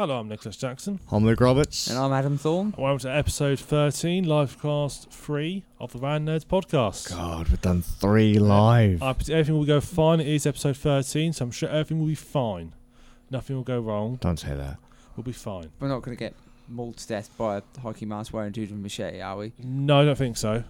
Hello, I'm Nicholas Jackson. I'm Luke Roberts. And I'm Adam Thorne. Welcome to episode 13, livecast 3 of the Rand Nerds podcast. God, we've done three live. I predict everything will go fine. It is episode 13, so I'm sure everything will be fine. Nothing will go wrong. Don't say that. We'll be fine. We're not going to get mauled to death by a hockey mask wearing dude with a machete, are we? No, I don't think so.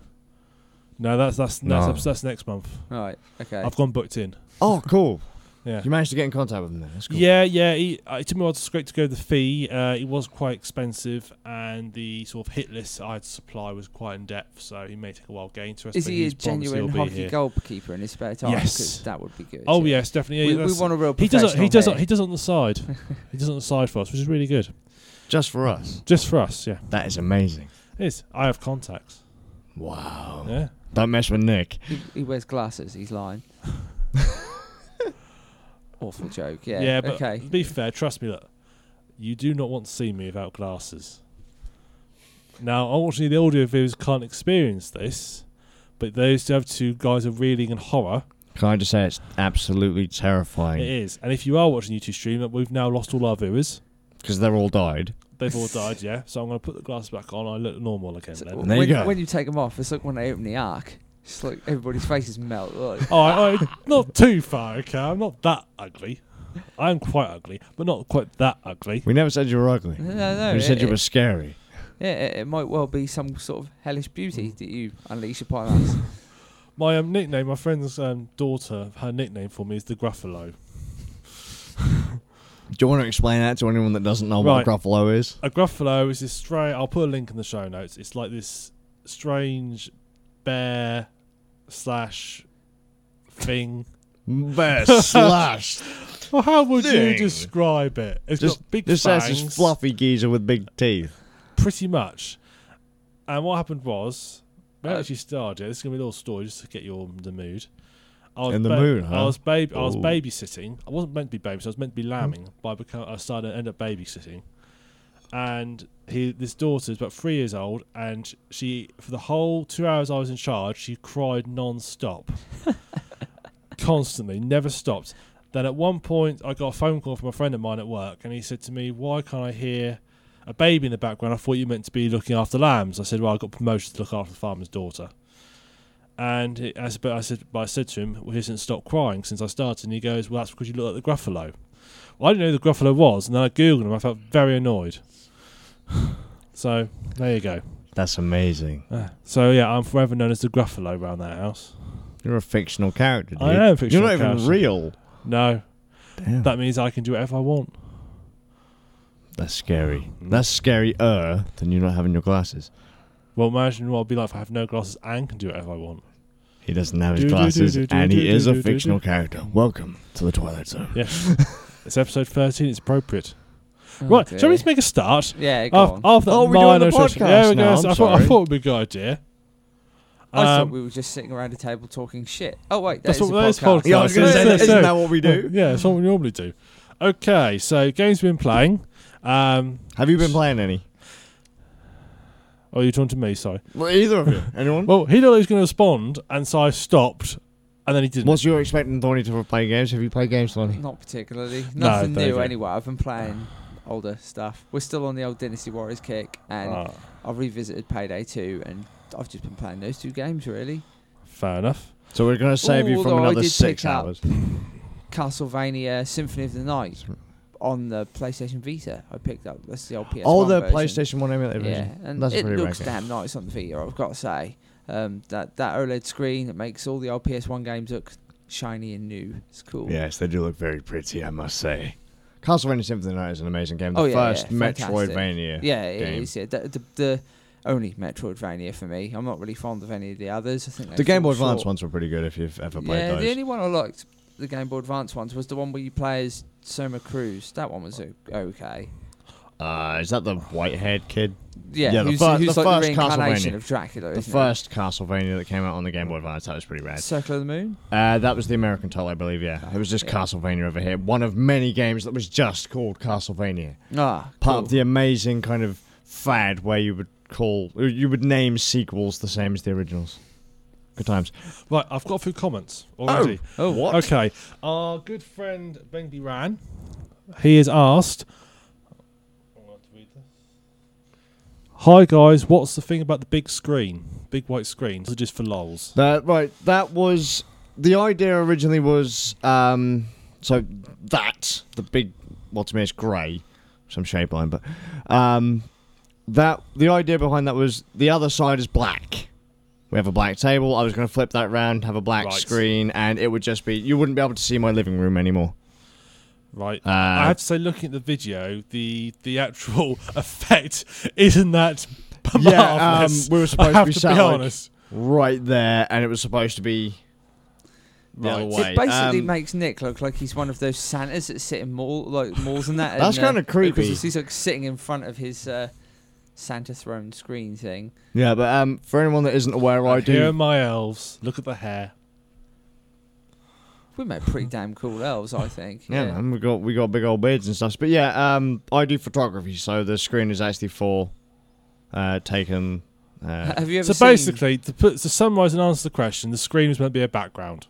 No, that's that's No. that's, that's next month. Right, okay. I've gone booked in. Oh, cool. Yeah. You managed to get in contact with him then. That's cool. Yeah, yeah. He, uh, it took me a while to scrape to go the fee. Uh, it was quite expensive, and the sort of hit list I had to supply was quite in depth, so he may take a while getting to us. Is but he a he's promised genuine he'll be hockey here. goalkeeper in his spare time? Yes. 'Cause that would be good. Oh yeah. yes, definitely. Yeah, we, we that's- want a real he does. it- He does. it- He does on the side. he does it on the side for us, which is really good. Just for us. Just for us, yeah. That is amazing. It is. I have contacts. Wow. Yeah. Don't mess with Nick. He, he wears glasses. He's lying. Awful joke. Yeah. Yeah, but okay. to be fair, trust me, look, you do not want to see me without glasses. Now, unfortunately, the audio viewers can't experience this, but those who have two guys are reeling in horror. Can I just say it's absolutely terrifying It is. And if you are watching YouTube stream, we've now lost all our viewers. because they're all died. They've all died, yeah. So I'm going to put the glasses back on. I look normal again So then. There you when, go. when you take them off, it's like when they open the ark. It's like everybody's faces melt. Like, Oh, I, I, not too far, okay? I'm not that ugly. I am quite ugly, but not quite that ugly. We never said you were ugly. no, no. we it, said you it- were scary. Yeah, it, it might well be some sort of hellish beauty that you unleash upon us. My um, nickname, my friend's um, daughter, her nickname for me is the Gruffalo. Do you want to explain that to anyone that doesn't know Right. what a Gruffalo is? A Gruffalo is this stray. I'll put a link in the show notes. It's like this strange bear slash thing. Bear slash. Well, how would you describe it? It's Just, got big just fangs, this fluffy geezer with big teeth. pretty much. And what happened was, we Uh, actually started. This is gonna be a little story just to get you in the mood. I was In the mood, I was babe. I was babysitting. I wasn't meant to be babysitting. I was meant to be lambing. But I become. I started to end up babysitting. And he, this daughter is about three years old, and she, for the whole two hours I was in charge, she cried non-stop, constantly, never stopped. Then at one point, I got a phone call from a friend of mine at work, and he said to me, "Why can't I hear a baby in the background? I thought you meant to be looking after lambs." I said, "Well, I got promoted to look after the farmer's daughter." And he, I, said, but I said, but I said to him, "Well, he hasn't stopped crying since I started." And he goes, "Well, that's because you look like the Gruffalo." Well, I didn't know who the Gruffalo was, and then I googled him. I felt very annoyed. so there you go. That's amazing. Uh, so yeah, I'm forever known as the Gruffalo around that house. You're a fictional character, dude. I am fictional You're not even real. No, Damn. that means I can do whatever I want. That's scary. That's scarier than you not having your glasses. Well, imagine what it'd be like if I have no glasses and can do whatever I want. He doesn't have his Do, glasses, do, do, and he is a fictional character. Welcome to the Twilight Zone. Yeah, it's episode 13. It's appropriate. Oh, right, dear. shall we just make a start? Yeah, go Af- on. After Oh, we're doing minor the introduction- podcast Yeah, we now, go. I'm I thought, I sorry. thought it would be a good idea. I thought Um, we were just sitting around a table talking shit. Oh wait, That's that's what- that is a podcast. podcast. Yeah, I was going to say, isn't that what we do? Yeah, that's what we normally do. Okay, so games we've been playing. Um, Have you been playing any? oh, you're talking to me, sorry. Well, either of you. Anyone? Well, he thought he was going to respond, and so I stopped, and then he didn't. What's your expecting Thorny to play games? Have you played games, Thorny? Not particularly. No, Nothing very new good. anyway. I've been playing older stuff. We're still on the old Dynasty Warriors kick, and Ah, I've revisited Payday 2, and I've just been playing those two games really. fair enough. So we're going to save you from another six hours. Castlevania Symphony of the Night on the PlayStation Vita. I picked up. That's the old PS1 Oh, the version. PlayStation 1 emulator Yeah, version. and That's it looks damn nice on the Vita. I've got to say, um, that that OLED screen it makes all the old PS1 games look shiny and new. It's cool. Yes, they do look very pretty, I must say. Castlevania Symphony of the Night is an amazing game. The Oh, yeah, first yeah. Metroidvania. Yeah, it game. is. Yeah, the, the, the only Metroidvania for me. I'm not really fond of any of the others. I think The Game Boy Advance short. ones were pretty good if you've ever played Yeah, those. the only one I liked, the Game Boy Advance ones, was the one where you play as Soma Cruz. That one was okay. Uh, is that the white-haired kid? Yeah, Yeah, the who's, fir- who's the like the first reincarnation Castlevania. of Dracula. The isn't first Castlevania that came out on the Game Boy Advance, that was pretty it? rad. Circle of the Moon. Uh, that was the American title, I believe, yeah. It was just Yeah. Castlevania over here. One of many games that was just called Castlevania. Ah, Part cool. of the amazing kind of fad where you would call, you would name sequels the same as the originals. Good times. Right, I've got a few comments already. Oh, What? Okay, our good friend Bendy Ran, he has asked, Hi guys, what's the thing about the big screen? Big white screen. Is it just for lols? That right. That was the idea originally. Was um. So that the big. Well, to me, it's grey. Some shade blind, but um. That the idea behind that was the other side is black. We have a black table. I was going to flip that round, have a black Right. screen, and it would just be you wouldn't be able to see my living room anymore. Right. Uh, I have to say, looking at the video, the the actual effect isn't that Yeah, um, we were I supposed have to be to sat be like honest. right there, and it was supposed to be the Right. other It way. It basically Um, makes Nick look like he's one of those Santas that sit in mall like malls and that. That's uh, kinda creepy. Because he's like sitting in front of his uh, Santa throne screen thing. yeah, but um, for anyone that isn't aware, I And Here are do. my elves. Look at the hair. We made pretty damn cool elves, I think. Yeah, Yeah. man, we got we got big old beards and stuff. But yeah, um, I do photography, so the screen is actually for uh, taken. Uh, Have you ever So seen? basically, to put to summarise and answer the question, the screen was meant to be a background.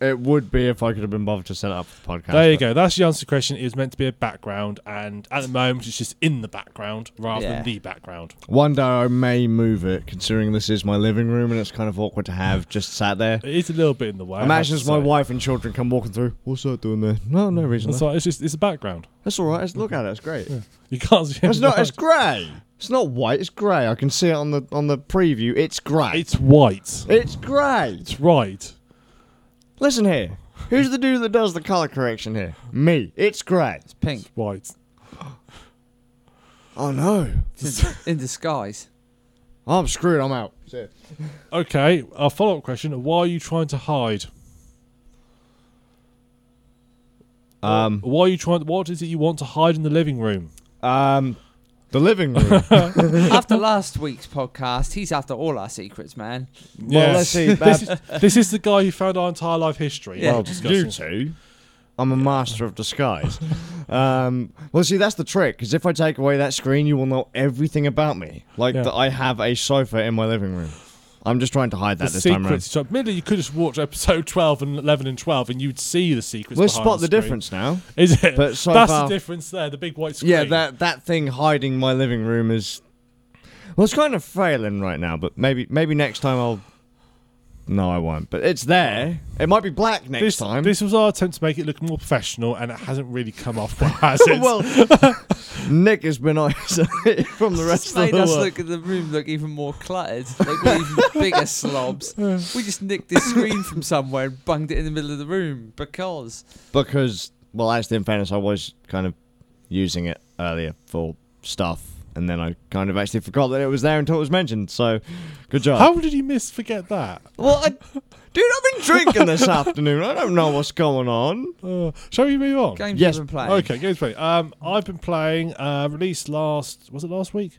It would be if I could have been bothered to set up for the podcast. there you but- go. That's the answer to the question. It was meant to be a background, and at the moment, it's just in the background rather Yeah. than the background. One day I may move it, considering this is my living room and it's kind of awkward to have just sat there. It is a little bit in the way. I have Imagine to as my say. wife and children come walking through. What's that doing there? No, no reason. That's though. It's just it's a background. That's all right. Let's look at it. It's great. You can't see. It's not. It's grey. It's not white. It's grey. I can see it on the on the preview. It's grey. behind. It's white. It's grey. It's right. Listen here. Who's the dude that does the color correction here? Me. It's grey. It's pink. White. Oh no. It's in, in disguise. I'm screwed. I'm out. See ya. Okay. Our follow-up question: Why are you trying to hide? Um. Why are you trying? What is it you want to hide in the living room? Um. The living room. after last week's podcast, he's after all our secrets, man. Well, let's see. this, is, this is the guy who found our entire life history. Yeah. Well, discussing. you two. I'm a master of disguise. um, well, see, that's the trick. Because if I take away that screen, you will know everything about me. Like Yeah. that, I have a sofa in my living room. I'm just trying to hide that the this time around. So, admittedly, you could just watch episode twelve and eleven and twelve, and you'd see the secrets. We'll spot the screen. difference now. Is it? But so That's far- the difference there. The big white screen. Yeah, that that thing hiding my living room is. Well, it's kind of failing right now, but maybe maybe next time I'll. No, I won't. But it's there. It might be black next This, time. this was our attempt to make it look more professional, and it hasn't really come off well, has it? well, Nick has been isolated from the rest It's of made the us look at the room look even more cluttered. Like we're even bigger slobs. We just nicked this screen from somewhere and bunged it in the middle of the room because because well actually in fairness i was kind of using it earlier for stuff and then i kind of actually forgot that it was there until it was mentioned so good job How did you miss forget that? well I, dude i've been drinking this afternoon i don't know what's going on Uh, shall we move on? games Yes. you've been playing. Okay, games play. Um, I've been playing. Uh, released last. Was it last week?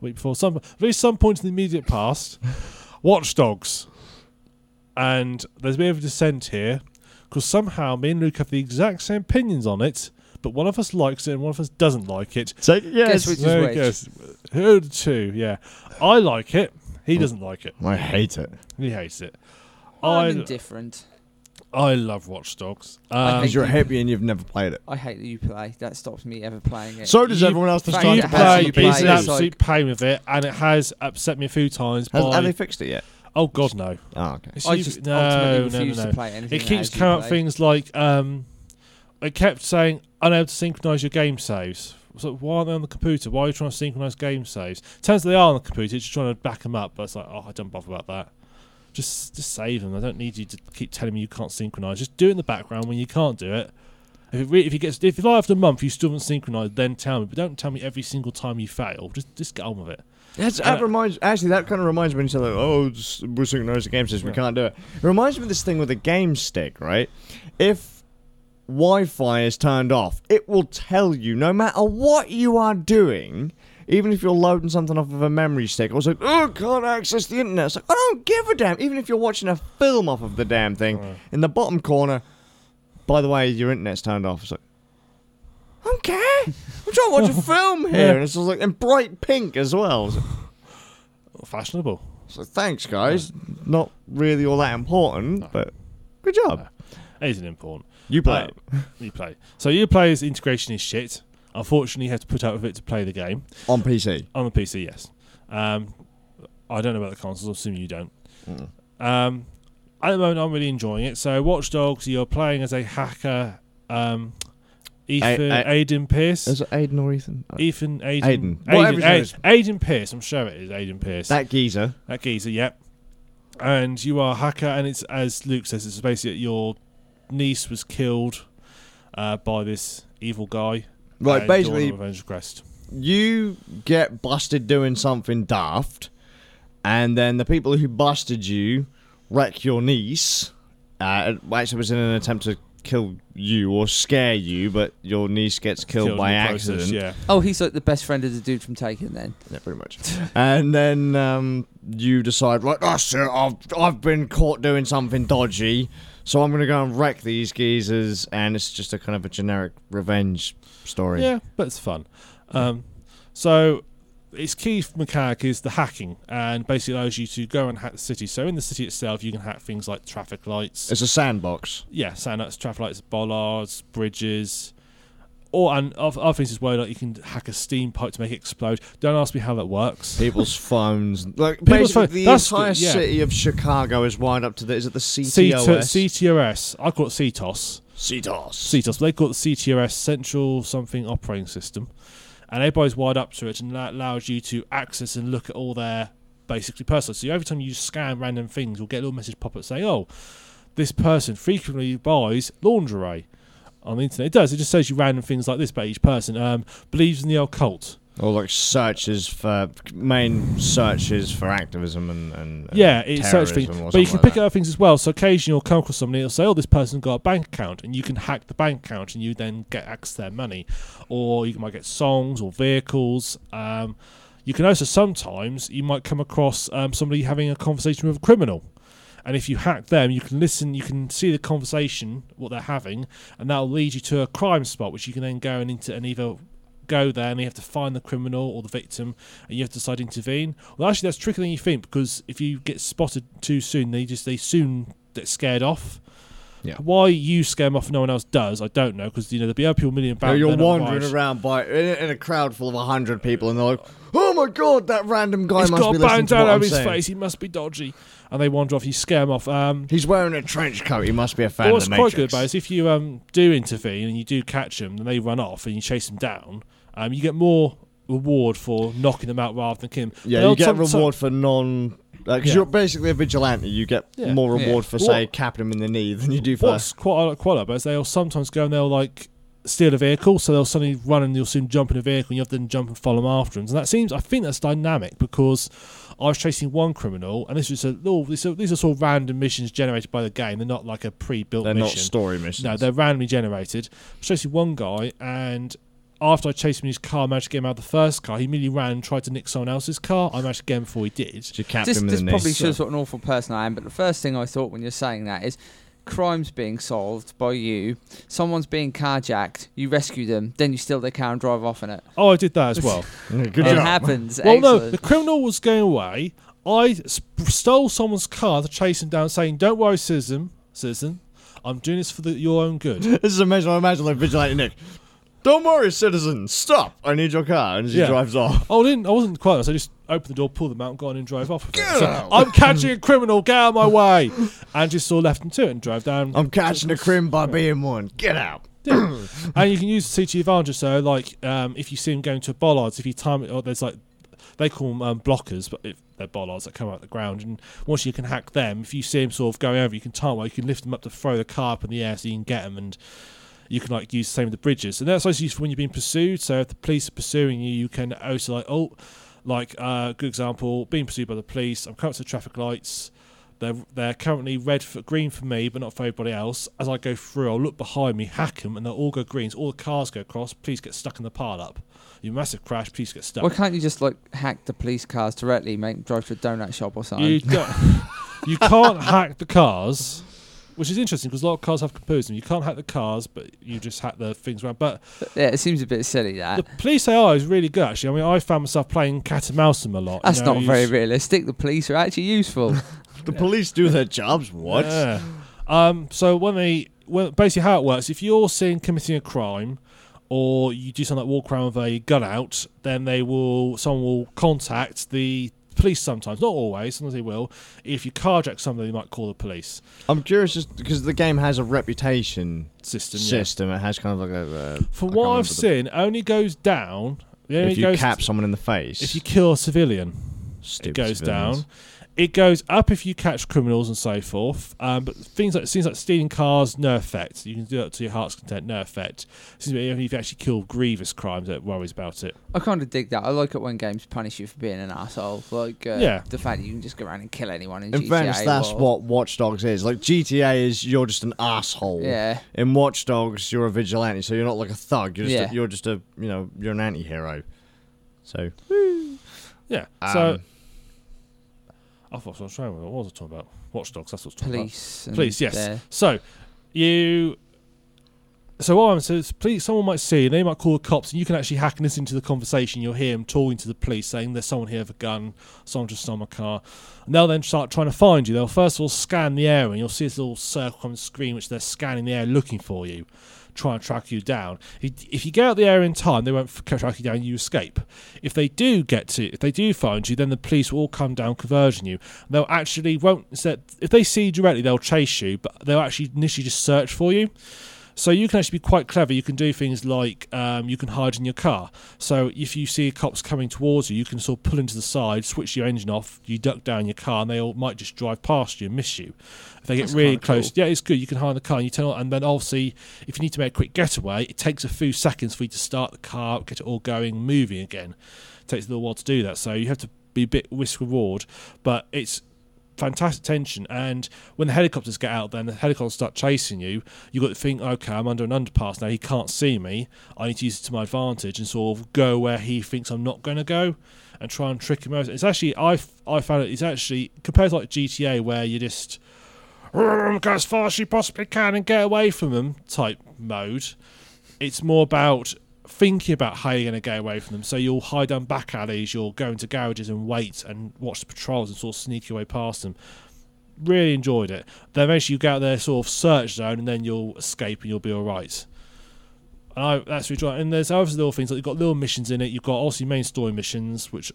Week before. Some released some point in the immediate past. Watch Dogs. And there's a bit of a dissent here because somehow me and Luke have the exact same opinions on it, but one of us likes it and one of us doesn't like it. so yes Guess which is There which? it goes. Who are the two? Yeah, I like it. He doesn't like it. i hate it He hates it. I'm I indifferent. I love Watch Dogs. I Um, because you're a hippie and you've never played it I hate that you play. That stops me ever playing it. so does You- everyone else that's Fact, trying you to how play, you he's play an it, it's absolute pain with it, and it has upset me a few times. Has, by, have they fixed it yet oh God, no! oh okay It's I you- just no, ultimately no, no, refuse no. to play anything. It that keeps has you coming up play. things like um, it kept saying unable to synchronize your game saves. So why aren't they on the computer? Why are you trying to synchronize game saves? Turns out they are on the computer. It's just trying to back them up, but it's like, oh, I don't bother about that. Just, just save them. I don't need you to keep telling me you can't synchronize. Just do it in the background when you can't do it. If it re- if you get if like after a month you still haven't synchronized, then tell me. But don't tell me every single time you fail. Just just get on with it. That's, that reminds actually that kind of reminds me when you say like, oh, we're synchronized the game says we Yeah. can't do it. It reminds me of this thing with the game stick, right? If Wi-Fi is turned off, it will tell you no matter what you are doing. Even if you're loading something off of a memory stick, or like, oh, can't access the internet. It's like, I don't give a damn. Even if you're watching a film off of the damn thing, Right. in the bottom corner, by the way, your internet's turned off. It's like, I don't care. I'm trying to watch a film here, Yeah. and it's just like in bright pink as well. Like, Fashionable. so thanks, guys. Not really all that important, No. but good job. It isn't important. You play. Uh, you play. So you play as integration is shit. Unfortunately, you have to put up with it to play the game On PC. on the PC. Yes. Um, I don't know about the consoles. I'm assuming you don't. Mm. Um, at the moment, I'm really enjoying it. So, Watch Dogs, you're playing as a hacker, um, Ethan, A- Aiden Pearce. Is it Aiden or Ethan? Ethan, Aiden, Aiden. Aiden, Whatever his name is. Aiden, Aiden Pearce. I'm sure it is Aiden Pearce. That geezer. That geezer, yep. And you are a hacker, and it's as Luke says, it's basically your niece was killed uh, by this evil guy. Right, basically, you're on a revenge quest. you get busted doing something daft, and then the people who busted you wreck your niece. Uh, it actually, was in an attempt to kill you or scare you, but your niece gets killed, Killed by in the process, accident. yeah. Oh, he's like the best friend of the dude from Taken then. Yeah, pretty much. and then um, you decide, right, that's it. I've I've been caught doing something dodgy, so I'm gonna go and wreck these geezers, and it's just a kind of a generic revenge story. Yeah, but it's fun. Um, so its key mechanic is the hacking, and basically allows you to go and hack the city. So in the city itself, you can hack things like traffic lights. It's a sandbox. yeah, sandlights, traffic lights, bollards, bridges, or and other other things as well. Like you can hack a steam pipe to make it explode. Don't ask me how that works. People's phones, like People's basically phone- the that's entire good, yeah. city of Chicago is wired up to the. Is it the C- CTOS? CTOS. I call it CTOS. CTOS. CTOS. They call it the CTOS Central Something Operating System, and everybody's wired up to it, and that allows you to access and look at all their basically personal. So every time you scan random things, you'll get a little message pop up saying, "Oh, this person frequently buys lingerie." On the internet, it does. It just shows you random things like this about each person. Um, believes in the occult. Or like searches for main searches for activism and, and and Yeah, it's search things, but you can like pick that. up things as well. So occasionally you'll come across somebody, it'll say, "Oh, this person got a bank account," and you can hack the bank account, and you then get access to their money, or you might get songs or vehicles. Um, you can also sometimes you might come across um, somebody having a conversation with a criminal, and if you hack them, you can listen, you can see the conversation what they're having, and that'll lead you to a crime spot, which you can then go and into and either go there and you have to find the criminal or the victim and you have to decide to intervene. Well, actually, that's trickier than you think because if you get spotted too soon, they just they soon get scared off. Yeah. Why you scare them off and no one else does, I don't know because you know there'll be other people million Yeah, about. you're wandering around by in, in a crowd full of a hundred people, and they're like, "Oh my god, that random guy He's must got be a listening to bandana what over I'm his saying." face. He must be dodgy, and they wander off. You scare them off. Um, He's wearing a trench coat. He must be a fan But of what's the quite Matrix. good about it is if you um, do intervene and you do catch them and they run off and you chase them down, um, you get more reward for knocking them out rather than killing them. yeah, They'll you get some- some- reward for non. Because Yeah. you're basically a vigilante, you get Yeah. more Yeah. reward for What- say capping them in the knee than you do for. What's quite quite about is they'll sometimes go and they'll like steal a vehicle, so they'll suddenly run and you'll soon jump in a vehicle and you have to then jump and follow them after them. And that seems, I think that's dynamic because I was chasing one criminal, and this was a oh, little. These are, these are sort of random missions generated by the game. They're not like a pre-built They're not mission. story missions. No, they're randomly generated. I was chasing one guy, and after I chased him in his car, I managed to get him out of the first car. He immediately ran and tried to nick someone else's car. I managed to get him before he did. you capped This, him in this the probably knee. shows what an awful person I am, but the first thing I thought when you're saying that is crimes being solved by you, someone's being carjacked, you rescue them, then you steal their car and drive off in it. Oh, I did that as well. Yeah, Good it job. happens. well, no, the criminal was going away. I sp- stole someone's car to chase him down, saying, "Don't worry, citizen. Citizen, I'm doing this for the, your own good." This is amazing. I imagine like vigilante Nick. Don't worry, citizen. Stop. I need your car. And as he Yeah. drives off. Oh, I didn't. I wasn't quite. So I just opened the door, pulled them out, and got in and drove off. With it. Get So, out. I'm catching a criminal. Get out of my way! And just sort of left him to it and drove down. I'm catching a crim by being one. Get out. and you can use the CT advantage. So, like, um, if you see him going to bollards, if you time it, or there's like, they call them um, blockers, but if they're bollards that come out of the ground. And once you can hack them, if you see him sort of going over, you can time well, you can lift them up to throw the car up in the air so you can get them. And you can like use the same with the bridges. And that's also useful when you're being pursued. So if the police are pursuing you, you can also like, oh, like uh, good example, being pursued by the police. I'm coming to the traffic lights. They're they're currently red for green for me, but not for everybody else. As I go through, I'll look behind me, hack them, and they'll all go greens. All the cars go across. Please get stuck in the pile up. You massive crash. Please get stuck. Why can't you just like hack the police cars directly, make them drive to a donut shop or something? You don't, you can't hack the cars, which is interesting because a lot of cars have computers. and You can't hack the cars, but you just hack the things around. But yeah, it seems a bit silly that. the police AI is really good. Actually, I mean, I found myself playing cat and mouse them a lot. you That's know, not very s- realistic. The police are actually useful. The police do their jobs. What? Yeah. Um. So when they, well, basically how it works, if you're seen committing a crime, or you do something like walk around with a gun out, then they will someone will contact the police sometimes, not always, sometimes they will. If you carjack somebody, they might call the police I'm curious just because the game has a reputation system. yeah. system. It has kind of like a. Uh, From what I've the- seen, only goes down. Only if you goes cap someone in the face, if you kill a civilian, Stupid it goes civilians. down. It goes up if you catch criminals and so forth. Um, but things like things like stealing cars, no effect. You can do that to your heart's content, no effect. Seems to if you actually kill grievous crimes, it worries about it. I kind of dig that. I like it when games punish you for being an asshole. Like uh, Yeah. the fact that you can just go around and kill anyone in, In GTA. fairness, that's or- what Watch Dogs is. Like GTA is, you're just an asshole. Yeah. In Watch Dogs, you're a vigilante, so you're not like a thug. You're just, Yeah. a, you're just a, you know, you're an anti-hero. So, Yeah. so um, I thought I was trying. What was I talking about? Watch Dogs. That's what I was talking about. Police. Police, yes. their- So you. So what I'm saying is, please, someone might see, and they might call the cops, and you can actually hack and listen to the conversation. You'll hear them talking to the police, saying there's someone here with a gun, someone just stole my car, and they'll then start trying to find you. They'll first of all scan the area, and you'll see this little circle on the screen, which they're scanning the air looking for you, trying and track you down. If if you get out the area in time, they won't track you down. You escape. If they do get to, if they do find you, then the police will all come down, conversion you. They'll actually won't. If they see you directly, they'll chase you, but they'll actually initially just search for you. So you can actually be quite clever. You can do things like um, you can hide in your car. So if you see cops coming towards you, you can sort of pull into the side, switch your engine off, you duck down your car, and they all might just drive past you and miss you. If they get That's really close, cool. yeah, it's good. You can hide in the car, and you turn on, and then obviously, if you need to make a quick getaway, it takes a few seconds for you to start the car, get it all going, moving again. It takes a little while to do that. So you have to be a bit risk reward, but it's fantastic tension. And when the helicopters get out, then the helicopters start chasing you. You've got to think, okay, I'm under an underpass now. He can't see me. I need to use it to my advantage and sort of go where he thinks I'm not going to go, and try and trick him out. It's actually I I found it. It's actually compared to like GTA where you just go as far as you possibly can and get away from them type mode. It's more about thinking about how you're going to get away from them. So you'll hide down back alleys, you'll go into garages and wait and watch the patrols and sort of sneak your way past them. Really enjoyed it. Then eventually you get out there sort of search zone and then you'll escape and you'll be alright. And I, that's really enjoyed. And there's other little things like you've got little missions in it. You've got obviously main story missions, which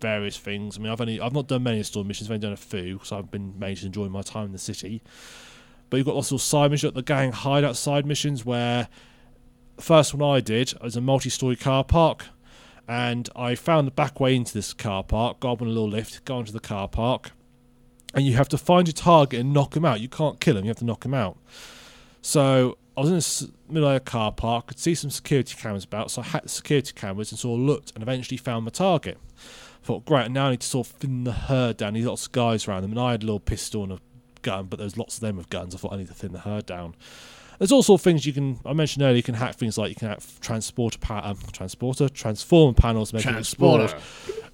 various things. I mean, I've only I've not done many story missions. I've only done a few because I've been mainly enjoying my time in the city. But you've got lots of side missions. Got the gang hideout side missions where first one I did was a multi-story car park, and I found the back way into this car park. Got on a little lift, go into the car park, and you have to find your target and knock him out. You can't kill him. You have to knock him out. So I was in the middle of a car park, could see some security cameras about, so I hacked the security cameras and sort of looked and eventually found my target. Thought, great, now I need to sort of thin the herd down. There's lots of guys around them, and I had a little pistol and a gun, but there's lots of them with guns. I thought I need to thin the herd down. There's also things you can. I mentioned earlier. You can hack things like you can hack transporter, pa- um, transporter, transform panels, make them explode.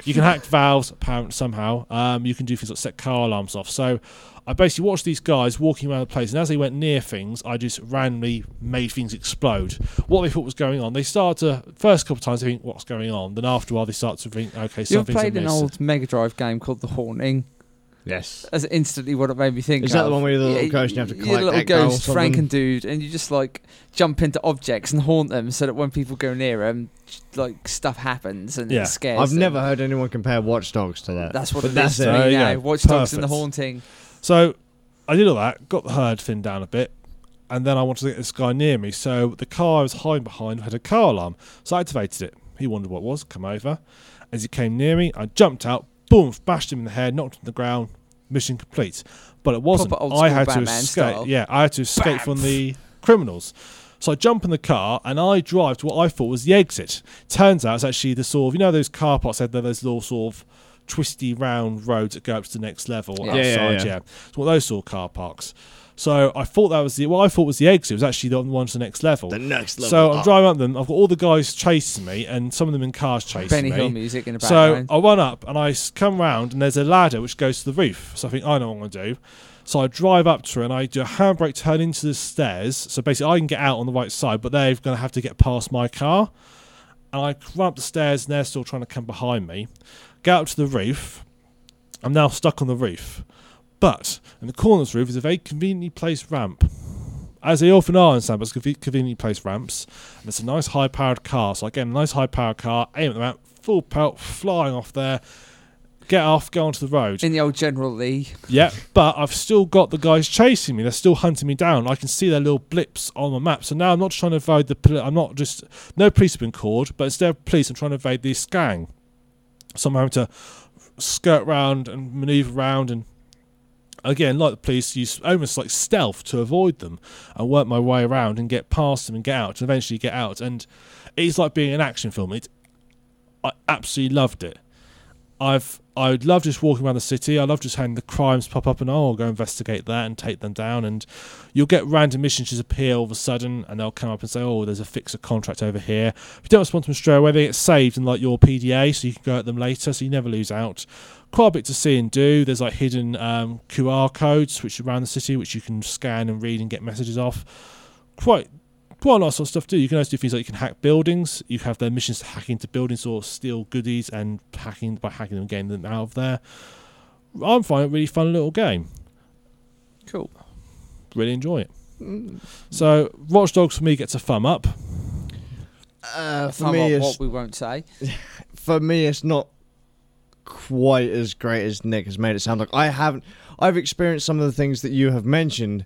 You can hack valves apparently somehow. Um, you can do things like set car alarms off. So I basically watched these guys walking around the place, and as they went near things, I just randomly made things explode. What they thought was going on, they started to first couple of times they think what's going on. Then after a while they start to think, okay, You ever something's played an amiss. old Mega Drive game called The Haunting? Yes. That's instantly what it made me think Is that of. the one where you're the little Yeah, ghost and you have to you're collect little Echo or ghost, something? Franken dude, and you just like jump into objects and haunt them so that when people go near them, like stuff happens and Yeah. it scares I've them. never heard anyone compare Watch Dogs to that. That's what but it that's is it. to There me you now. go. Watch Dogs and the Haunting. So I did all that, got the herd thinned down a bit, and then I wanted to get this guy near me. So the car I was hiding behind had a car alarm. So I activated it. He wondered what it was, come over. As he came near me, I jumped out, boom, bashed him in the head, knocked him to the ground, mission complete. But it wasn't. I school had to escape. style. Yeah, I had to escape from the criminals. So I jump in the car and I drive to what I thought was the exit. Turns out it's actually the sort of you know those car parks had those little sort of twisty round roads that go up to the next level Yeah. outside. Yeah, Yeah, yeah, yeah. It's one of those sort of car parks. So I thought that was the what I thought was the exit It was actually the one to the next level. the next level. So I'm up. driving up them. I've got all the guys chasing me, and some of them in cars chasing Benny me. Hill music in the So. I run up and I come round and there's a ladder which goes to the roof. So I think I know what I'm going to do. So I drive up to her and I do a handbrake turn into the stairs. So basically I can get out on the right side, but they're going to have to get past my car. And I run up the stairs and they're still trying to come behind me. Get up to the roof. I'm now stuck on the roof. But in the corner of the roof is a very conveniently placed ramp. as they often are in sandbox, conveniently placed ramps. And it's a nice high powered car. So again, a nice high powered car, aim at the ramp, full pelt, flying off there. Get off, go onto the road. In the old General Lee. Yeah, but I've still got the guys chasing me. They're still hunting me down. I can see their little blips on the map. So now I'm not trying to evade the. Poli- I'm not just. No police have been called, but instead of police, I'm trying to evade this gang. So I'm having to skirt round and maneuver around and. Again, like the police, use almost like stealth to avoid them and work my way around and get past them and get out and eventually get out. And it's like being an action film. It, I absolutely loved it. I've I would love just walking around the city. I love just having the crimes pop up and oh, I'll go investigate that and take them down. And you'll get random missions just appear all of a sudden, and they'll come up and say, oh, there's a fixer contract over here. If you don't respond to them straight away, they get saved in like your PDA, so you can go at them later, so you never lose out. Quite a bit to see and do. There's like hidden um, QR codes which around the city, which you can scan and read and get messages off. Quite quite a lot of sort of stuff to do. You can also do things like you can hack buildings. You have their missions to hack into buildings or steal goodies and hacking by hacking them, getting them out of there. I'm finding it a really fun little game. Cool. Really enjoy it. So Watch Dogs for me gets a thumb up. Uh, for Thumb me, up it's, what we won't say. for me, it's not quite as great as Nick has made it sound like. I haven't. I've experienced some of the things that you have mentioned,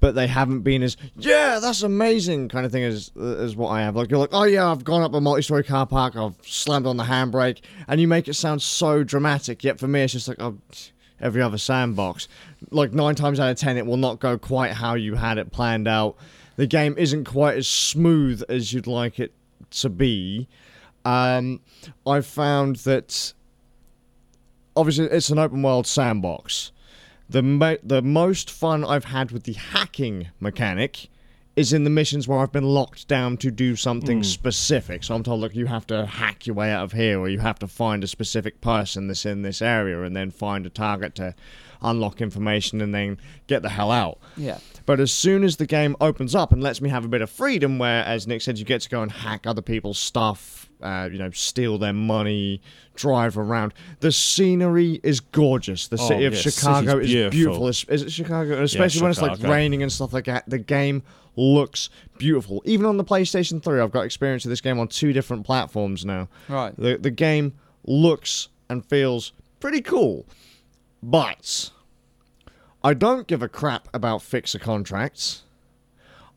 but they haven't been as yeah, that's amazing kind of thing as as what I have. Like you're like, oh yeah, I've gone up a multi-story car park, I've slammed on the handbrake, and you make it sound so dramatic. Yet for me, it's just like oh, every other sandbox. Like nine times out of ten, it will not go quite how you had it planned out. The game isn't quite as smooth as you'd like it to be. Um, I found that obviously it's an open world sandbox. The mo- the most fun I've had with the hacking mechanic is in the missions where I've been locked down to do something hmm. specific. So I'm told, look, you have to hack your way out of here, or you have to find a specific person that's in this area, and then find a target to unlock information, and then get the hell out. Yeah. But as soon as the game opens up and lets me have a bit of freedom, where, as Nick said, you get to go and hack other people's stuff, uh, you know, steal their money, drive around. The scenery is gorgeous. The Oh, city of yeah, Chicago is beautiful. beautiful. Is, is it Chicago? Especially when it's like raining and stuff like that. The game looks beautiful. Even on the PlayStation 3, I've got experience of this game on two different platforms now. Right. The the game looks and feels pretty cool, but I don't give a crap about fixer contracts.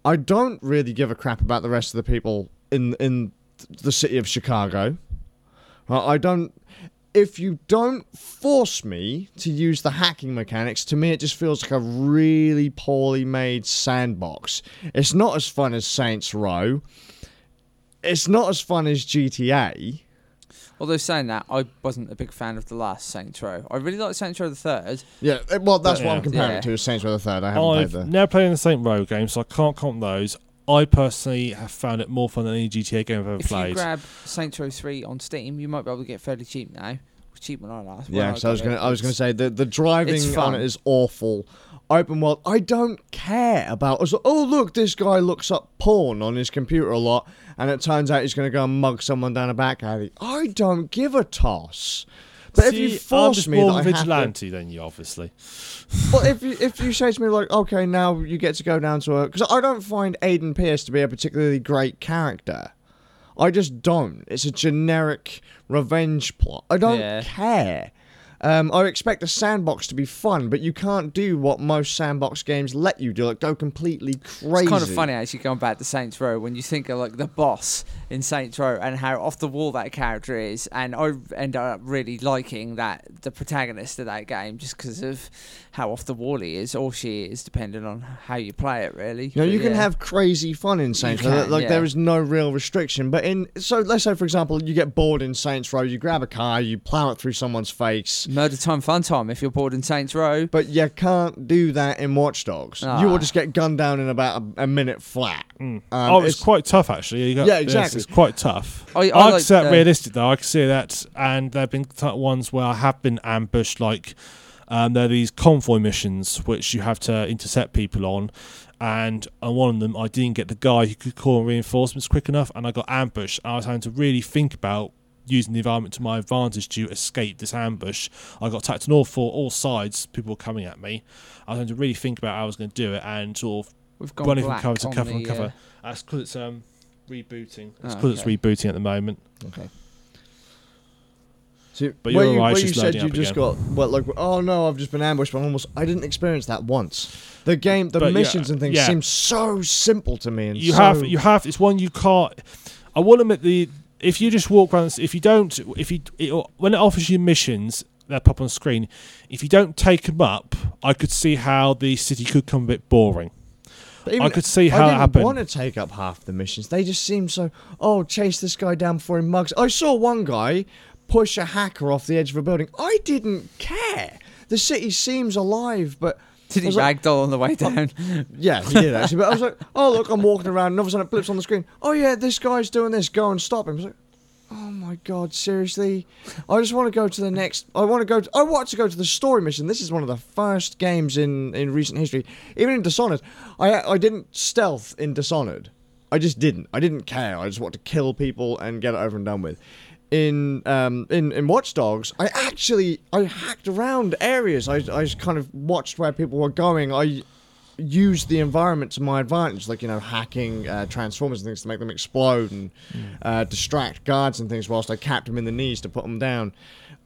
I don't really give a crap about the rest of the people in in the city of Chicago. Uh, I don't. If you don't force me to use the hacking mechanics, to me it just feels like a really poorly made sandbox. It's not as fun as Saints Row. It's not as fun as GTA. Although saying that, I wasn't a big fan of the last Saints Row. I really liked Saints Row the third. Yeah, well, that's what Yeah. I'm comparing Yeah. it to. Is Saints Row the Third. I haven't played I've the. never played in the Saint Row game, so I can't count those. I personally have found it more fun than any GTA game I've ever If played. you grab Saints Row three on Steam, you might be able to get fairly cheap now. It was cheap when I last. Yeah, so I was gonna, it. I was gonna say the the driving on fun. it is awful. Open world, I don't care about. I like, oh look, this guy looks up porn on his computer a lot, and it turns out he's gonna go and mug someone down a back alley. I don't give a toss. But if See, you I'm force just me, more that of a I have to- vigilante than you, obviously. Well, if you if you say to me like, okay, now you get to go down to a because I don't find Aiden Pearce to be a particularly great character. I just don't. It's a generic revenge plot. I don't Yeah. care. Um, I expect a sandbox to be fun, but you can't do what most sandbox games let you do. Like go completely crazy. It's kind of funny actually going back to Saints Row when you think of like the boss in Saints Row and how off the wall that character is, and I end up really liking that the protagonist of that game just because of how off the wall he is or she is, depending on how you play it. Really, You know, you can yeah. have crazy fun in Saints Row. can, like yeah. there is no real restriction. But in so let's say for example, you get bored in Saints Row, you grab a car, you plow it through someone's face. Murder time, fun time. If you're bored in Saints Row, But you can't do that in Watch Dogs. You Ah. will just get gunned down in about a, a minute flat. Um, oh, it's, it's- quite tough actually. You got, Yeah, yes, exactly. it's quite tough. I- I I, like can see that realistic though. I can see that, and there have been t- ones where I have been ambushed. Like um, there are these convoy missions which you have to intercept people on, and on one of them I didn't get the guy who could call reinforcements quick enough, and I got ambushed. I was having to really think about using the environment to my advantage to escape this ambush. I got attacked on all four, all sides. People were coming at me. I was having to really think about how I was going to do it, and sort of We've gone running from cover to cover the, and cover. uh, That's because it's um rebooting. It's Oh, because it's rebooting at the moment. okay. So, But you're you, right, you said you just again. got well, like oh no, I've just been ambushed, but almost I didn't experience that once. The game, the But yeah, missions and things yeah. seem so simple to me, and You so, have you have it's one you can't. I will admit the if you just walk around, if you don't, if you it, when it offers you missions that pop on screen, if you don't take them up, I could see how the city could come a bit boring. I could see I how that didn't happened. want to take up half the missions. They just seem so. Oh, chase this guy down before he mugs. I saw one guy push a hacker off the edge of a building. I didn't care. The city seems alive, but Did he like- ragdoll on the way down? yeah, he did actually. But I was like, oh look, I'm walking around, and all of a sudden it blips on the screen. Oh yeah, this guy's doing this. Go and stop him. I was like, oh my god, seriously? I just want to go to the next. I want to go. To, I want to go to the story mission. This is one of the first games in in recent history, even in Dishonored. I I didn't stealth in Dishonored. I just didn't. I didn't care. I just wanted to kill people and get it over and done with. In um in in Watch Dogs, I actually I hacked around areas. I I just kind of watched where people were going. I used the environment to my advantage, like you know, hacking uh, transformers and things to make them explode and uh, distract guards and things, whilst I capped them in the knees to put them down.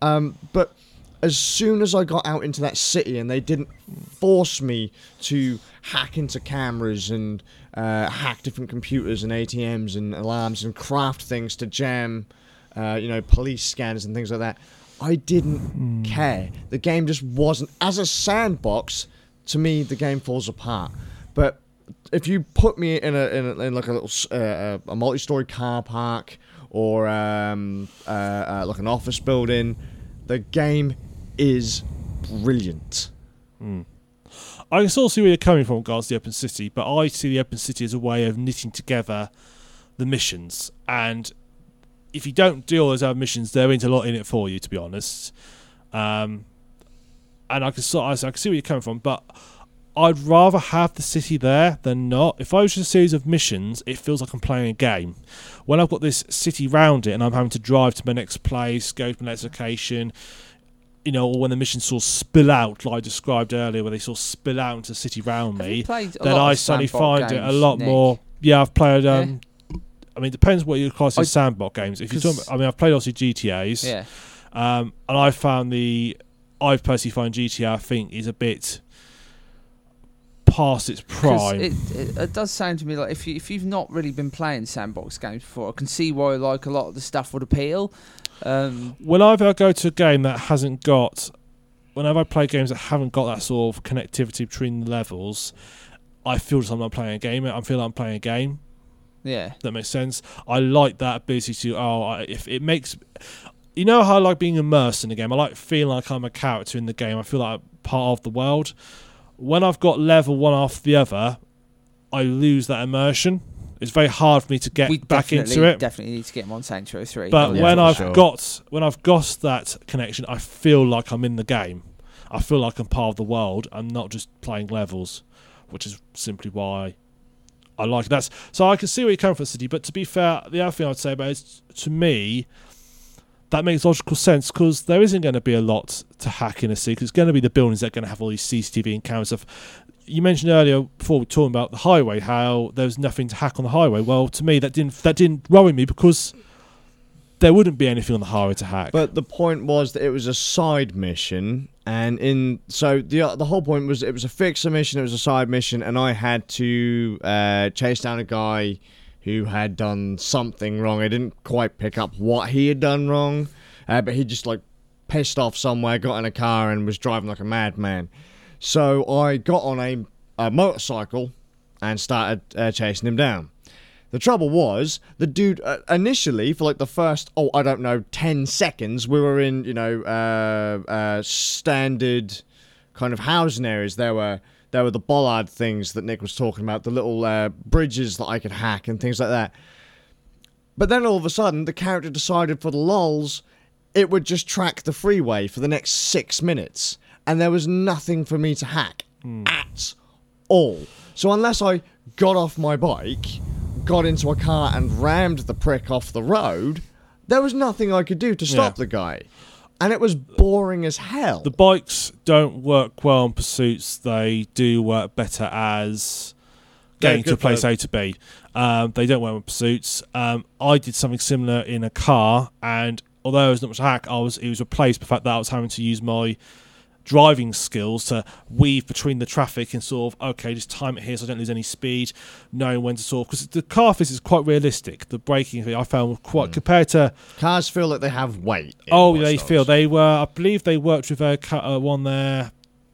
Um, but as soon as I got out into that city and they didn't force me to hack into cameras and uh, hack different computers and ATMs and alarms and craft things to jam, uh, you know, police scanners and things like that, I didn't care. The game just wasn't as a sandbox. To me, the game falls apart. But if you put me in a in, a, in like a little uh, a multi-story car park or um, uh, uh, like an office building, the game is brilliant. I can sort of see where you're coming from, regards to the open city, but I see the open city as a way of knitting together the missions. And if you don't do all those other missions, there ain't a lot in it for you, to be honest. Um, and I can sort, I can see where you're coming from, but I'd rather have the city there than not. If I was just a series of missions, it feels like I'm playing a game. When I've got this city round it, and I'm having to drive to my next place, go to my next location, you know, or when the missions sort of spill out, like I described earlier, where they sort of spill out into the city round me, you played a then I suddenly find it a lot Nick? more. Yeah, I've played. Um, I mean, it depends what you class as sandbox games. If you're 'cause- talking, I mean, I've played obviously GTA's, Yeah. um, and I found the, I've personally find GTA, I think, is a bit past its prime. It, it, it does sound to me like if you if you've not really been playing sandbox games before, I can see why like a lot of the stuff would appeal. Um, whenever I go to a game that hasn't got, whenever I play games that haven't got that sort of connectivity between the levels, I feel as I'm not playing a game. I feel like I'm playing a game. Yeah. That makes sense. I like that ability to oh, I, if it makes, you know how I like being immersed in the game. I like feeling like I'm a character in the game. I feel like I'm part of the world. When I've got level one after the other, I lose that immersion. It's very hard for me to get we back into it. Definitely need to get him on Saints Row Three. But Yeah, when I've sure. got when I've got that connection, I feel like I'm in the game. I feel like I'm part of the world. I'm not just playing levels, which is simply why I like that. So I can see where you're coming from, City. But to be fair, the other thing I'd say about it is to me, that makes logical sense because there isn't going to be a lot to hack in a city. it's going to be the buildings that are going to have all these CCTV and camera stuff. You mentioned earlier before we were talking about the highway how there was nothing to hack on the highway. Well, to me that didn't that didn't worry me because there wouldn't be anything on the highway to hack. But the point was that it was a side mission, and in so the the whole point was it was a fixer mission, it was a side mission, and I had to uh, chase down a guy who had done something wrong. I didn't quite pick up what he had done wrong, uh, but he just like pissed off somewhere, got in a car, and was driving like a madman. So I got on a, a motorcycle and started uh, chasing him down. The trouble was, the dude uh, initially for like the first oh I don't know ten seconds we were in you know uh, uh, standard kind of housing areas. There were there were the bollard things that Nick was talking about, the little uh, bridges that I could hack and things like that. But then all of a sudden, the character decided for the lulls, it would just track the freeway for the next six minutes, and there was nothing for me to hack at all. So unless I got off my bike, got into a car and rammed the prick off the road, there was nothing I could do to stop Yeah. the guy. And it was boring as hell. the bikes don't work well in pursuits. They do work better as getting to a place A to B. Um, they don't work with pursuits. Um, I did something similar in a car, and although it was not much a hack, I was it was replaced by the fact that I was having to use my driving skills to weave between the traffic and sort of okay, just time it here so I don't lose any speed, knowing when to sort of because the car physics is quite realistic. The braking thing I found quite compared to Cars feel like they have weight. oh they Dogs. feel they were I believe they worked with a uh, one there.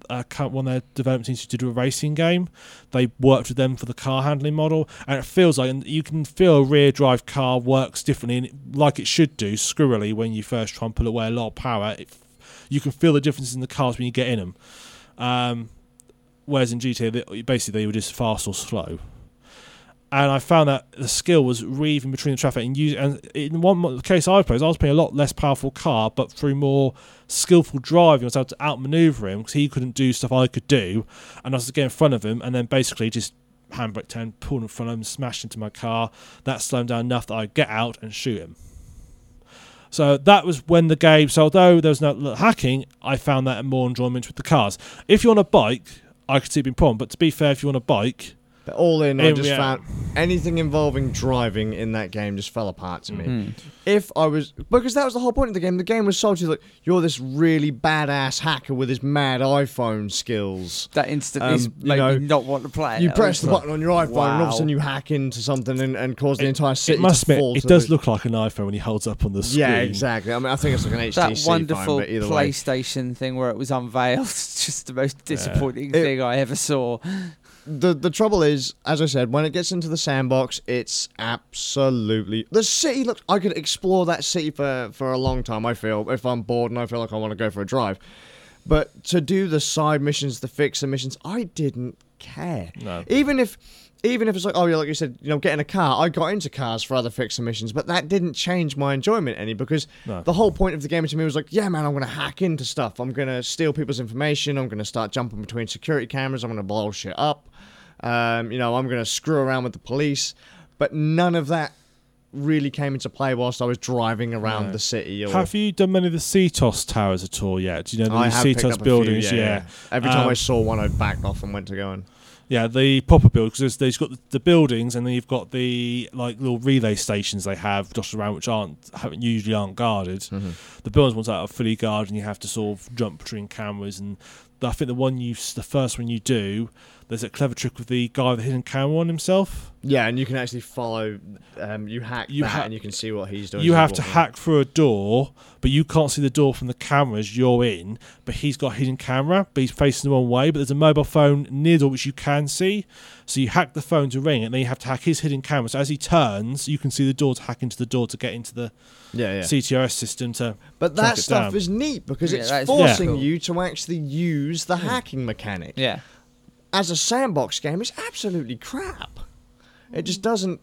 Uh, one of their development teams to do a racing game. They worked with them for the car handling model, and it feels like and you can feel a rear drive car works differently, like it should do, squirrely when you first try and pull away a lot of power. It, you can feel the differences in the cars when you get in them. Um, whereas in GTA, they, basically they were just fast or slow. And I found that the skill was weaving between the traffic and use. And in one case I played, I was playing a lot less powerful car, but through more skillful driving, I was able to outmaneuver him because he couldn't do stuff I could do, and I was get in front of him, and then basically just handbrake turn, pull in front of him, smash into my car. That slowed him down enough that I get out and shoot him. So that was when the game. So although there was no hacking, I found that more enjoyment with the cars. If you're on a bike, I could see it being problem. But to be fair, if you're on a bike, But all in, I just rea- found anything involving driving in that game just fell apart to me. Hmm. If I was because that was the whole point of the game. The game was sold to you like you're this really badass hacker with his mad iPhone skills. That instantly Um, you made know, me not want to play. You it. I press was the button on your iPhone, and all of a sudden you hack into something and, and cause the It- entire city it must to admit fall. it to does the- look like an iPhone when he holds up on the screen. Yeah, exactly. I mean, I think it's like an HTC That phone, wonderful but either way. PlayStation thing where it was unveiled. Just the most disappointing It- thing I ever saw. The the trouble is, as I said, when it gets into the sandbox, it's absolutely the city. Look, I could explore that city for for a long time. I feel if I'm bored and I feel like I want to go for a drive, but to do the side missions, the fixer missions, I didn't care. No. Even if. Even if it's like, oh yeah, like you said, you know, getting a car. I got into cars for other fixer missions, but that didn't change my enjoyment any because No. the whole point of the game to me was like, yeah, man, I'm gonna hack into stuff. I'm gonna steal people's information. I'm gonna start jumping between security cameras. I'm gonna blow shit up. Um, you know, I'm going to screw around with the police, but none of that really came into play whilst I was driving around No. the city. Or Have you done many of the CTOS towers at all yet? Do you know the CTOS buildings? few, yeah. Every time I Um, saw one, I backed off and went to go and. Yeah, the proper build because there's got the, buildings and then you've got the like little relay stations they have dotted around which aren't haven't usually aren't guarded. Mm-hmm. The buildings ones that are fully guarded and you have to sort of jump between cameras and I think the one you the first one you do there's a clever trick with the guy with the hidden camera on himself. Yeah, and you can actually follow. Um, you hack You that, ha- and you can see what he's doing. You have to hack through a door, but you can't see the door from the cameras you're in. But he's got a hidden camera, but he's facing the wrong way. But there's a mobile phone near the door which you can see. So you hack the phone to ring and then you have to hack his hidden camera. So as he turns, you can see the door to hack into the door to get into the Yeah, yeah. CTOS system to. but that stuff down. is neat because Yeah, it's forcing cool. you to actually use the hacking mechanic. Yeah. As a sandbox game, it's absolutely crap. It just doesn't.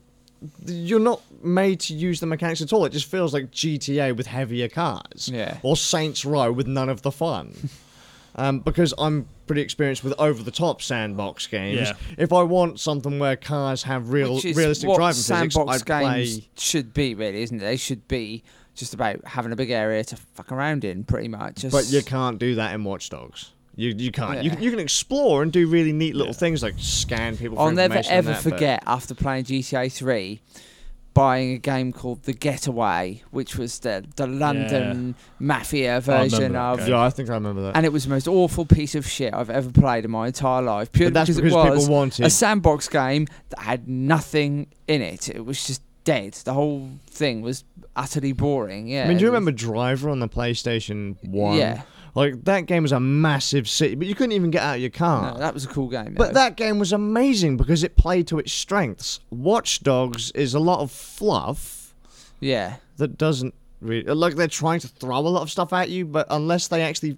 You're not made to use the mechanics at all. It just feels like GTA with heavier cars. Yeah. Or Saints Row with none of the fun. um, because I'm pretty experienced with over the top sandbox games. Yeah. If I want something where cars have real Which is realistic what driving physics, sandbox I'd games play. should be, really, isn't it? They should be just about having a big area to fuck around in, pretty much. Just, But you can't do that in Watch Dogs. You you can't. You, Yeah. can- you can explore and do really neat little things like scan people. For I'll never ever that, but- forget after playing GTA 3 buying a game called The Getaway, which was the the London mafia version of. game. Yeah, I think I remember that. And it was the most awful piece of shit I've ever played in my entire life. Purely But that's because, because it was people wanted a sandbox game that had nothing in it. It was just dead. The whole thing was utterly boring. Yeah. I mean, do you remember Driver on the PlayStation One? Yeah. Like that game was a massive city, but you couldn't even get out of your car. No, that was a cool game. but though. that game was amazing because it played to its strengths. Watch Dogs is a lot of fluff yeah. that doesn't really like they're trying to throw a lot of stuff at you, but unless they actually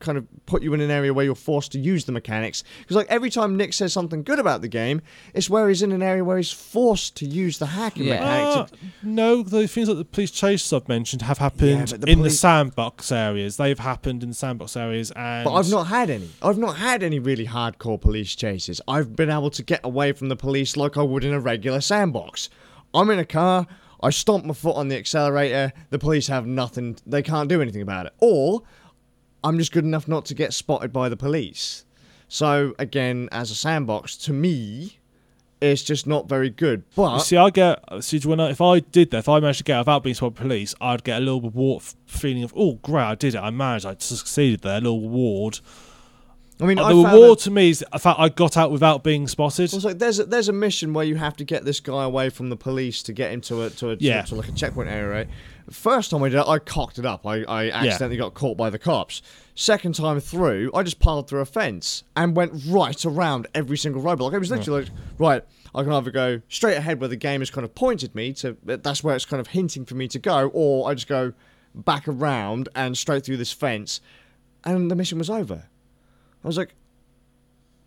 kind of put you in an area where you're forced to use the mechanics, because like every time Nick says something good about the game, it's where he's in an area where he's forced to use the hacking Yeah. mechanics. Ah, no, the things like the police chases I've mentioned have happened but the in the sandbox areas. They've happened in the sandbox areas, and But I've not had any. I've not had any really hardcore police chases. I've been able to get away from the police like I would in a regular sandbox. I'm in a car, I stomp my foot on the accelerator, the police have nothing, they can't do anything about it. Or I'm just good enough not to get spotted by the police. So, again, as a sandbox, to me, it's just not very good. You But see, I get see when I, if I did that, if I managed to get out without being spotted by police, I'd get a little reward feeling of oh great, I did it, I managed, I succeeded there, a little reward. I mean, Uh, I the reward to me is the fact I got out without being spotted. Also, there's a, there's a mission where you have to get this guy away from the police to get him to a to a Yeah. to, to like a checkpoint area. Right? First time I did it, I cocked it up. I, I accidentally got caught by the cops. Second time through, I just piled through a fence and went right around every single roadblock. It was literally like, right, I can either go straight ahead where the game has kind of pointed me to, that's where it's kind of hinting for me to go, or I just go back around and straight through this fence, and the mission was over. I was like,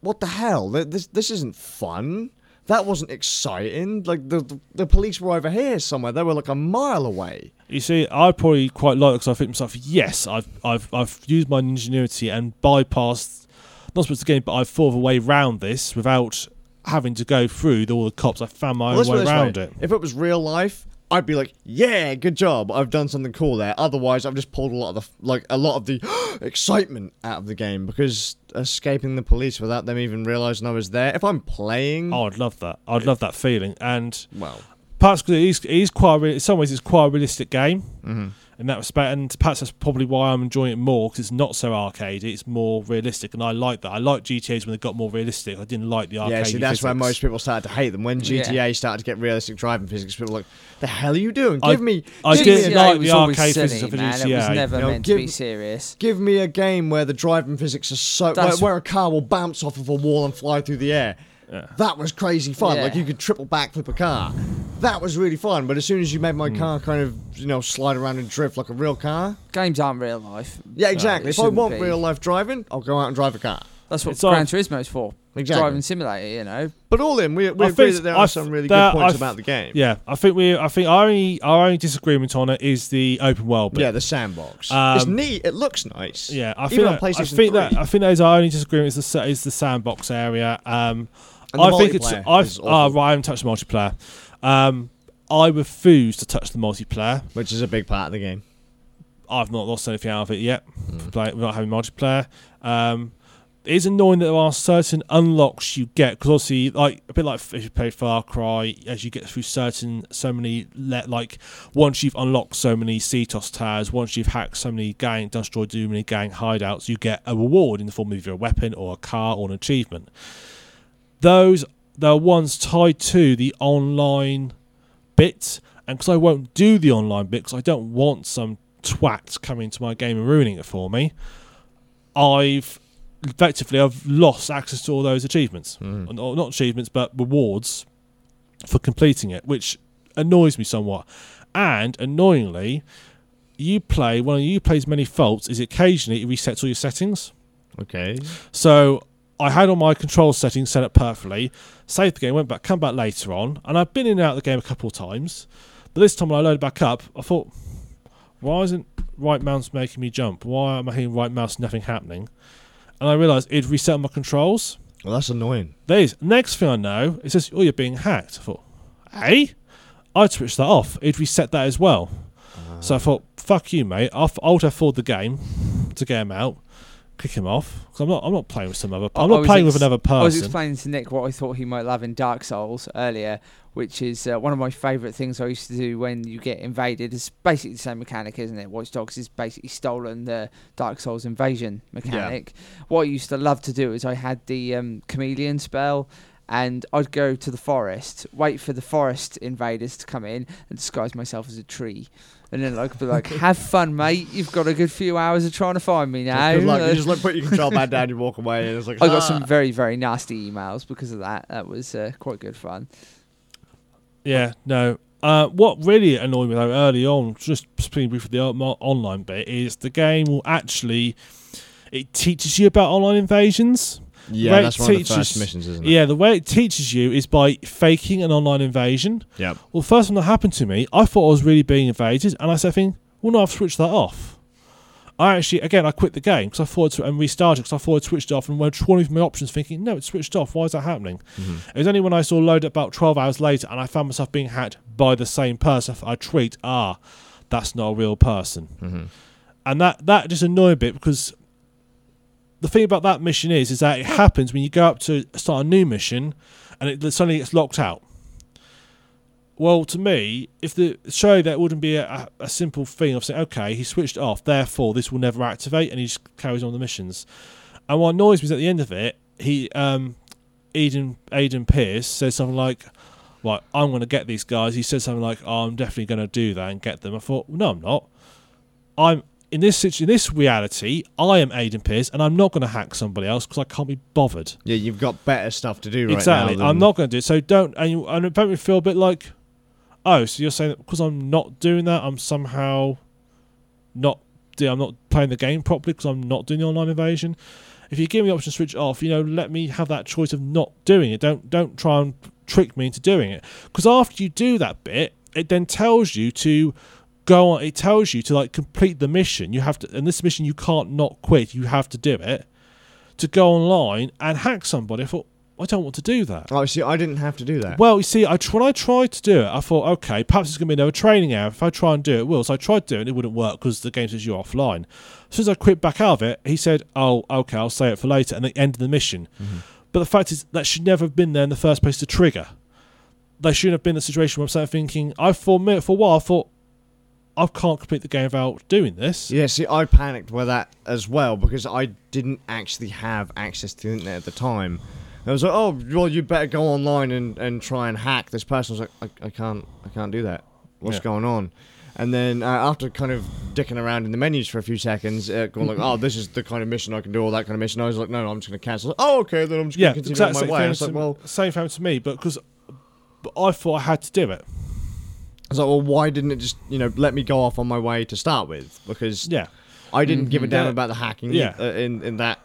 what the hell? This this isn't fun. That wasn't exciting. Like the, the police were over here somewhere. They were like a mile away. You see, I probably quite like because I think to myself, yes, I've I've I've used my ingenuity and bypassed not supposed to game, but I've thought of a way round this without having to go through all the cops. I found my Well, own way around way. it. If it was real life, I'd be like, yeah, good job. I've done something cool there. Otherwise, I've just pulled a lot of the like a lot of the excitement out of the game because escaping the police without them even realizing I was there. If I'm playing, Oh, I'd love that. I'd love that feeling. And well, perhaps because it is, it is quite, re- in some ways, it's quite a realistic game mm-hmm. In that respect. And perhaps that's probably why I'm enjoying it more because it's not so arcade. It's more realistic, and I like that. I like GTA's when they got more realistic. I didn't like the arcade. yeah. See, that's where most people started to hate them when Yeah. GTA started to get realistic driving physics. People were like, the hell are you doing? I- Give me, I give did me, like GTA the was always arcade silly, physics of a man. It was never You know, meant to be serious. Give me a game where the driving physics are so where, where a car will bounce off of a wall and fly through the air. Yeah. That was crazy fun. Yeah. Like you could triple backflip a car. That was really fun. But as soon as you made my Hmm. car kind of you know slide around and drift like a real car, Games aren't real life. yeah, exactly. it if I want be. real life driving, I'll go out and drive a car. That's what It's all- Gran Turismo's for. Exactly. Driving simulator, you know. But all in, we, we I agree think- that there are f- some really that- good points I f- about the game. Yeah, I think we. I think our only our only disagreement on it is the open world bit. Yeah, the sandbox. it's Um, neat. It looks nice. Yeah, I Even think on that, I PlayStation think that I think that is our only disagreement is the is the sandbox area. Um, And I think it's I oh right, I haven't touched the multiplayer. Um, I refuse to touch the multiplayer. which is a big part of the game. I've not lost anything out of it yet. Mm. Play, without having multiplayer. Um, it is annoying that there are certain unlocks you get because obviously, like a bit like if you play Far Cry, as you get through certain so many let like once you've unlocked so many CTOS towers, once you've hacked so many gang, destroyed so many gang hideouts, you get a reward in the form of either a weapon or a car or an achievement. Those are ones tied to the online bit, and because I won't do the online bit because I don't want some twat coming to my game and ruining it for me, I've effectively I've lost access to all those achievements, Mm. or not achievements but rewards for completing it, which annoys me somewhat. And annoyingly, you play one of you plays many faults is occasionally it resets all your settings. Okay. So I had all my control settings set up perfectly, saved the game, went back, come back later on, and I've been in and out of the game a couple of times. But this time when I loaded back up, I thought, why isn't right mouse making me jump? Why am I hitting right mouse, nothing happening? And I realised it'd reset my controls. Well, that's annoying. There is. Next thing I know, it says, oh, you're being hacked. I thought, hey? I switched that off. It'd reset that as well. So I thought, fuck you, mate. I'll Alt F4 the game to get him out, kick him off. Because I'm not, I'm not playing with some other. I'm not playing with another person. I was explaining to Nick what I thought he might love in Dark Souls earlier, which is uh, one of my favourite things I used to do when you get invaded. It's basically the same mechanic, isn't it? Watch Dogs is basically stolen the Dark Souls invasion mechanic. What I used to love to do is I had the um, chameleon spell. And I'd go to the forest, wait for the forest invaders to come in, and disguise myself as a tree. And then like be like, "Have fun, mate. You've got a good few hours of trying to find me now." Good luck. You just like put your control pad down, you walk away, and it's like I got "Ah." some very, very nasty emails because of that. That was uh, quite good fun. Yeah, no. Uh, what really annoyed me though early on, just speaking briefly the online bit, is the game will actually it teaches you about online invasions. Yeah, that's one of the first missions, isn't it? Yeah, the way it teaches you is by faking an online invasion. Yeah. Well, first time that happened to me, I thought I was really being invaded, and I said, "Thing, well, no, I've switched that off. I actually, again, I quit the game because I thought to, and restarted because I thought I'd switched it off and went trying for my options, thinking, no, it's switched off. Why is that happening? It was only when I saw load about 12 hours later and I found myself being hacked by the same person. I tweet, ah, that's not a real person. Mhm. And that, that just annoyed me a bit because the thing about that mission is, is that it happens when you go up to start a new mission and it suddenly gets locked out. Well, to me, if the show that wouldn't be a, a, simple thing of saying, okay, he switched off, therefore this will never activate, and he just carries on the missions. And what annoys me is at the end of it, he, um, Eden, Aiden Pearce says something like, "Right, I'm going to get these guys." He said something like, oh, "I'm definitely going to do that and get them." I thought, no, I'm not. I'm in this situ- in this reality, I am Aiden Pearce, and I'm not going to hack somebody else because I can't be bothered. Yeah, you've got better stuff to do right exactly. now. I'm not going to do it. So don't, and, you, and it me feel a bit like, oh, so you're saying that because I'm not doing that, I'm somehow not, do- I'm not playing the game properly because I'm not doing the online invasion. If you give me the option to switch off, you know, let me have that choice of not doing it. Don't don't try and trick me into doing it. Because after you do that bit, it then tells you to go on. It tells you to like complete the mission. You have to, and this mission you can't not quit. You have to do it to go online and hack somebody. I thought I don't want to do that. Oh, see, I didn't have to do that. Well, you see, I tr- when I tried to do it, I thought, okay, perhaps it's going to be another training hour. If I try and do it, it will. So I tried doing it, it wouldn't work because the game says you're offline. As soon as I quit back out of it, he said, oh, okay, I'll say it for later, and they ended the mission. Mm-hmm. But the fact is, that should never have been there in the first place to trigger. They shouldn't have been in a situation where I'm sat thinking, I for a minute, for a while, I thought, I can't complete the game without doing this. Yeah, see, I panicked with that as well because I didn't actually have access to the internet at the time. I was like, "Oh, well, you better go online and, and try and hack this person." I was like, I, "I can't, I can't do that. What's Yeah. going on?" And then uh, after kind of dicking around in the menus for a few seconds, uh, going like, "Oh, this is the kind of mission I can do, all that kind of mission," I was like, "No, no I'm just going to cancel." Oh, okay, then I'm just Yeah, going to continue exactly. on my way. I Same, was like, "Well, same thing to me, but because but I thought I had to do it. I was like, well, why didn't it just, you know, let me go off on my way to start with? Because Yeah. I didn't give a damn Yeah. about the hacking. Yeah. uh, in in that.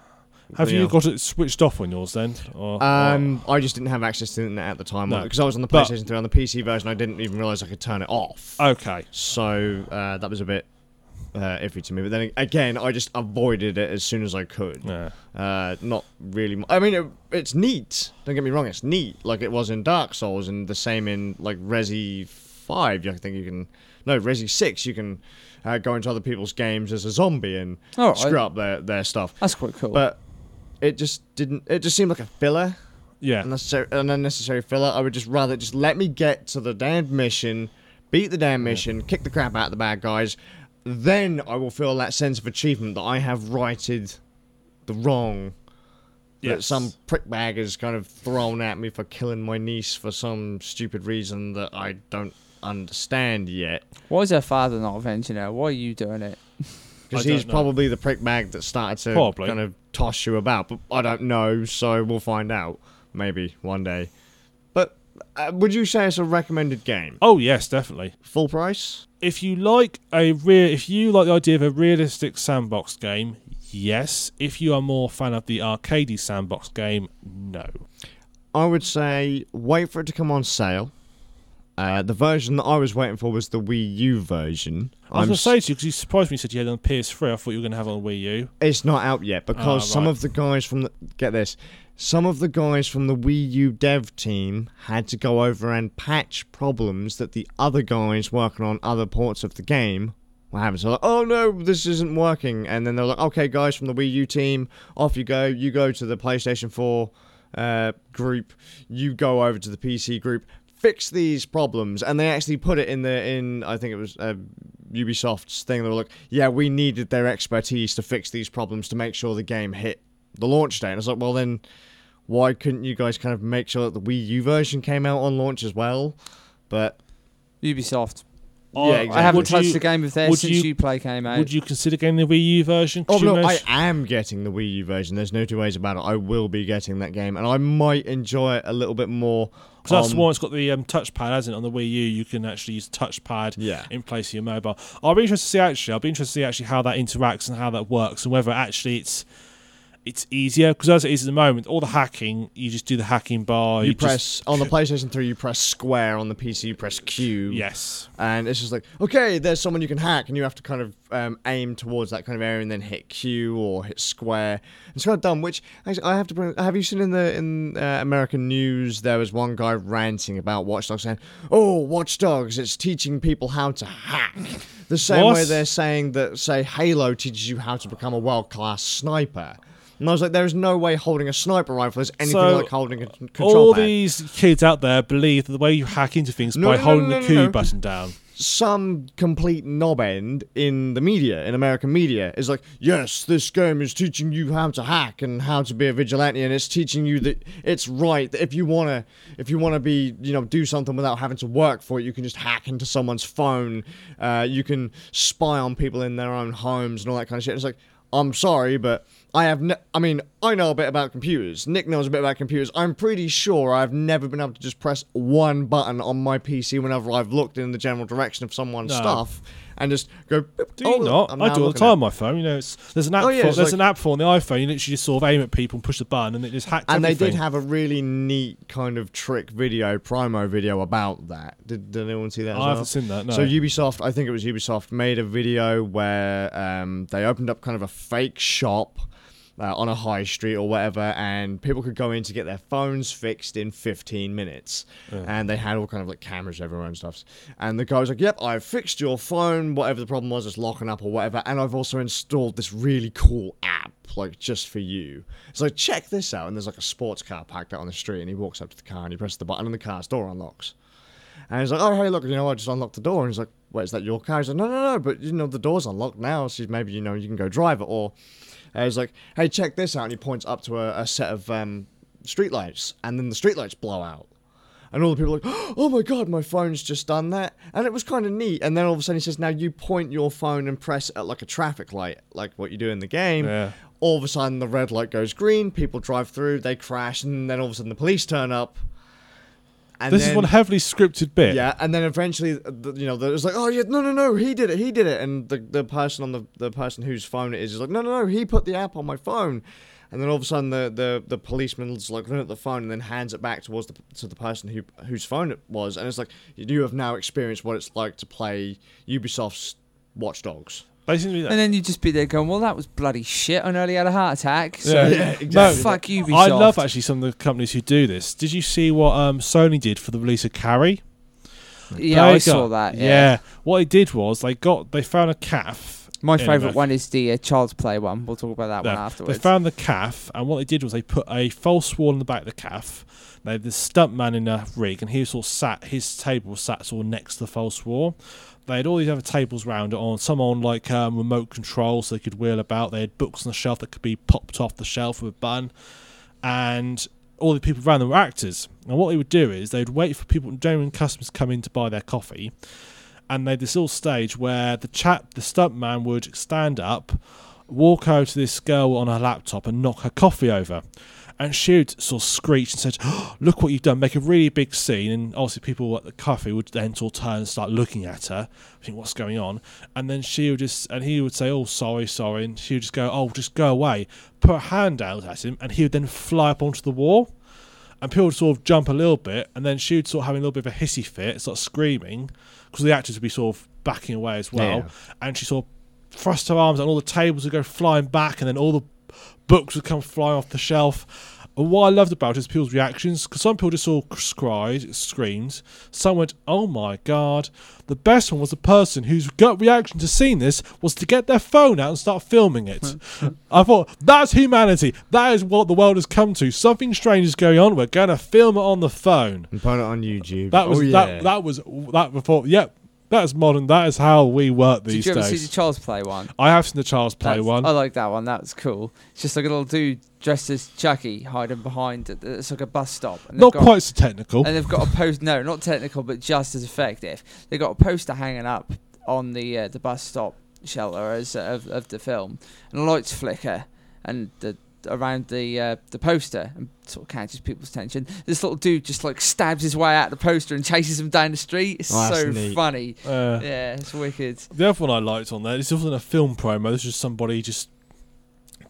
Have you know. got it switched off on yours then? Or, Um, I just didn't have access to the internet at the time No. because I was on the But- PlayStation 3 on the PC version. I didn't even realize I could turn it off. okay. So uh, that was a bit uh, iffy to me. But then again, I just avoided it as soon as I could. Yeah. Uh, not really. I mean, it, it's neat. Don't get me wrong. It's neat, like it was in Dark Souls, and the same in like Resi Five. I think you can. No, Resi Six. You can uh, go into other people's games as a zombie and All right. screw up their their stuff. That's quite cool. But it just didn't. It just seemed like a filler Yeah. unnecessary, an unnecessary filler. I would just rather just let me get to the damn mission, beat the damn mission, kick the crap out of the bad guys. Then I will feel that sense of achievement that I have righted the wrong that Yes. some prickbag has kind of thrown at me for killing my niece for some stupid reason that I don't understand yet. Why is her father not avenging her? Why are you doing it? Because I he's don't know. probably the prickbag that started to Probably. kind of toss you about. But I don't know, so we'll find out. Maybe one day. But uh, would you say it's a recommended game? Oh yes, definitely. Full price? If you like a real, if you like the idea of a realistic sandbox game, yes. If you are more fan of the arcadey sandbox game, no. I would say wait for it to come on sale. Uh, the version that I was waiting for was the Wii U version. I was going to say to you because you surprised me. You said you had it on PS3. I thought you were going to have it on Wii U. It's not out yet because Ah, some right. of the guys from the get this, some of the guys from the Wii U dev team had to go over and patch problems that the other guys working on other ports of the game were having. So like, oh no, this isn't working, and then they're like, okay, guys from the Wii U team, off you go. You go to the PlayStation 4 uh, group. You go over to the PC group. Fix these problems, and they actually put it in the in. I think it was. Uh, Ubisoft's thing. They were like, yeah, we needed their expertise to fix these problems to make sure the game hit the launch date. And I was like, well, then why couldn't you guys kind of make sure that the Wii U version came out on launch as well? But Ubisoft. Oh, Yeah, I haven't Would touched you- the game of theirs would since you- Uplay came out. Would you consider getting the Wii U version? oh you no, I am getting the Wii U version. There's no two ways about it. I will be getting that game, and I might enjoy it a little bit more. 'Cause that's one that's got the um, touchpad, hasn't it? On the Wii U, you can actually use touchpad Yeah. in place of your mobile. I'll be interested to see actually. I'll be interested to see actually how that interacts and how that works, and whether actually it's it's easier because as it is at the moment, all the hacking you just do the hacking bar. you, You, press on the PlayStation 3, you press square. On the PC, you press Q. yes. and it's just like okay there's someone you can hack and you have to kind of um, aim towards that kind of area and then hit q or hit square it's kind of dumb which actually i have to bring have you seen in the in uh, american news there was one guy ranting about watch dogs saying oh watch dogs it's teaching people how to hack the same What? way they're saying that say halo teaches you how to become a world-class sniper And I was like, there is no way holding a sniper rifle is anything So, like holding a con- control All pad. these kids out there believe that the way you hack into things is No, by no, no, holding no, the no, Q no. button down. Some complete knob end in the media, in American media, is like, yes, this game is teaching you how to hack and how to be a vigilante, and it's teaching you that it's right that if you wanna, if you wanna be, you know, do something without having to work for it, you can just hack into someone's phone. Uh, you can spy on people in their own homes and all that kind of shit. It's like, I'm sorry, but I have. I mean, I know a bit about computers. Nick knows a bit about computers. I'm pretty sure I've never been able to just press one button on my PC whenever I've looked in the general direction of someone's No. stuff and just go. "Boop, Do you oh, not? I'm I do all the time on my phone. You know, it's, there's an app. Oh, yeah, for, there's like- an app for on the iPhone. You literally just sort of aim at people and push the button, and it just hacks And they did have a really neat kind of trick video, promo video about that. Did, did anyone see that? I well? haven't seen that. No. So Ubisoft, I think it was Ubisoft, made a video where um, they opened up kind of a fake shop uh, on a high street or whatever, and people could go in to get their phones fixed in 15 minutes. And they had all kind of like cameras everywhere and stuff. And the guy was like, "Yep, I've fixed your phone. Whatever the problem was, it's locking up or whatever. And I've also installed this really cool app." Like just for you, So like check this out, and there's like a sports car parked out on the street, and he walks up to the car and he presses the button, and the car's door unlocks. And he's like, oh, hey, look, you know, I just unlocked the door. And he's like, wait, is that your car? He's like, no, no, no, but, you know, the door's unlocked now, so maybe, you know, you can go drive it. Or uh, he's like, hey, check this out. And he points up to a, a set of um, streetlights, and then the streetlights blow out. And all the people are like, oh my god, my phone's just done that. And it was kind of neat. And then all of a sudden he says, now you point your phone and press at like a traffic light, like what you do in the game. Yeah. All of a sudden the red light goes green, people drive through, they crash, and then all of a sudden the police turn up. And this is one heavily scripted bit. yeah, and then eventually, uh, the, you know, it was like, oh yeah, no, no, no, he did it, he did it, and the the person on the the person whose phone it is is like, no, no, no, he put the app on my phone, and then all of a sudden the the the policeman's like looking at the phone and then hands it back towards the to the person who whose phone it was, and it's like you have now experienced what it's like to play Ubisoft's Watch Dogs. Basically, that. And then you'd just be there going, well, that was bloody shit. I nearly had a heart attack. So Yeah. Yeah, exactly. No, fuck Ubisoft. I love actually some of the companies who do this. Did you see what um, Sony did for the release of Carrie? Yeah, They I got- saw that. Yeah. Yeah. What they did was they got they found a calf. My favourite one is the uh, Child's Play one. We'll talk about that one afterwards. They found the calf, and what they did was they put a false wall in the back of the calf. They had this stunt man in a rig, and he was sort of sat. His table was sat sort of next to the false wall. They had all these other tables round it on, some on like um, remote control, so they could wheel about. They had books on the shelf that could be popped off the shelf with a button, and all the people around them were actors. And what they would do is they'd wait for people, genuine customers, to come in to buy their coffee, and they had this little stage where the chap, the stuntman, would stand up, walk over to this girl on her laptop, and knock her coffee over. And she would sort of screech and said, oh, "Look what you've done!" Make a really big scene, and obviously people at the coffee would then sort of turn and start looking at her, think, "What's going on?" And then she would just, and he would say, "Oh, sorry, sorry," and she would just go, "Oh, just go away." Put her hand out at him, and he would then fly up onto the wall and people would sort of jump a little bit, and then she would sort of having a little bit of a hissy fit, start screaming, because the actors would be sort of backing away as well, Yeah. and she sort of thrust her arms, and all the tables would go flying back, and then all the books would come flying off the shelf. And what I loved about it is people's reactions, because some people just of cried, screamed. Some went, "Oh my god!" The best one was the person whose gut reaction to seeing this was to get their phone out and start filming it. I thought that's humanity. That is what the world has come to. Something strange is going on. We're going to film it on the phone. And put it on YouTube. That was oh, yeah. that. That was that. Before, yep. That is modern. That is how we work these days. Did you ever see the Child's Play one? I have seen the Child's Play That's- one. I like that one. That was cool. It's just like a little dude dressed as Chucky hiding behind. it. It's like a bus stop. And Not got- quite so technical. And they've got a post. No, not technical, but just as effective. They've got a poster hanging up on the uh, the bus stop shelter as of, of the film, and the lights flicker, and the around the uh, the poster and sort of catches people's attention. This little dude just like stabs his way out the poster and chases him down the street. It's Oh, so neat. funny. Uh, Yeah, it's wicked. The other one I liked on there, this wasn't a film promo. This was somebody just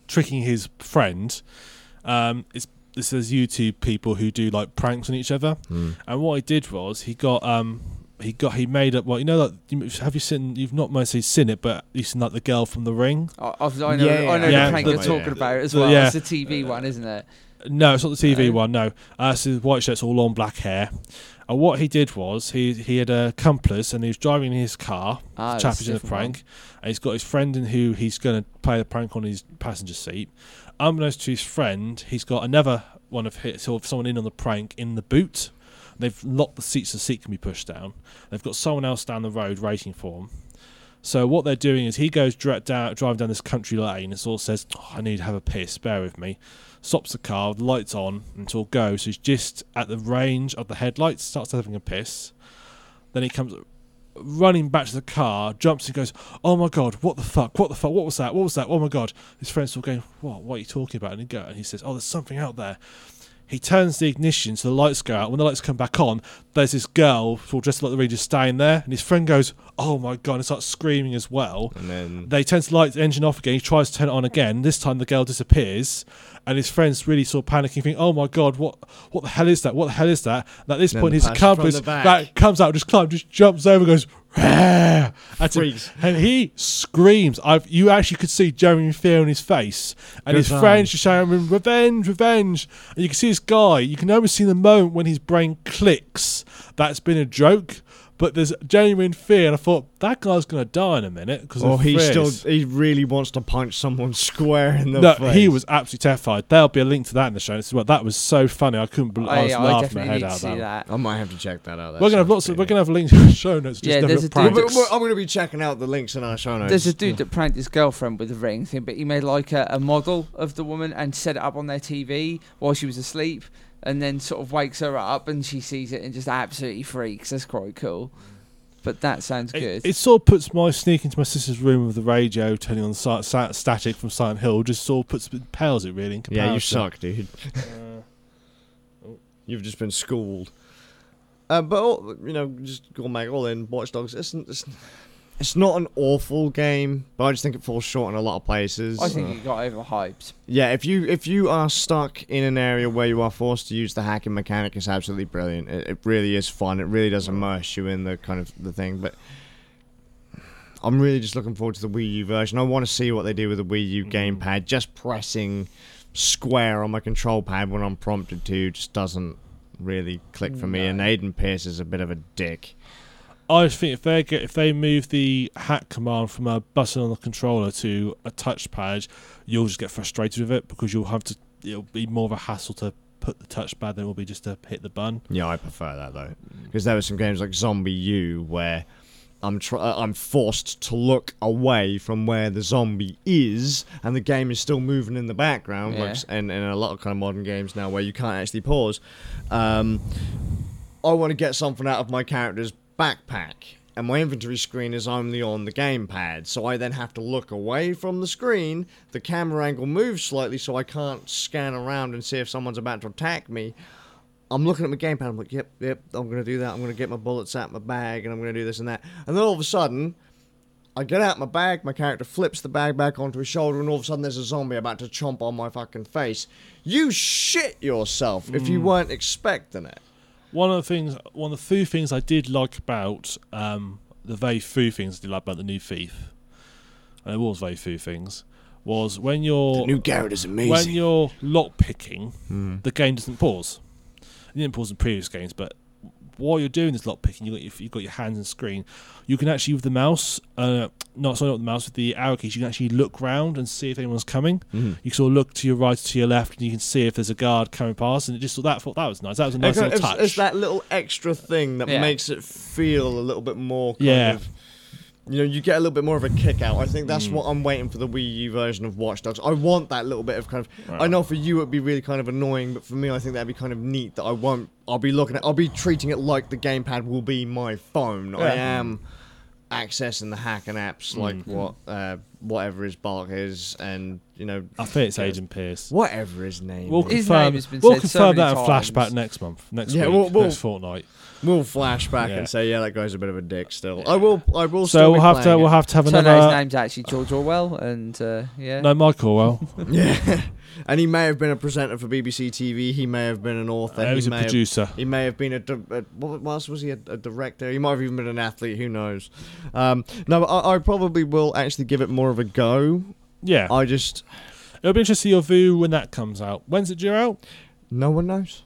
tricking his friend. Um, it's this is YouTube people who do like pranks on each other. Hmm. And what he did was he got um he got he made up well you know like have you seen you've not mostly seen it but you've seen like the girl from the ring. I, I've- know, Yeah, I know yeah, the prank the- you're talking yeah. about as The- well. yeah. It's a TV one, isn't it? No, it's not the TV No. one. No, uh, so the white shirts, all long black hair, And what he did was he he had a accomplice and he was driving in his car. Ah, the chap that's who's in a different one. prank, and he's got his friend in who he's going to play the prank on his passenger seat. Unbeknownst to his friend, he's got another one of his sort of someone in on the prank in the boot. They've locked the seats the seat can be pushed down. They've got someone else down the road waiting for him. So what they're doing is he goes dra- down, driving down this country lane and sort says, oh, "I need to have a piss. Bear with me." Stops the car, the lights on until go. So he's just at the range of the headlights, starts having a piss. Then he comes running back to the car, jumps and goes, "Oh my god, what the fuck? What the fuck? What was that? What was that? Oh my god!" His friends all going, "What? What are you talking about?" And he go, and he says, "Oh, there's something out there." He turns the ignition so the lights go out. When the lights come back on, there's this girl, all dressed like the Rangers, staying there, and his friend goes, "Oh my god!" and starts screaming as well. And then They turn the light engine off again. He tries to turn it on again. This time the girl disappears, and his friends really sort of panicking, thinking, "Oh my god, what what the hell is that? What the hell is that?" And at this point, his accomplice the that comes out, just climbs, just jumps over, goes. Him, and he screams. I've you actually could see Jeremy fear on his face, and Good his time. friends just shouting "Revenge, revenge!" And you can see this guy. You can almost see the moment when his brain clicks. That's been a joke, but there's genuine fear. And I thought that guy's gonna die in a minute because or of he still he really wants to punch someone square in the No, face. he was absolutely terrified. There'll be a link to that in the show. notes as well. That was so funny. I couldn't believe. I I, was I laughing my head out to of see that. that. I might have to check that out. That We're gonna have sounds lots. Of, we're gonna have links in the show notes. Just Yeah, there's a a dude prank. But- Tactics. but I'm going to be checking out the links in our show notes. There's a dude that pranked his girlfriend with a ring thing, but he made like a, a model of the woman and set it up on their TV while she was asleep, and then sort of wakes her up and she sees it and just absolutely freaks. That's quite cool. But that sounds good. It, it sort of puts my sneak into my sister's room with the radio turning on si- sa- static from Silent Hill. Just sort of puts pales it really in yeah, you suck, dude. Uh, You've just been schooled. Uh, but all, you know, just going back all in, Watch Dogs. It's, it's it's not an awful game, but I just think it falls short in a lot of places. I think it got overhyped. Yeah, if you if you are stuck in an area where you are forced to use the hacking mechanic, it's absolutely brilliant. It, it really is fun. It really does immerse you in the kind of the thing. But I'm really just looking forward to the Wii U version. I want to see what they do with the Wii U mm. gamepad. Just pressing square on my control pad when I'm prompted to just doesn't really click for me. And Aiden Pearce is a bit of a dick. I just think if they get if they move the hack command from a button on the controller to a touchpad, you'll just get frustrated with it because you'll have to. It'll be more of a hassle to put the touchpad than it will be just to hit the button. Yeah, I prefer that though, because there were some games like ZombiU where I'm tr- uh, I'm forced to look away from where the zombie is, and the game is still moving in the background. Yeah. Like, and, and in a lot of kind of modern games now where you can't actually pause. Um, I want to get something out of my character's backpack. And my inventory screen is only on the gamepad, so I then have to look away from the screen. The camera angle moves slightly, so I can't scan around and see if someone's about to attack me. I'm looking at my gamepad. I'm like, yep, yep, I'm gonna do that. I'm gonna get my bullets out my bag, and I'm gonna do this and that. And then all of a sudden, I get out my bag. My character flips the bag back onto his shoulder, and all of a sudden, there's a zombie about to chomp on my fucking face. You shit yourself if you hmm. weren't expecting it. One of the things, one of the few things I did like about um, the very few things I did like about the new Thief, and it was very few things, was when you're The new character's amazing. when you're lock picking, Hmm. the game doesn't pause. It didn't pause in previous games, but while you're doing this lock picking, you got your, you've got your hands on screen. You can actually with the mouse, uh, not sorry, not with the mouse, with the arrow keys, you can actually look round and see if anyone's coming. Mhm. You can sort of look to your right, to your left, and you can see if there's a guard coming past. And it just that thought that was nice. That was a nice It's, little it's, touch. it's that little extra thing that Yeah. makes it feel a little bit more. Kind Yeah. Of, you know, you get a little bit more of a kick out. I think Mm. that's what I'm waiting for the Wii U version of Watch Dogs. I want that little bit of kind of. I know for you it'd be really kind of annoying, but for me I think that'd be kind of neat. That I won't. I'll be looking at. I'll be treating it like the gamepad will be my phone. I am accessing the hack and apps like Mm. what uh, whatever his bark is, and you know I think it's Yeah. Aiden Pearce. whatever his name. We'll is. His confirm. name has been we'll said so confirm many that in flashback next month, next Yeah, week, we'll- we'll- next fortnight. We'll flash back Yeah. and say, yeah, that guy's a bit of a dick. Still, I will. I will. So still we'll be have to playing we'll have to have Turns out his name's actually George Orwell, and uh, yeah. No, Michael. Well, Yeah, and he may have been a presenter for BBC TV. He may have been an author. uh, he he's a may have- producer. he may have been a, a what what else was he a, a director? He might have even been an athlete. Who knows? Um, no, but I, I probably will actually give it more of a go. Yeah, I just it'll be interesting to see your view when that comes out. When's it due out? no one knows.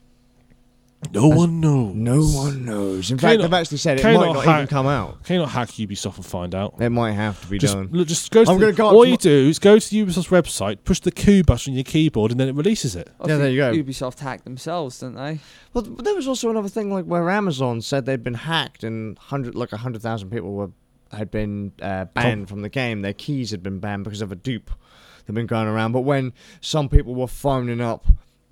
No one knows. No one knows. In Can fact, you they've actually said it can you might not not hack- even come out. Can you not hack Ubisoft and find out? It might have to be Just done. look, just go. To I'm the, gonna go up all to you my- do is go to the Ubisoft website, push the Q button on your keyboard, and then it releases it. I Yeah, there think you go. Ubisoft hacked themselves, didn't they? Well, but there was also another thing like where Amazon said they'd been hacked and hundred like hundred thousand people were had been uh, banned from the game. Their keys had been banned because of a dupe that'd been going around. But when some people were phoning up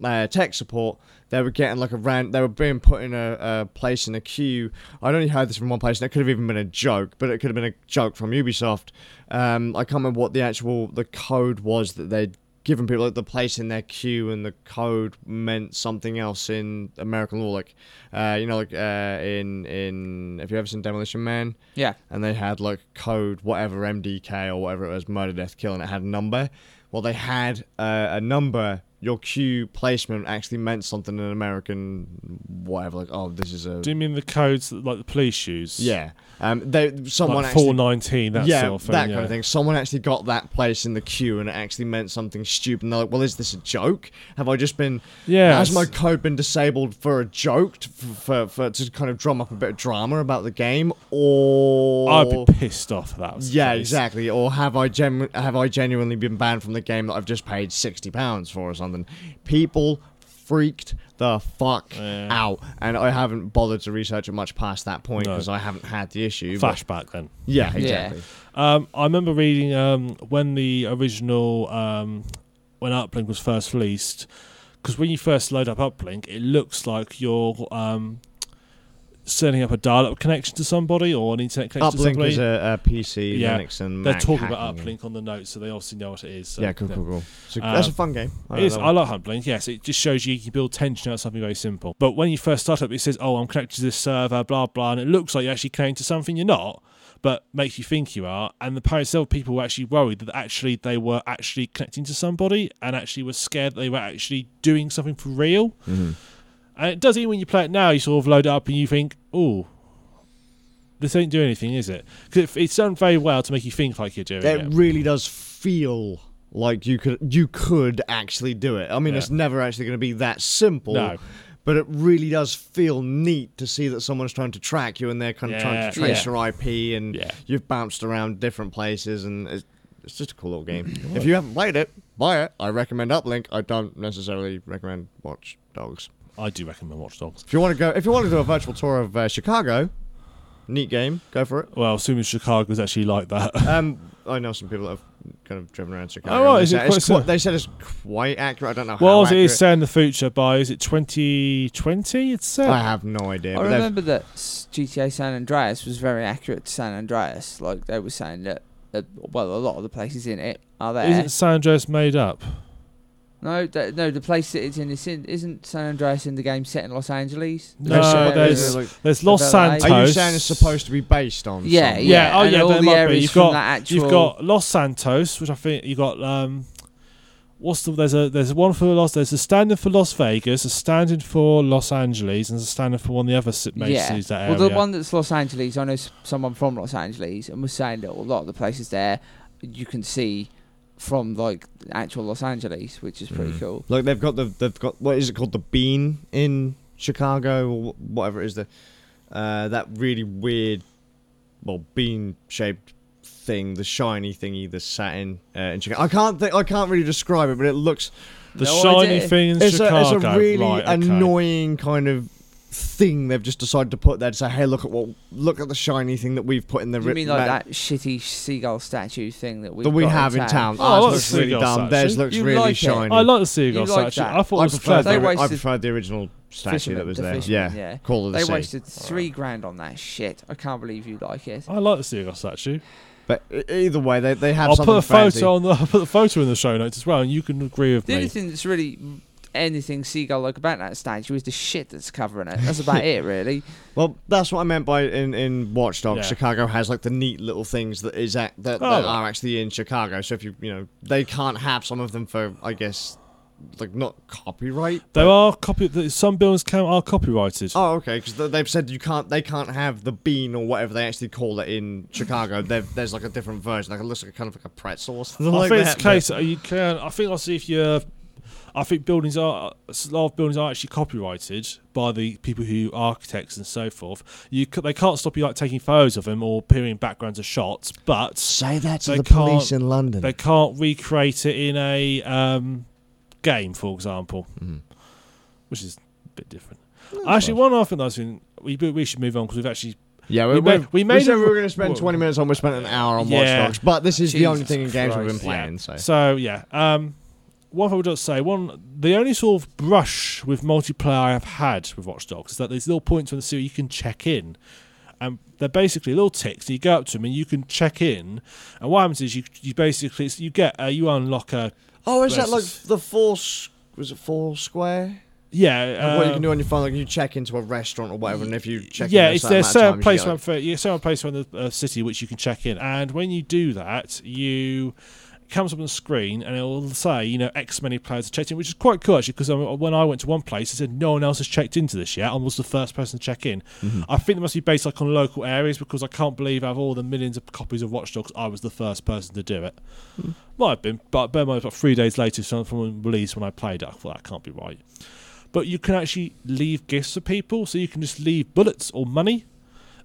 uh, tech support, they were getting like a rant. They were being put in a, a place in a queue. I'd only heard this from one place, and it could have even been a joke, but it could have been a joke from Ubisoft. Um, I can't remember what the actual the code was that they'd given people like the place in their queue and the code meant something else in American law, like uh, you know, like uh, in in if you ever seen Demolition Man? Yeah. And they had like code whatever MDK or whatever it was, murder, death, kill, and it had a number. Well, they had uh, a number. Your queue placement actually meant something in American whatever. Like, oh, this is a Do you mean the codes that like the police use? yeah. Um, they someone like actually four nineteen. That yeah, sort of thing. that yeah. kind of thing. Someone actually got that place in the queue, and it actually meant something stupid. And they're like, "Well, is this a joke? Have I just been? Yeah, has my code been disabled for a joke, to, for, for to kind of drum up a bit of drama about the game, or I'd be pissed off that was yeah, exactly. Or have I genu- have I genuinely been banned from the game that I've just paid sixty pounds for or something? People freaked the fuck Yeah. out, and I haven't bothered to research it much past that point No. because I haven't had the issue. but- Flashback then. yeah, Yeah. exactly. Um, I remember reading um, when the original um, when Uplink was first released, because when you first load up Uplink, it looks like you're um, setting up a dial-up connection to somebody or an internet connection to Uplink somebody. is a, a PC, Yeah, Linux, and They're Mac talking about. Uplink on the notes, so they obviously know what it is. So, yeah, cool, cool, cool. So Um, that's a fun game. I It is. I like Uplink. Yes, it just shows you you can build tension out of something very simple. But when you first start up, it says, "Oh, I'm connected to this server," blah blah, and it looks like you're actually connecting to something you're not, but makes you think you are. And the several people were actually worried that actually they were actually connecting to somebody, and actually were scared that they were actually doing something for real. Mhm. And it does even when you play it now, you sort of load it up and you think, "Oh." This ain't doing anything, is it? Because it's done very well to make you think like you're doing It it. really does feel like you could you could actually do it. I mean, Yeah. it's never actually going to be that simple. No. But it really does feel neat to see that someone's trying to track you and they're kind of trying to trace Yeah. your IP and Yeah. you've bounced around different places and it's, it's just a cool little game. if you haven't played it, buy it. I recommend Uplink. I don't necessarily recommend Watch Dogs. I do recommend Watch Dogs. If you want to go, if you want to do a virtual tour of uh, Chicago, neat game. Go for it. Well, assuming Chicago's actually like that. Um, I know some people that have kind of driven around Chicago. Oh, right, They is it said it's quite qui- they said it's quite accurate. I don't know how Well, it accurate. is set in the future by is it 2020? It's set. I have no idea. I remember that GTA San Andreas was very accurate to San Andreas. Like they were saying that, that well, a lot of the places in it are there. Isn't San Andreas made up? No, th- no, the place that it's in is in, isn't San Andreas in the game set in Los Angeles? No, They said- there's is it like- there's Los Santos. Are you saying it's supposed to be based on? Yeah, something? yeah. oh and yeah, all there the might be. You've got actual. you've got Los Santos, which I think you got. Um, what's the there's a there's one for Los there's a standing for Las Vegas, a standing for Los Angeles, and a standing for one of the other ci- major yeah. cities that well, the one that's Los Angeles, I know someone from Los Angeles, and was saying that a lot of the places there you can see from like actual Los Angeles, which is pretty Mm. cool. Like they've got the they've got what is it called the bean in Chicago or whatever it is the uh, that really weird well bean shaped thing the shiny thingy the satin uh, in Chicago. I can't think I can't really describe it but it looks the No shiny idea. thing in it's Chicago. a, it's a really right, okay. annoying kind of thing they've just decided to put there to say hey look at what look at the shiny thing that we've put in the You ri- mean like ma- that shitty seagull statue thing that we that we have in town. Oh, I Ours looks really seagull dumb. Theirs looks You really like it? shiny. I like the seagull You like statue. that? I thought it was prefer, clever. They the, I wasted- prefer the original statue Fisherman, that was the there. fisherman, yeah. yeah. Call of the They Sea. wasted three grand on that shit. I can't believe you like it. I like the seagull statue. But either way, they, they have I'll something put a fancy. photo on the I'll put the photo in the show notes as well, and you can agree with The me. only thing that's really anything seagull like about that statue is the shit that's covering it. That's about it, really. Well, that's what I meant by in in Watch Dogs. Yeah. Chicago has like the neat little things that is act, that, Oh, that are actually in Chicago. So if you you know they can't have some of them for I guess like not copyright. There are copy. Some buildings can are copyrighted. Oh, okay. Because they've said you can't. They can't have the bean or whatever they actually call it in Chicago. There's like a different version. Like it looks like a kind of like a pretzel or something I like think that. it's a case. You can. I think I'll see if you I think buildings are a lot of buildings are actually copyrighted by the people who architects and so forth. You they can't stop you like taking photos of them or appearing in backgrounds of shots, but Say that to the police in London. they can't recreate it in a um, game, for example, Mhm. which is a bit different. actually, one other thing I was thinking, we we should move on because we've actually Yeah, We we, made- we, we we, said a- we were going to spend Whoa. 20 minutes on. We spent an hour on Yeah. Watch Dogs, but this is the only thing in games we've been Christ, playing. So So yeah, um, one thing I would just say, one the only sort of brush with multiplayer I have had with Watch Dogs is that there's little points on the series you can check in, and they're basically little ticks. And you go up to them and you can check in, and what happens is you you basically you get uh, you unlock a oh, is that like the four? Was it Foursquare? yeah Like what you can do on your phone, like you check into a restaurant or whatever, and if you check, yeah, in it's there's certain place around like- for yeah, certain place around the uh, city which you can check in, and when you do that, you comes up on the screen and it will say you know X many players have checked in, which is quite cool actually because um, when I went to one place, it said no one else has checked into this yet. I was the first person to check in. Mm-hmm. I think it must be based like on local areas because I can't believe out of all the millions of copies of Watch Dogs, I was the first person to do it. Hmm. Might have been, but bear in mind, about three days later, something released when I played it. I thought that can't be right. But you can actually leave gifts for people, so you can just leave bullets or money,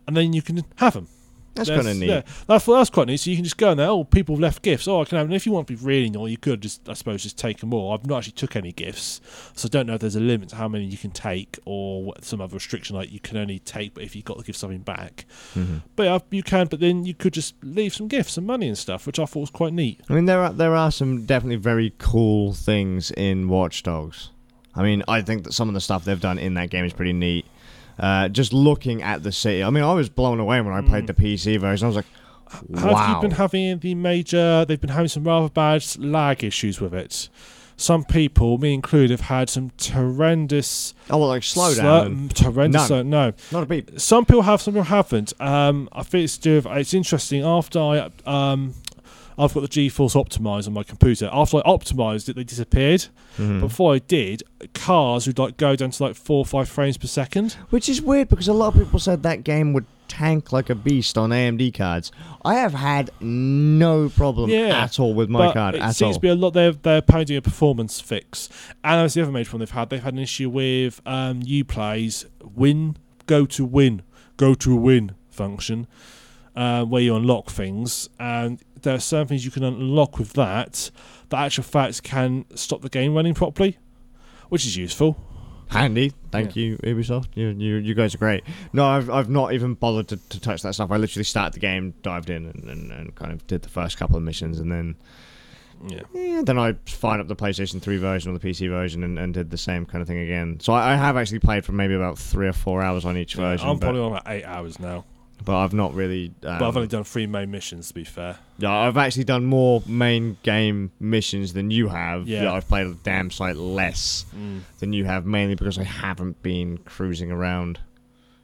and then you can have them. That's There's- kind of neat. Yeah, that's that's quite neat. So you can just go in there. Oh, people have left gifts. Oh, I can have. And if you want to be really naughty, you could just, I suppose, just take them all. I've not actually took any gifts, so I don't know if there's a limit to how many you can take or what, some other restriction like you can only take, but if you've got to give something back. Mhm. But yeah, you can. But then you could just leave some gifts and money and stuff, which I thought was quite neat. I mean, there are there are some definitely very cool things in Watch Dogs. I mean, I think that some of the stuff they've done in that game is pretty neat. Uh, just looking at the city, I mean, I was blown away when I played Mm. the PC version. I was like, "Wow!" Have you been having the major? They've been having some rather bad lag issues with it. Some people, me included, have had some horrendous oh, well, like slow down. mm, horrendous. No, Not a beep. some people have, some people haven't. Um, I think it's do it's interesting. After I um, I've got the GeForce optimized on my computer. After I optimized it, they disappeared. Mhm. Before I did, cars would like go down to like four or five frames per second. Which is weird because a lot of people said that game would tank like a beast on AMD cards. I have had no problem Yeah, at all with my but card it at seems all. to be a lot. They're they're apparently a performance fix, and that's the other major problem they've had. They've had an issue with um, UPlay's win, go to win, go to win function, uh, where you unlock things, and there are certain things you can unlock with that that actual facts can stop the game running properly, which is useful. Handy, thank you, Ubisoft. You, you you guys are great. No, I've I've not even bothered to, to touch that stuff. I literally started the game, dived in, and, and, and kind of did the first couple of missions, and then Yeah. yeah, then I fired up the PlayStation 3 version or the PC version and, and did the same kind of thing again. So I, I have actually played for maybe about three or four hours on each version, I'm probably on about eight hours now, but I've not really. Um, but I've only done three main missions. To be fair, Yeah, I've actually done more main game missions than you have. Yeah. I've played a damn sight less mm. than you have, mainly because I haven't been cruising around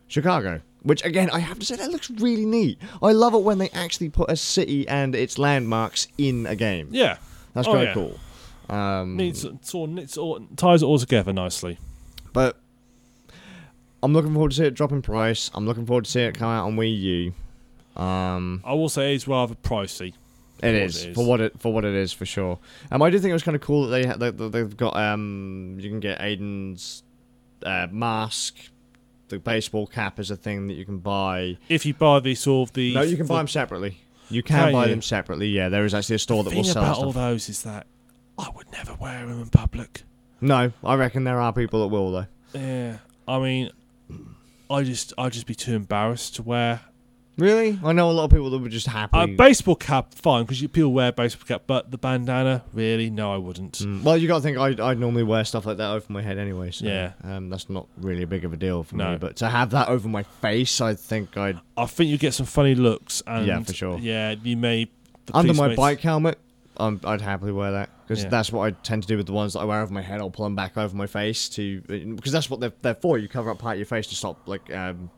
Chicago. Which again, I have to say that looks really neat. I love it when they actually put a city and its landmarks in a game. yeah, That's Oh, very yeah. cool. Um, needs it's all, it's all ties it all together nicely. but I'm looking forward to see it drop in price. I'm looking forward to see it come out on Wii U. Um, I will say it's rather pricey. It is, it is. for what it for what it is for sure. Um, I do think it was kind of cool that they ha- that that they've got um you can get Aiden's uh, mask, the baseball cap is a thing that you can buy. If you buy the sort of the no, you can buy them separately. You can, Can buy you? them separately. Yeah, there is actually a store that will thing sell about all those is that I would never wear them in public. No, I reckon there are people that will though. Yeah, I mean, I just I'd just be too embarrassed to wear Really, I know a lot of people that would just a happily. baseball cap. Fine, because people wear baseball cap, but the bandana, really, no, I wouldn't. Mm, well, you got to think I I normally wear stuff like that over my head anyway. So, Yeah. um, that's not really a big of a deal for No. me. But to have that over my face, I think I'd I think you get some funny looks, and Yeah, for sure. Yeah, you may under my may- bike helmet, um, I'd happily wear that because Yeah. that's what I tend to do with the ones that I wear over my head. I'll pull them back over my face to because that's what they're, they're for. You cover up part of your face to stop like um,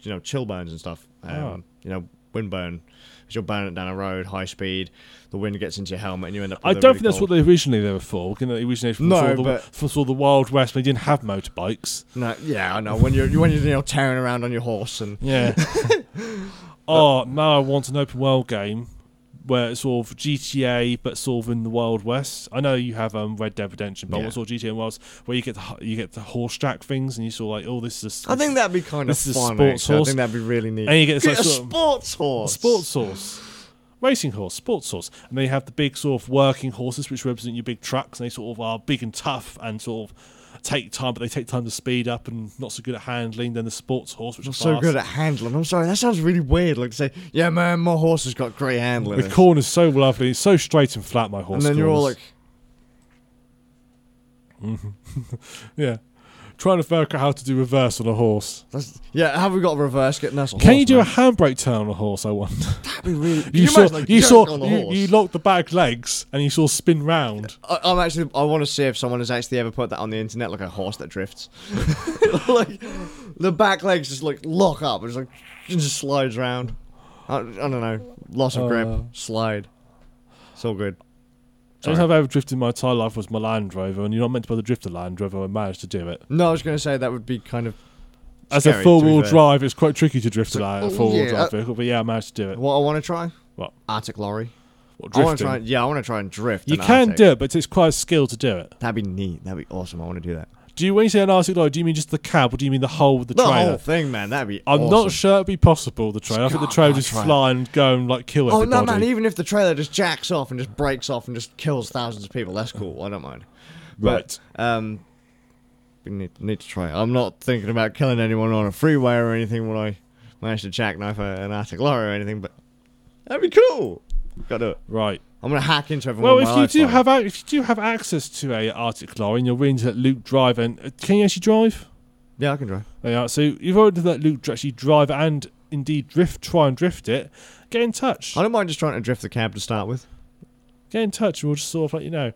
you know chill burns and stuff. Um, Oh. You know wind burn. You're burning down a road, high speed. The wind gets into your helmet, and you end up. I don't really think that's cold- what they originally they were for. You know, they originated from No, the, but- from sort of the Wild West when they didn't have motorbikes. No, yeah, I know. When you're when you're you know, tearing around on your horse and Yeah. oh, now I want an open world game where it's sort of GTA, but sort of in the Wild West. I know you have um, Red Dead Redemption, but Yeah. what sort of GTA and Wild where you get the you get the horse track things, and you sort of like, oh, this is. A, I think that'd be kind of this is a fun. sports actually. I think that'd be really neat. and you get this like, a sort of- sports horse. sports horse. Racing horse, sports horse, and then you have the big sort of working horses, which represent your big trucks, and they sort of are big and tough, and sort of take time, but they take time to speed up, and not so good at handling. Then the sports horse, which I'm is so fast. good at handling. I'm sorry, that sounds really weird. Like to say, yeah, man, my horse has got great handling. The corner's so lovely, it's so straight and flat. My horse, and then you're all like, mm-hmm. yeah, trying to work out how to do reverse on a horse. that's, yeah, have we got a reverse getting us? Can horse, you do a handbrake turn on a horse? I wonder. That'd be really. You, you, saw, like, you saw, you, you lock the back legs, and you of spin round. I, I'm actually. I want to see if someone has actually ever put that on the internet, like a horse that drifts. like the back legs just like lock up. It's like it just slides round. I, I don't know. Loss of grip. Uh. Slide. So good. Only Sorry. time I've ever drifted in my entire life was my Land Rover, and you're not meant to be able to drift a Land Rover. I managed to do it. No, I was going to say that would be kind of. As scary, a four-wheel drive, it's quite tricky to drift So- a la- oh, a four-wheel yeah, drive uh, vehicle, but yeah, I managed to do it. What I want to try? What? Arctic lorry. What, I want to drifting? try. Yeah, I want to try and drift. You an can Arctic. do it, but it's quite a skill to do it. That'd be neat. That'd be awesome. I want to do that. Do you, when you say an Arctic lorry, do you mean just the cab, or do you mean the whole of the The trailer? whole thing, man. That'd be. I'm awesome. not sure it'd be possible. The trailer, I think the God, trailer just try fly and go and like kill Oh no, man! Even if the trailer just jacks off and just breaks off and just kills thousands of people, that's cool. I don't mind. right. But, um, we need, need to try. it. I'm not thinking about killing anyone on a freeway or anything when I manage to jackknife a, an Arctic lorry or anything. But that'd be cool. Gotta do it. Right. I'm gonna hack into everyone. Well, if you do have if you do have access to a Arctic lorry and you're willing to let Luke drive, and uh, can you actually drive? yeah, I can drive. There you are. So you've already let Luke actually drive and indeed drift, try and drift it. Get in touch. I don't mind just trying to drift the cab to start with. Get in touch, and we'll just sort of let you know.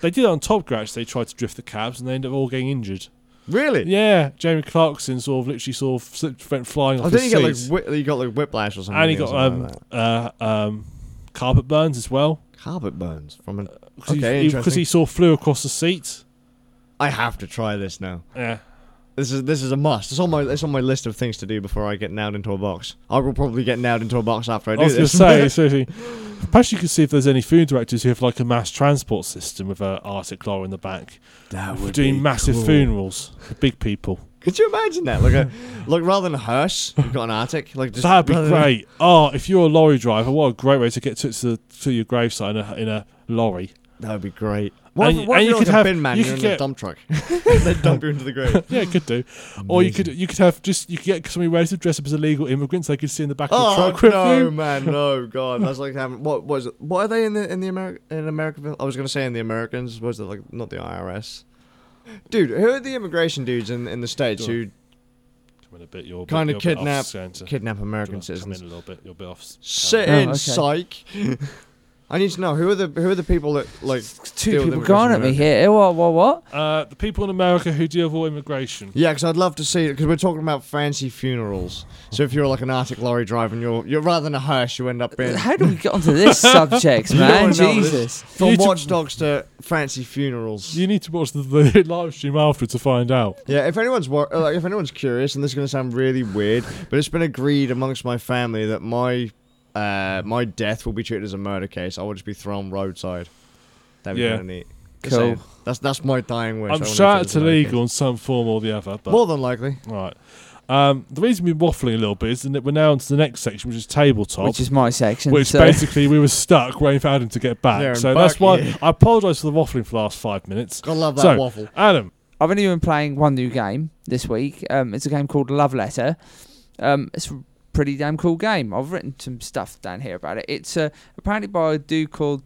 They did it on Top Gear. Actually, they tried to drift the cabs, and they ended up all getting injured. Really? Yeah, Jeremy Clarkson sort of literally sort of slipped, went flying off I his think you get like whi- you got like whiplash or something. and he got um, like uh, um, carpet burns as well. carpet burns from an. Uh, because Okay, he, he sort of flew across the seat. I have to try this now. Yeah. This is this is a must. It's on my it's on my list of things to do before I get nailed into a box. I will probably get nailed into a box after I I do was going to this. say, seriously, perhaps you could see if there's any food directors who have like a mass transport system with an Arctic lorry in the back that for doing massive funerals for big people. Could you imagine that? Like a like rather than a hearse, you've got an Arctic. Like just That'd be rather than- great. Oh, if you're a lorry driver, what a great way to get to to, to your gravesite in a, in a lorry. That would be great. What And- if, what and if you you're could like a have- bin man? you could in a get- dump truck. they dump you into the grave. Yeah, it could do. Or you could you could have just you could get somebody ready to dress up as illegal immigrants. They could see in the back of the Oh truck with no, you. man, no, God, that's like having what was it? What are they in the in the America in America? I was gonna say in the Americans. Was it like not the IRS? Dude, who are the immigration dudes in in the states who Come in a bit. You're a bit- Kinda you're a bit off kidnap- kidnap American Come citizens? in a little bit. You're a bit off. s- Sit Oh, in, okay. psych. I need to know who are the who are the people that like Two deal with people going at me immigration here. What? What? What? Uh, the people in America who deal with all immigration. Yeah, because I'd love to see it because we're talking about fancy funerals. So if you're like an Arctic lorry driver and you're you're rather than a hearse, you end up being How do we get onto this subject, man? don't know this. Jesus. from You to- Watch Dogs to fancy funerals. You need to watch the, the live stream after to find out. Yeah, if anyone's wor- uh, like, if anyone's curious, and this is going to sound really weird, but it's been agreed amongst my family that my uh, my death will be treated as a murder case. I will just be thrown roadside. That'd be Yeah. kind of neat. Just Cool. saying. That's that's my dying wish. I I'm wanna be sure treated it's as a murder illegal case. in some form or the other. But More than likely. right. Um, the reason we're waffling a little bit is that we're now on to the next section, which is tabletop. Which is my section. which so- basically we were stuck waiting for Adam to get back. Yeah, and so that's why Bucky. I apologise for the waffling for the last five minutes. Gotta love that So- waffle. Adam, I've only been playing one new game this week. Um, it's a game called Love Letter. Um, it's a pretty damn cool game. I've written some stuff down here about it. It's uh, apparently by a dude called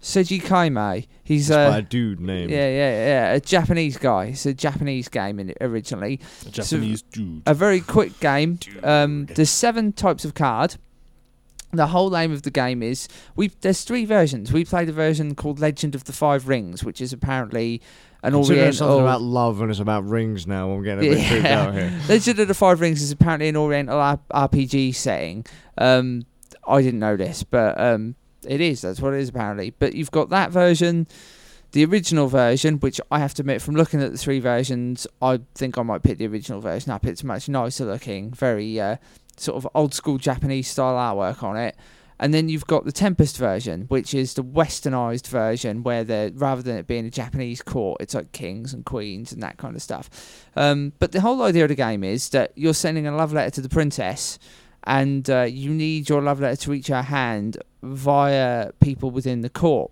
Seiji Kanai. He's It's by a uh, dude name. yeah, yeah, yeah, a Japanese guy. It's a Japanese game in originally. a Japanese dude. A very quick game. Um, there's seven types of card. The whole aim of the game is we. There's three versions. We played a version called Legend of the Five Rings, which is apparently an Considering it's something Oriental. about love and it's about rings now. I'm getting a bit freaked out here. Legend of the Five Rings is apparently an Oriental R- RPG setting. Um, I didn't know this, but um, it is. That's what it is apparently. But you've got that version, the original version, which I have to admit, from looking at the three versions, I think I might pick the original version up. It's much nicer looking, very uh, sort of old school Japanese style artwork on it. And then you've got the Tempest version, which is the westernized version, where the rather than it being a Japanese court, it's like kings and queens and that kind of stuff. Um, but the whole idea of the game is that you're sending a love letter to the princess, and uh, you need your love letter to reach her hand via people within the court.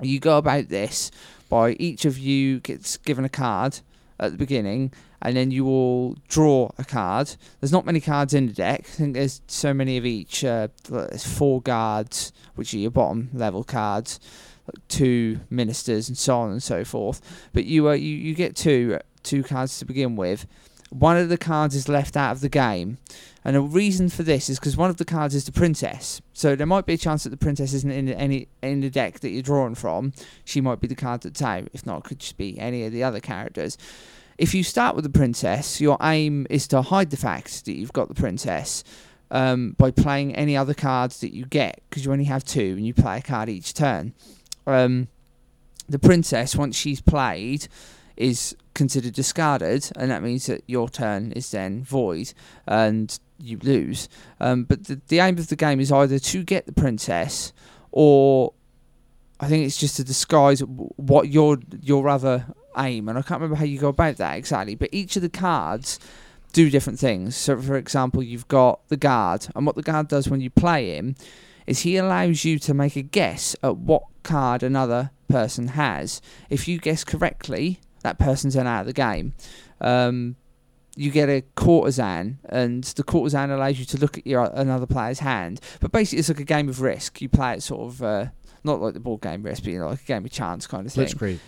You go about this by each of you gets given a card at the beginning, and then you all draw a card. There's not many cards in the deck. I think there's so many of each. Uh, there's four guards, which are your bottom level cards, two ministers, and so on and so forth. But you uh, you you get two two cards to begin with. One of the cards is left out of the game, and the reason for this is because one of the cards is the princess. So there might be a chance that the princess isn't in any in the deck that you're drawing from. She might be the card that's out. If not, it could just be any of the other characters. If you start with the princess, your aim is to hide the fact that you've got the princess um, by playing any other cards that you get, because you only have two, and you play a card each turn. Um, the princess, once she's played, is considered discarded, and that means that your turn is then void and you lose. Um, but the, the aim of the game is either to get the princess, or I think it's just to disguise what your your other aim. And I can't remember how you go about that exactly. But each of the cards do different things. So, for example, you've got the guard, and what the guard does when you play him is he allows you to make a guess at what card another person has. If you guess correctly, that person's then out of the game. Um, you get a courtesan, and the courtesan allows you to look at your another player's hand. But basically, it's like a game of risk. You play it sort of uh, not like the board game risk, but you know, like a game of chance kind of thing.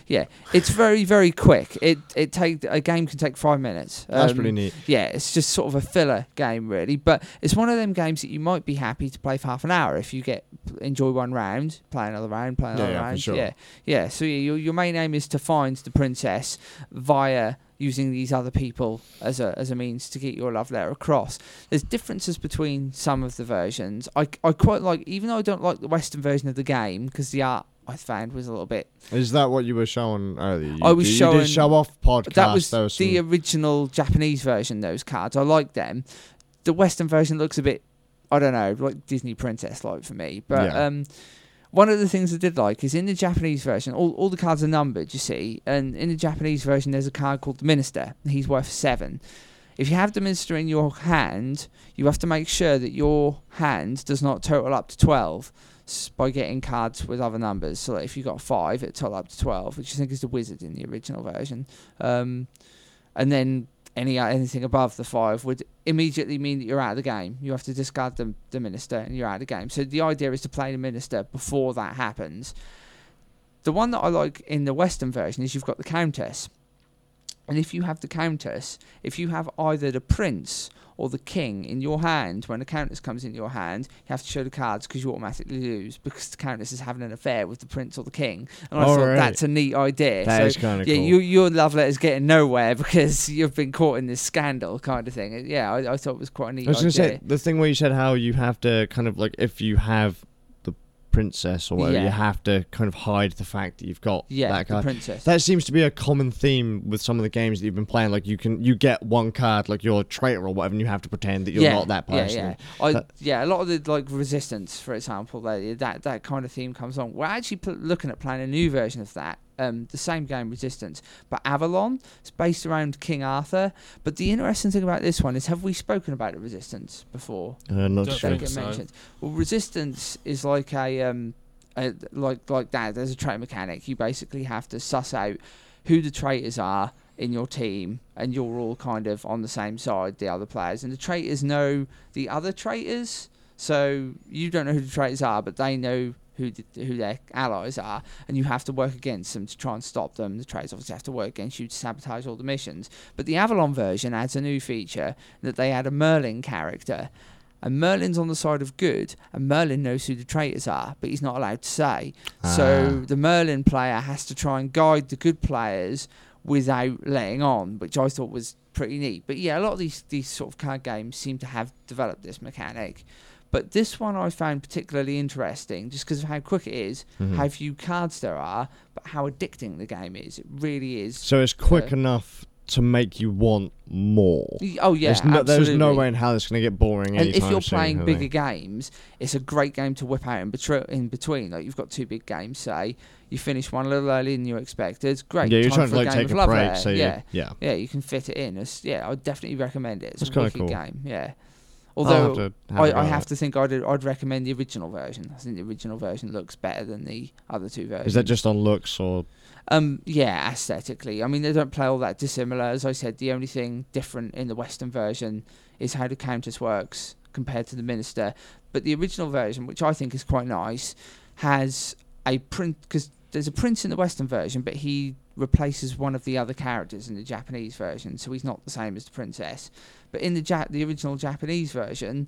Yeah, it's very very quick. It it take a game can take five minutes. That's Um, pretty neat. yeah, it's just sort of a filler game, really. But it's one of them games that you might be happy to play for half an hour if you get enjoy one round, play another round, play Yeah, another yeah, round. sure. Yeah, yeah. So yeah, your your main aim is to find the princess via using these other people as a as a means to get your love letter across. There's differences between some of the versions. I I quite like, even though I don't like the Western version of the game because the art I found was a little bit Is that what you were showing earlier? You, I was you showing- did show off podcast. that was was the some- original Japanese version. Those cards, I like them. The Western version looks a bit, I don't know, like Disney princess like for me. But Yeah. um, one of the things I did like is in the Japanese version, all all the cards are numbered, you see, and in the Japanese version, there's a card called the Minister. He's worth seven. If you have the Minister in your hand, you have to make sure that your hand does not total up to twelve by getting cards with other numbers. So like if you got five, it total up to twelve, which I think is the Wizard in the original version. Um, and then any anything above the five would immediately mean that you're out of the game. You have to discard the, the minister and you're out of the game. So the idea is to play the minister before that happens. The one that I like in the Western version is you've got the countess. And if you have the countess, if you have either the prince or the king in your hand, when the countess comes in your hand, you have to show the cards because you automatically lose because the countess is having an affair with the prince or the king. And I thought right. that's a neat idea. That so is kind of yeah, cool. you, your love letter's getting nowhere because you've been caught in this scandal kind of thing. Yeah, I, I thought it was quite a neat I was gonna say the thing where you said how you have to kind of like if you have princess or whatever, Yeah. you have to kind of hide the fact that you've got yeah, that the card. princess. That seems to be a common theme with some of the games that you've been playing. Like you can you get one card, like you're a traitor or whatever, and you have to pretend that you're not that person. Yeah, yeah. I, That- yeah, a lot of the like resistance, for example, that that, that kind of theme comes on. We're actually pl- looking at playing a new version of that. Um, the same game, Resistance, but Avalon. It's based around King Arthur. But the interesting thing about this one is, have we spoken about the Resistance before? Uh, not Don't sure. Don't think get so. mentioned. Well, resistance is like a um, a, like like that. There's a trait mechanic. You basically have to suss out who the traitors are in your team, and you're all kind of on the same side, the other players, and the traitors know the other traitors. So you don't know who the traitors are, but they know who the, who their allies are, and you have to work against them to try and stop them. The traitors obviously have to work against you to sabotage all the missions. But the Avalon version adds a new feature that they add a Merlin character, and Merlin's on the side of good, and Merlin knows who the traitors are, but he's not allowed to say. So Ah. the Merlin player has to try and guide the good players without letting on, which I thought was pretty neat. But yeah, a lot of these these sort of card games seem to have developed this mechanic. But this one I found particularly interesting just because of how quick it is, Mhm. how few cards there are, but how addicting the game is. It really is. So it's quick Uh, enough to make you want more. Oh yeah, there's, no, there's no way in hell it's going to get boring. And if you're soon, playing bigger games, it's a great game to whip out in, betr- in between. Like you've got two big games, say you finish one a little earlier than you expected. Great. yeah, you're time trying for to like a game take of a break, so yeah, yeah, yeah, you can fit it in. It's, yeah, I would definitely recommend it. It's That's a wicked cool. game. Yeah. Although have have I, I have it. to think I'd I'd recommend the original version. I think the original version looks better than the other two versions. Is that just on looks or? Um, yeah, aesthetically. I mean, they don't play all that dissimilar. As I said, the only thing different in the Western version is how the Countess works compared to the Minister. But the original version, which I think is quite nice, has a print because there's a prince in the Western version, but he replaces one of the other characters in the Japanese version, so he's not the same as the princess. But in the ja- the original Japanese version,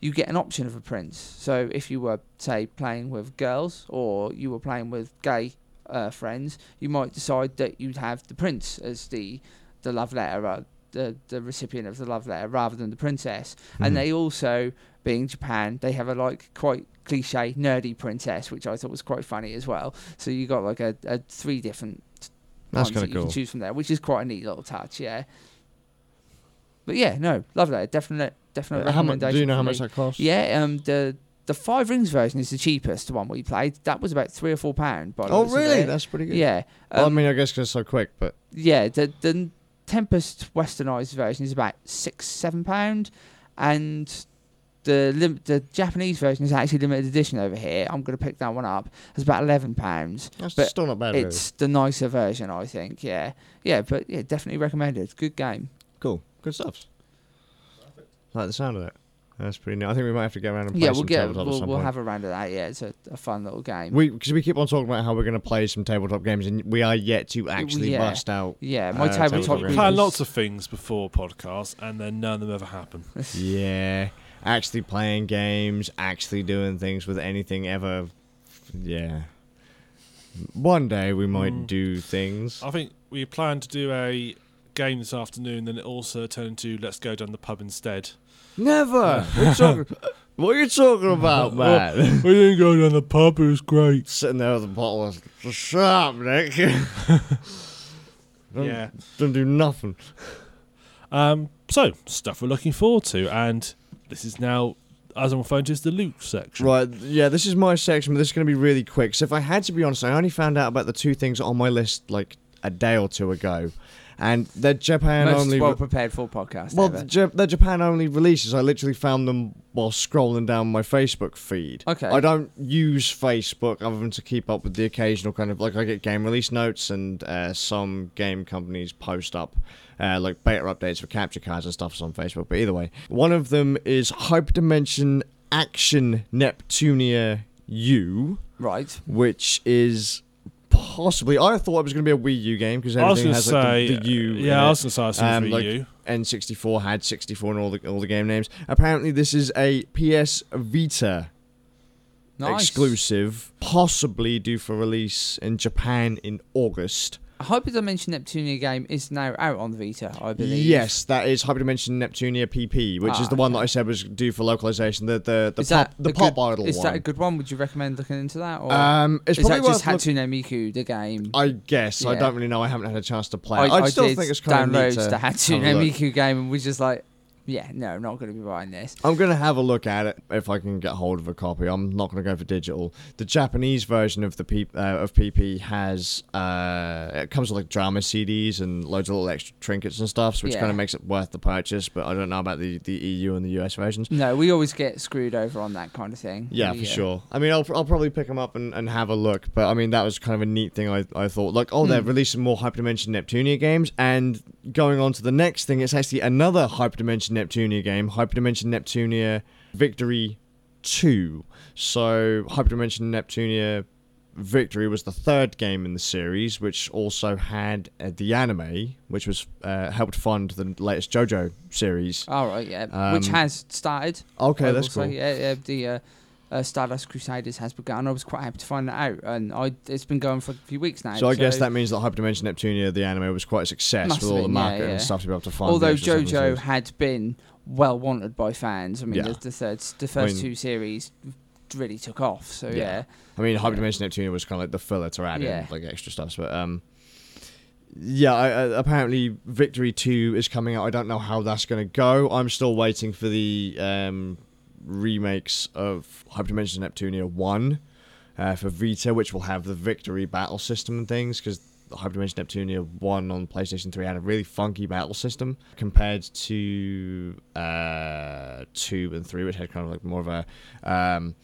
you get an option of a prince. So if you were, say, playing with girls or you were playing with gay uh, friends, you might decide that you'd have the prince as the the love letter, uh, the the recipient of the love letter, rather than the princess. Mhm. And they also, being Japan, they have a like quite cliche nerdy princess, which I thought was quite funny as well. So you got like a, a three different That's kind that of you cool. can choose from there, which is quite a neat little touch. Yeah. But yeah, no, love that. Definite, definite How much? recommendation. Do you know how me. much that costs? Yeah, um, the the five rings version is the cheapest one we played. That was about three or four pound. by Oh really? That's pretty good. Yeah. Well, I um, mean, I guess 'cause it's so quick, but yeah, the the Tempest westernized version is about six seven pound, and the lim- the Japanese version is actually limited edition over here. I'm gonna pick that one up. It's about eleven pounds. that's But still not bad. Really. It's the nicer version, I think. Yeah, yeah, but yeah, definitely recommended. Good game. Cool. Good stuff. I like the sound of that. That's pretty neat. I think we might have to go around and play Yeah, we'll some get tabletop at we'll, some we'll point. have a round of that. Yeah, it's a, a fun little game. we because we keep on talking about how we're going to play some tabletop games, and we are yet to actually yeah. bust out. yeah, my uh, tabletop tabletop We group plan lots of things before podcasts, and then none of them ever happen. Yeah, actually playing games, actually doing things with anything ever. Yeah. One day we might Mm. do things. I think we plan to do a game this afternoon, then it also turned into let's go down the pub instead. Never. What are you talking about, man? we didn't go down the pub, it was great. Sitting there with a bottle of shut up, Nick. don't, Yeah. Don't do nothing. Um, so, stuff we're looking forward to, and this is now, as I'm referring to, is the loot section. Right, yeah, this is my section, but this is going to be really quick. So if I had to be honest, I only found out about the two things on my list like a day or two ago. And they're Japan most only. well prepared for podcast. well. Ja- they're Japan only releases. I literally found them while scrolling down my Facebook feed. Okay. I don't use Facebook other than to keep up with the occasional kind of like I get game release notes and uh, some game companies post up uh, like beta updates for capture cards and stuff on Facebook. But either way, one of them is Hyperdimension Action Neptunia U, right. which is possibly I thought it was going to be a Wii U game because everything going to has say, like the, the U. in yeah, I was going to say, I was Um, for like- you. N64 had 64 and all the all the game names. Apparently, this is a PS Vita Nice. exclusive, possibly due for release in Japan in August. Hyperdimension Neptunia game is now out on the Vita, I believe. Yes, that is Hyperdimension Neptunia PP, which Ah, is the one that. I said was due for localization. The the the is pop the pop good, idol Is one. that a good one? Would you recommend looking into that? Or um, it's is probably that just Hatsune Miku, the game? I guess I don't really know. I haven't had a chance to play. I, it. I, I still think it's kind of neat to the Hatsune. Miku game and was just like, yeah, no, I'm not going to be buying this. I'm gonna have a look at it if I can get hold of a copy. I'm not gonna go for digital. The Japanese version of the P- uh, of PP has uh, it comes with like drama CDs and loads of little extra trinkets and stuff, which Yeah. kind of makes it worth the purchase. But I don't know about the, the EU and the US versions. No, we always get screwed over on that kind of thing. Yeah, for sure. I mean, I'll, I'll probably pick them up and, and have a look. But I mean, that was kind of a neat thing. I, I thought like, oh, they're Hmm. releasing more Hyperdimension Neptunia games, and going on to the next thing, it's actually another Hyperdimension Neptunia game, Hyperdimension Neptunia Victory Two. So Hyperdimension Neptunia Victory was the third game in the series, which also had uh, the anime, which was uh, helped fund the latest JoJo series. All right, yeah, which Um, has started. Okay, that's cool. say, Yeah, yeah, the uh, uh, Stardust Crusaders has begun. I was quite happy to find that out, and I it's been going for a few weeks now. So I guess that means that Hyperdimension Neptunia, the anime, was quite a success with all the market yeah, marketing and stuff to be able to find. although extra stuff in the JoJo had been well wanted by fans, I mean Yeah. the, the third, the first mean- two series really took off. So Yeah. yeah, I mean, Hyperdimension Neptunia was kind of like the filler to add Yeah. in like extra stuff. But um, yeah, I, uh, apparently Victory 2 is coming out. I don't know how that's going to go. I'm still waiting for the um, remakes of Hyperdimension Neptunia 1 uh, for Vita, which will have the Victory battle system and things, because Hyperdimension Neptunia 1 on PlayStation 3 had a really funky battle system compared to uh, 2 and 3, which had kind of like more of a. Um,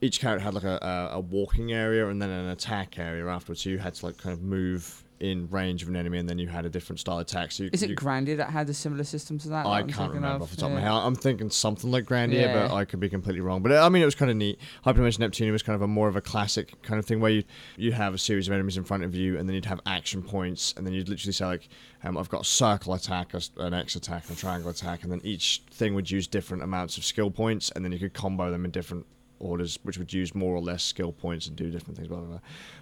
each character had like a, a, a walking area and then an attack area afterwards, so you had to like kind of move in range of an enemy, and then you had a different style attack. So you, Is it you, Grandia that had a similar system to that? I that can't remember of? off the top of my head. I'm thinking something like Grandia, Yeah. but I could be completely wrong. But I mean, it was kind of neat. Hyperdimension Neptunia was kind of a more of a classic kind of thing where you you have a series of enemies in front of you, and then you'd have action points, and then you'd literally say like, um, "I've got a circle attack, an X attack, and a triangle attack," and then each thing would use different amounts of skill points, and then you could combo them in different orders, which would use more or less skill points and do different things, blah, blah, blah.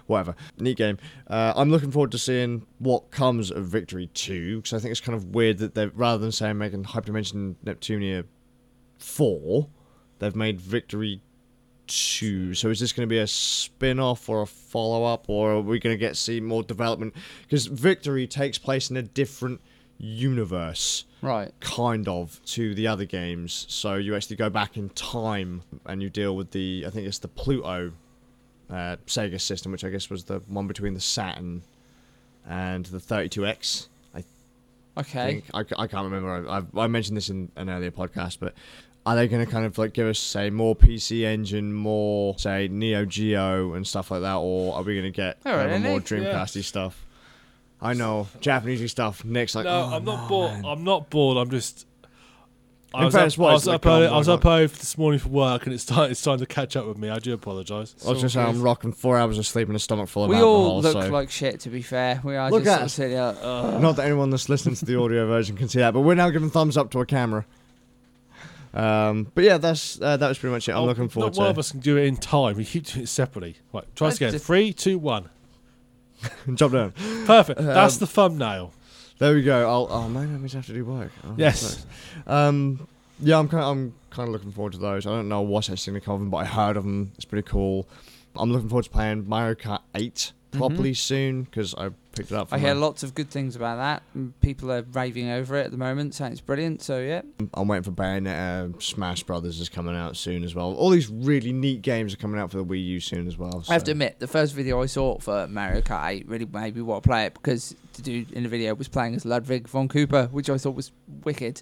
whatever. Neat game. Uh, I'm looking forward to seeing what comes of Victory 2, because I think it's kind of weird that they've, rather than saying making Hyperdimension Neptunia 4, they've made Victory 2. So is this going to be a spin off or a follow up, or are we going to get see more development? Because Victory takes place in a different universe Right. kind of to the other games. So you actually go back in time and you deal with the I think it's the Pluto uh, Sega system, which I guess was the one between the Saturn and the 32X. I Okay. think I, I can't remember. I, I mentioned this in an earlier podcast, but. Are they going to kind of like give us, say, more PC Engine, more, say, Neo Geo and stuff like that, or are we going to get right, more. Dreamcasty stuff? I know Japanesey stuff. Nick's like, no, oh, I'm not no, bored. man." I'm not bored. I'm just. I In was, fairness, up, what, I it's was like up early, I was up early this morning for work, and it's time. It's time to catch up with me. I do apologise. I was just saying, I'm rocking four hours of sleep and a stomach full of We alcohol. all look so. like shit, to be fair. We are Look just at us. sitting there, "Ugh." Not that anyone that's listening to the audio version can see that, but we're now giving thumbs up to a camera. Um, but yeah, that's uh, that was pretty much it. I'm Oh, looking forward Not one of us can do it in time. We keep doing it separately. Right, try this That's again. just- Three, two, one. job done. Perfect. That's Um, the thumbnail. There we go. I'll, oh means I have to do work. Oh, Yes. Um, yeah, I'm kind of, I'm kind of looking forward to those. I don't know what's actually going to come of them, but I heard of them. It's pretty cool. I'm looking forward to playing Mario Kart 8 properly soon because I picked it up. Mm-hmm. I hear a- lots of good things about that. People are raving over it at the moment, saying it's brilliant. So yeah, I'm waiting for Bayonetta. Smash Brothers is coming out soon as well. All these really neat games are coming out for the Wii U soon as well. I have to admit, the first video I saw for Mario Kart 8 really made me want to play it because the dude in the video was playing as Ludwig von Koopa, which I thought was wicked.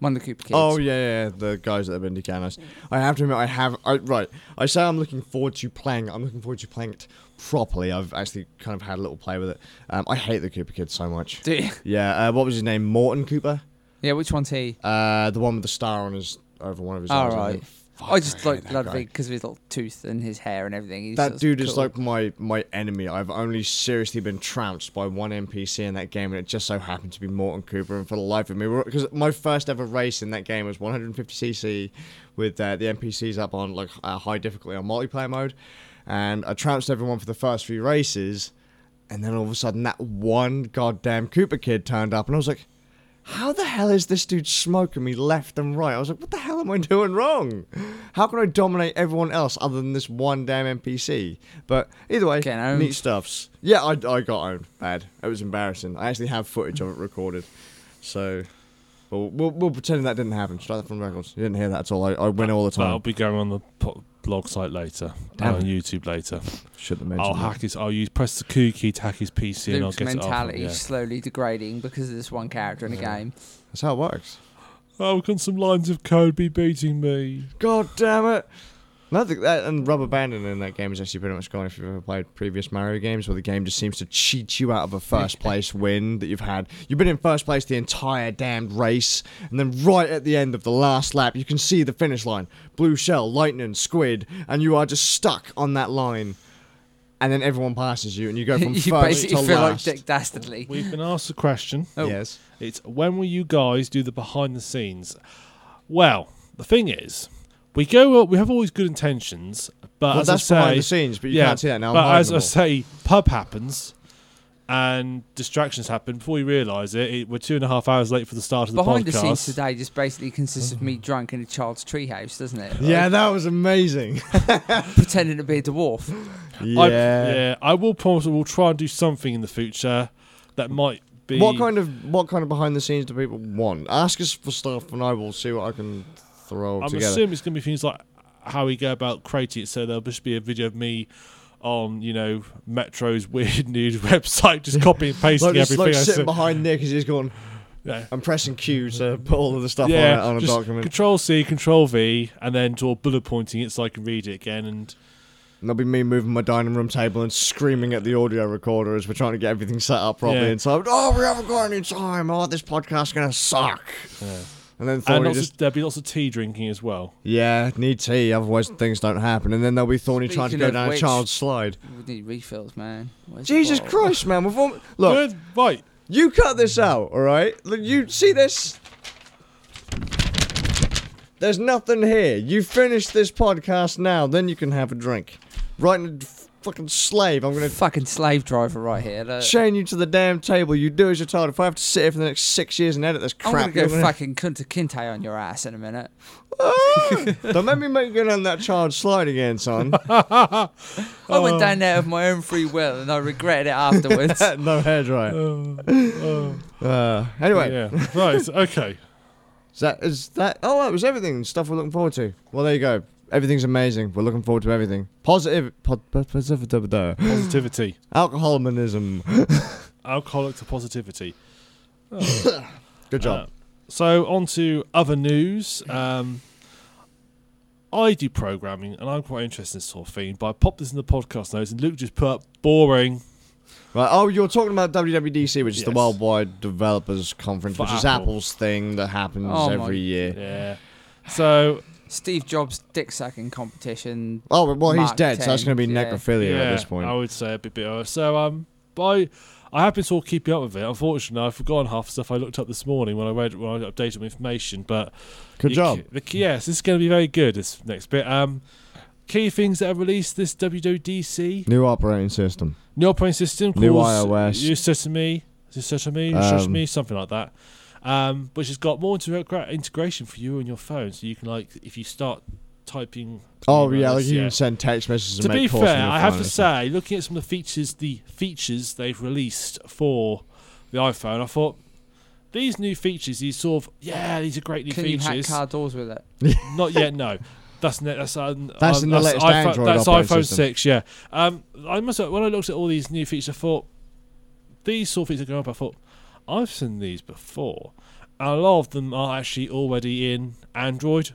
One of the Koopa kids. Oh yeah, yeah, the guys that have been Decanos. I have to admit, I have. I, right, I say I'm looking forward to playing. I'm looking forward to playing it properly. I've actually kind of had a little play with it. Um, I hate the Koopa kids so much. Do you? Yeah, uh, what was his name? Morton Koopa. Yeah, which one's he? Uh, the one with the star on his over one of his eyes. I right. Fuck, I just like Ludwig because of his little tooth and his hair and everything. He's That dude is like my my enemy. I've only seriously been trounced by one NPC in that game, and it just so happened to be Morton Koopa. And for the life of me, because my first ever race in that game was 150cc with uh, the NPCs up on like uh, high difficulty on multiplayer mode, and I trounced everyone for the first few races, and then all of a sudden that one goddamn Koopa kid turned up, and I was like. How the hell is this dude smoking me left and right? I was like, what the hell am I doing wrong? How can I dominate everyone else other than this one damn NPC? But either way, Getting owned. neat stuffs. Yeah, I, I got owned bad. It was embarrassing. I actually have footage of it recorded. So, we'll, we'll, we'll pretend that didn't happen. Strike that from the records. You didn't hear that at all. I, I win all the time. That'll time. be going on the po- blog site later. Damn uh, on. YouTube later. Shouldn't have mentioned I'll that. hack his. I'll use press the coup key to hack his PC and I'll Luke's get mentality it is off. slowly degrading because of this one character in the Yeah. game. That's how it works. Yeah. Oh, can some lines of code be beating me? God damn it. Nothing that and rubber banding in that game is actually pretty much gone if you've ever played previous Mario games where the game just seems to cheat you out of a first place win that you've had. You've been in first place the entire damned race, and then right at the end of the last lap you can see the finish line. Blue shell, lightning, squid, and you are just stuck on that line. And then everyone passes you and you go from you first basically to feel last. like Dick Dastardly. We've been asked a question. Oh. Yes. It's when will you guys do the behind the scenes? Well, the thing is, we go. We have always good intentions, but Well, as that's I say, behind the scenes, but you yeah, can't see that now. But as I say, pub happens, and distractions happen. Before we realise it, it, we're two and a half hours late for the start of the Behind podcast. Behind the scenes today just basically consists of me drunk in a child's treehouse, doesn't it? Yeah, that was amazing. pretending to be a dwarf. yeah. I, yeah, I will promise we'll try and do something in the future. that might be. What kind of what kind of behind the scenes do people want? Ask us for stuff, and I will see what I can throw I'm together. assuming it's going to be things like how we go about creating it. So there'll just be a video of me on, you know, Metro's weird news website, just copying and pasting like, just, everything. like I sitting see. behind Nick as he's going. Yeah. I'm pressing Q to put all of the stuff yeah, on, on a document. Control C, Control V, and then sort of bullet pointing it so I can read it again. And And there'll be me moving my dining room table and screaming at the audio recorder as we're trying to get everything set up properly. Yeah. And so, oh, we haven't got any time. Oh, this podcast's gonna suck. yeah. And then and Thorny lots just, there'll be lots of tea drinking as well. yeah, need tea, otherwise things don't happen. And then there'll be Thorny trying to Speaking go of down a which- child's slide. We need refills, man. Where's the Jesus bottle? Christ, man! We've all, look, Good. Right. you cut this out, all right? Look, you see this? There's nothing here. You finish this podcast now, then you can have a drink. Right, in fucking slave. I'm gonna Fucking slave driver right here. Look. chain you to the damn table. You do as you're told. If I have to sit here for the next six years and edit this crap, I'm crap, gonna go you're gonna- fucking kunta kinte on your ass in a minute. Ah! Don't let me make you go down that child slide again, son. I Oh. went down there of my own free will and I regretted it afterwards. no hair dry. Uh, anyway, Yeah. Right. Okay. is that is that? Oh, that was everything. Stuff we're looking forward to. Well, there you go. Everything's amazing. We're looking forward to everything. Positive, po- po- Positivity. alcoholism. Alcoholic to positivity. Good job. Uh, so on to other news. Um, I do programming, and I'm quite interested in this sort of thing. But I popped this in the podcast notes, and Luke just put up boring. Right. Oh, you're talking about WWDC, which is the Yes. Worldwide Developers Conference, For which is Apple. Apple's thing that happens Oh my- every year. Yeah. So Steve Jobs dick sucking competition. Oh, well, he's Mark dead, so that's 10, going to be yeah. necrophilia yeah, at this point. I would say a bit bit. So um, but I, I have been sort of keeping up with it. Unfortunately, I've forgotten half the stuff I looked up this morning when I read when I updated my information. But Good you job. c- The, key- yes, this is going to be very good. This next bit. Um, key things that are released this WWDC. New operating system. New operating system. New calls iOS. Use Sesame. Is it Sesame? Um, Sesame? Something like that. Um, which has got more integra- integration for you and your phone, so you can like if you start typing. Oh, yeah, like you can send text messages and To make be calls fair, I have to say, looking at some of the features, the features they've released for the iPhone, I thought these new features, these sort of yeah, these are great new Can you hack features. car doors with it? Not yet, no. That's ne- that's um, That's um, in the latest iPhone, Android That's iPhone system. six, yeah. Um, I must have, when I looked at all these new features, I thought these sort of features are going up. I thought I've seen these before, and a lot of them are actually already in Android.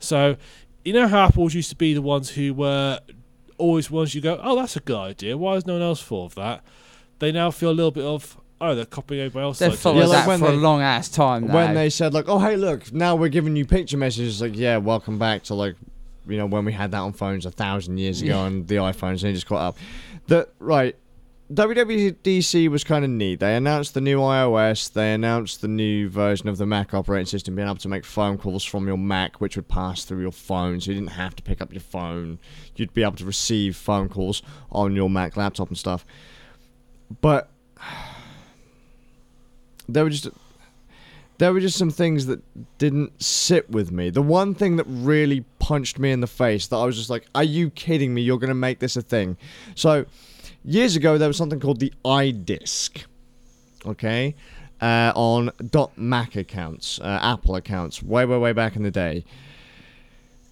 So you know how Apple's used to be the ones who were always ones you go, oh, that's a good idea. Why has no one else thought of that? They now feel a little bit of, oh, they're copying everybody else. They've followed Yeah, like that when for they- a long ass time now. when they said like, "Oh, hey, look, now we're giving you picture messages," like, yeah, welcome back to like, you know, when we had that on phones a thousand years ago Yeah. on the iPhones, and it just caught up. The right. WWDC was kind of neat. They announced the new iOS. They announced the new version of the Mac operating system, being able to make phone calls from your Mac, which would pass through your phone, so you didn't have to pick up your phone. You'd be able to receive phone calls on your Mac laptop and stuff. But there were just there were just some things that didn't sit with me. The one thing that really punched me in the face that I was just like, "Are you kidding me? You're going to make this a thing?" So, years ago there was something called the iDisk. Okay? Uh, on .Mac accounts, uh, Apple accounts, way, way, way back in the day.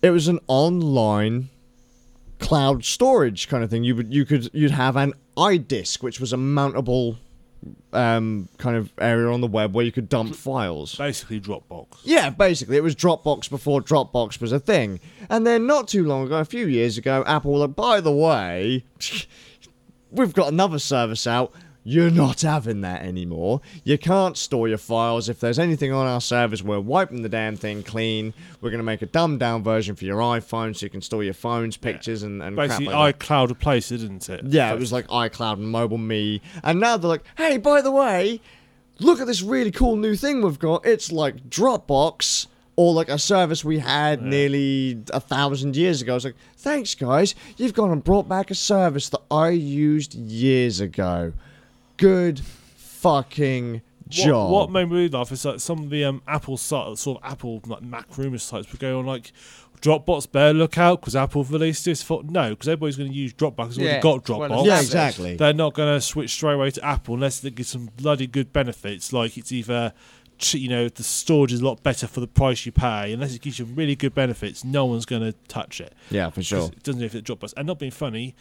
It was an online cloud storage kind of thing. You would, you could, you'd have an iDisk, which was a mountable um, kind of area on the web where you could dump files. Basically, Dropbox. Yeah, basically, it was Dropbox before Dropbox was a thing. And then not too long ago, a few years ago, Apple were like, by the way, we've got another service out. You're not having that anymore. You can't store your files. If there's anything on our servers, we're wiping the damn thing clean. We're going to make a dumbed down version for your iPhone so you can store your phones, pictures, and, and crap Basically, like that. iCloud replaced it, didn't it? Yeah, it was like iCloud and Mobile Me. And now they're like, hey, by the way, look at this really cool new thing we've got. It's like Dropbox or like a service we had nearly a thousand years ago. It's like, thanks, guys. You've gone and brought back a service that I used years ago. Good fucking job. What, what made me really laugh is like some of the um, Apple sort of Apple like Mac rumor sites would go on like Dropbox better look out because Apple released this. Thought no, because everybody's going to use Dropbox. It's Yeah, already got it's well Dropbox. yeah, exactly. They're not going to switch straight away to Apple unless they get some bloody good benefits. Like it's either, ch- you know, the storage is a lot better for the price you pay. Unless it gives you really good benefits, no one's going to touch it. yeah, for sure. It doesn't if it Dropbox. And not being funny,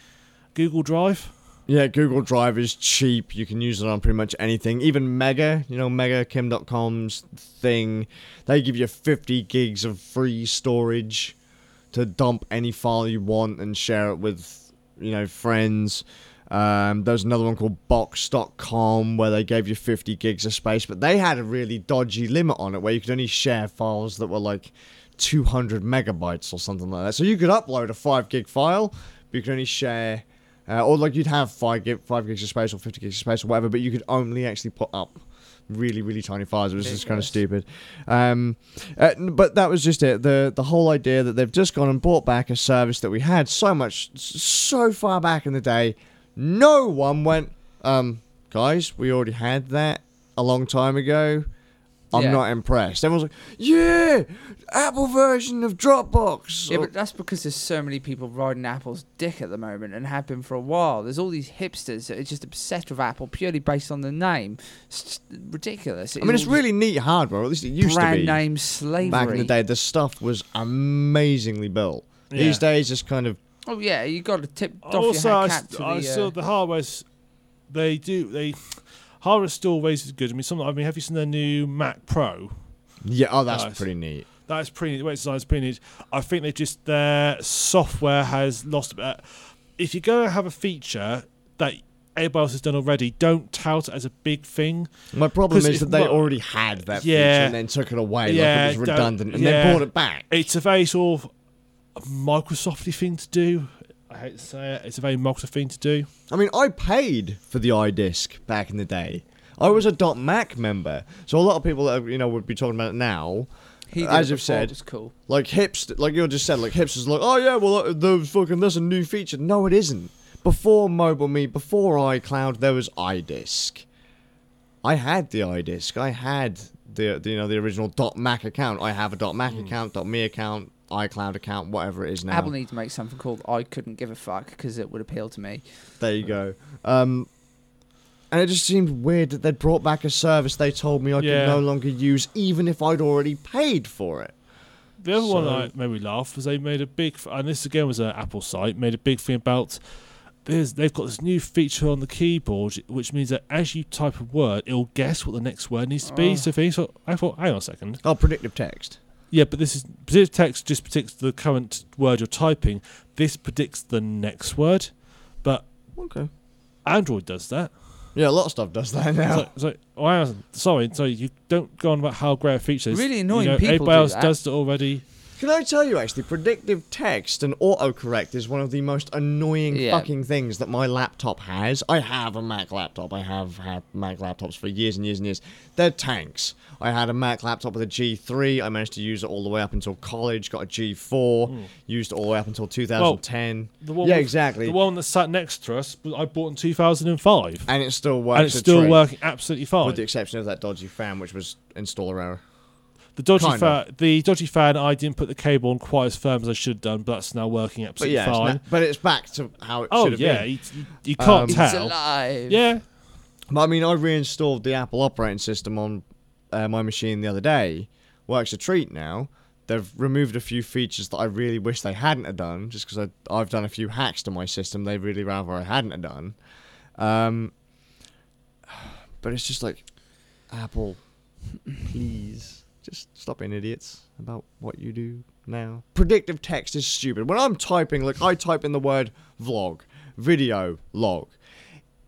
Google Drive. Yeah, Google Drive is cheap. You can use it on pretty much anything. Even Mega, you know, Mega, Kim Dotcom's thing, they give you 50 gigs of free storage to dump any file you want and share it with, you know, friends. Um, there's another one called Box.com where they gave you 50 gigs of space, but they had a really dodgy limit on it where you could only share files that were like 200 megabytes or something like that. So you could upload a 5 gig file, but you could only share uh, or like you'd have five gig, five gigs of space or fifty gigs of space or whatever, but you could only actually put up really, really tiny files. It was just kind of stupid. Um, uh, but that was just it. the The whole idea that they've just gone and bought back a service that we had so much, so far back in the day. No one went, um, guys, we already had that a long time ago. I'm Yeah. not impressed. Everyone's like, yeah, Apple version of Dropbox. Yeah, Or- but that's because there's so many people riding Apple's dick at the moment and have been for a while. There's all these hipsters that are just obsessed with Apple purely based on the name. It's just ridiculous. I mean, it's all really neat hardware. At least it used brand to be. name slavery. back in the day, the stuff was amazingly built. These Yeah. days, it's kind of Oh yeah, you got to tip off also, your I, hat cap st- to I the. still uh, the hardware's they do they hardware still always good. I mean, some I mean, have you seen their new Mac Pro? yeah. Oh, that's Nice. pretty neat. That's pretty. neat. The way it's designed is pretty neat. I think they just their software has lost. A bit uh, if you're going to have a feature that everybody else has done already, don't tout it as a big thing. My problem is that they not- already had that feature Yeah. and then took it away Yeah, like it was redundant, and yeah. then brought it back. It's a very sort of Microsofty thing to do. I hate to say it. It's a very Microsoft thing to do. I mean, I paid for the iDisk back in the day. I was a .Mac member, so a lot of people that you know would be talking about it now. he did as it you've said, it's cool. Like hipster, like you just said, like hipsters, like, oh yeah, well, uh, the fucking that's a new feature. No, it isn't. Before Mobile Me, before iCloud, there was iDisk. I had the iDisk. I had the, the you know the original .Mac account. I have a .Mac account, .me account, iCloud account, whatever it is now. Apple needs to make something called I couldn't give a fuck because it would appeal to me. There you go. Um, and it just seemed weird that they'd brought back a service they told me I Yeah. could no longer use, even if I'd already paid for it. The other one So- that made me laugh was they made a big, and this again was an Apple site, made a big thing about. There's, they've got this new feature on the keyboard, which means that as you type a word, it'll guess what the next word needs to be. Oh. So, things. So I thought, hang on a second. Oh, predictive text. Yeah, but this is predictive text just predicts the current word you're typing. This predicts the next word, but Okay. Android does that. Yeah, a lot of stuff does that now. So, so oh, sorry, sorry, you don't go on about how great a feature is. Really You annoying know, people Everybody do else that. does it already. Can I tell you actually, predictive text and autocorrect is one of the most annoying Yeah. fucking things that my laptop has. I have a Mac laptop. I have had Mac laptops for years and years and years. They're tanks. I had a Mac laptop with a G3. I managed to use it all the way up until college. Got a G4. Hmm. Used it all the way up until 2010. The one yeah, with- exactly. The one that sat next to us, I bought in 2005. and it still works. and it's still working absolutely fine. With the exception of that dodgy fan, which was installer error. The dodgy kind fan, the dodgy fan, I didn't put the cable on quite as firm as I should have done, but that's now working But absolutely yeah, it's fine. na- but it's back to how it oh should have yeah, been. you, you, you can't Um, It's tell. alive. Yeah, But I mean, I reinstalled the Apple operating system on uh, my machine the other day. Works a treat now. They've removed a few features that I really wish they hadn't have done, just because I've done a few hacks to my system. They really rather I hadn't have done. Um, but it's just like, Apple, please just stop being idiots about what you do now. Predictive text is stupid. When I'm typing, like I type in the word vlog, video, log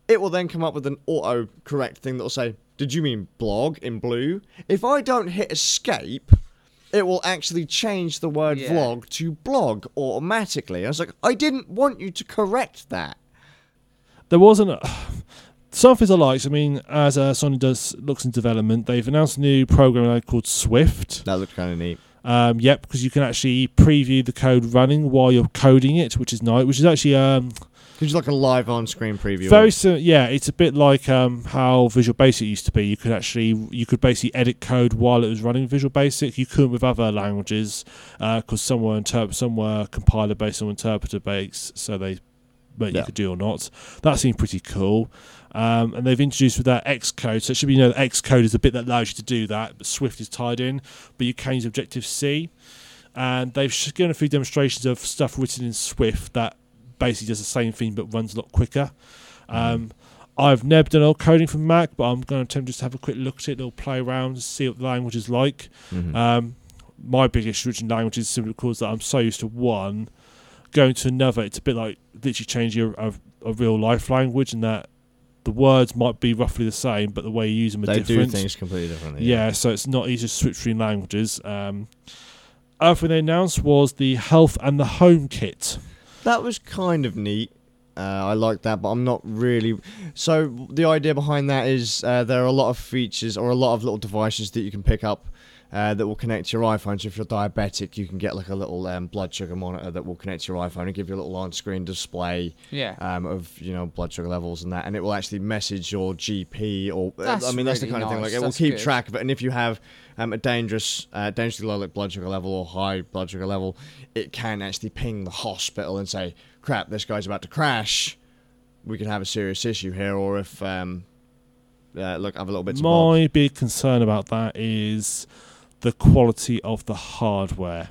it will then come up with an auto correct thing that will say, Did you mean blog in blue? If I don't hit escape, it will actually change the word Yeah. vlog to blog automatically. I was like, I didn't want you to correct that. there wasn't. A, some things I liked. I mean, as uh, Sony does looks in development, they've announced a new program called Swift. That looked kind of neat. Um, yep, because you can actually preview the code running while you're coding it, which is nice. Which is actually um, you like a live on-screen preview. very sim- yeah. It's a bit like um, how Visual Basic used to be. You could actually you could basically edit code while it was running Visual Basic. You couldn't with other languages because some were interp- some were compiler based, some were interpreter based, so they but Yeah. you could do or not. That seemed pretty cool. Um, and they've introduced with that Xcode, so it should be you know that Xcode is the bit that allows you to do that, but Swift is tied in, but you can use Objective C. And they've given a few demonstrations of stuff written in Swift that basically does the same thing but runs a lot quicker. Um, I've never done all coding for Mac, but I'm going to attempt just to have a quick look at it, little play around, see what the language is like. Mhm. Um, my biggest in language is simply because that I'm so used to one going to another. It's a bit like literally changing a, a, a real life language, and that the words might be roughly the same, but the way you use them are they different. do things completely differently. Yeah, so it's not easy to switch between languages. Um, other thing they announced was the health and the home kit. That was kind of neat. Uh, I like that, but I'm not really. So the idea behind that is uh, there are a lot of features or a lot of little devices that you can pick up uh, that will connect to your iPhone. So if you're diabetic, you can get like a little um, blood sugar monitor that will connect to your iPhone and give you a little on-screen display Yeah. um, of you know blood sugar levels and that, and it will actually message your GP or uh, That's I mean that's the really kind of thing like nice, it will keep good. track of it. And if you have um, a dangerous, uh, dangerously low like blood sugar level or high blood sugar level, it can actually ping the hospital and say, "Crap, this guy's about to crash. We could have a serious issue here." Or if um, uh, look, I have a little bit. My big concern about that is the quality of the hardware.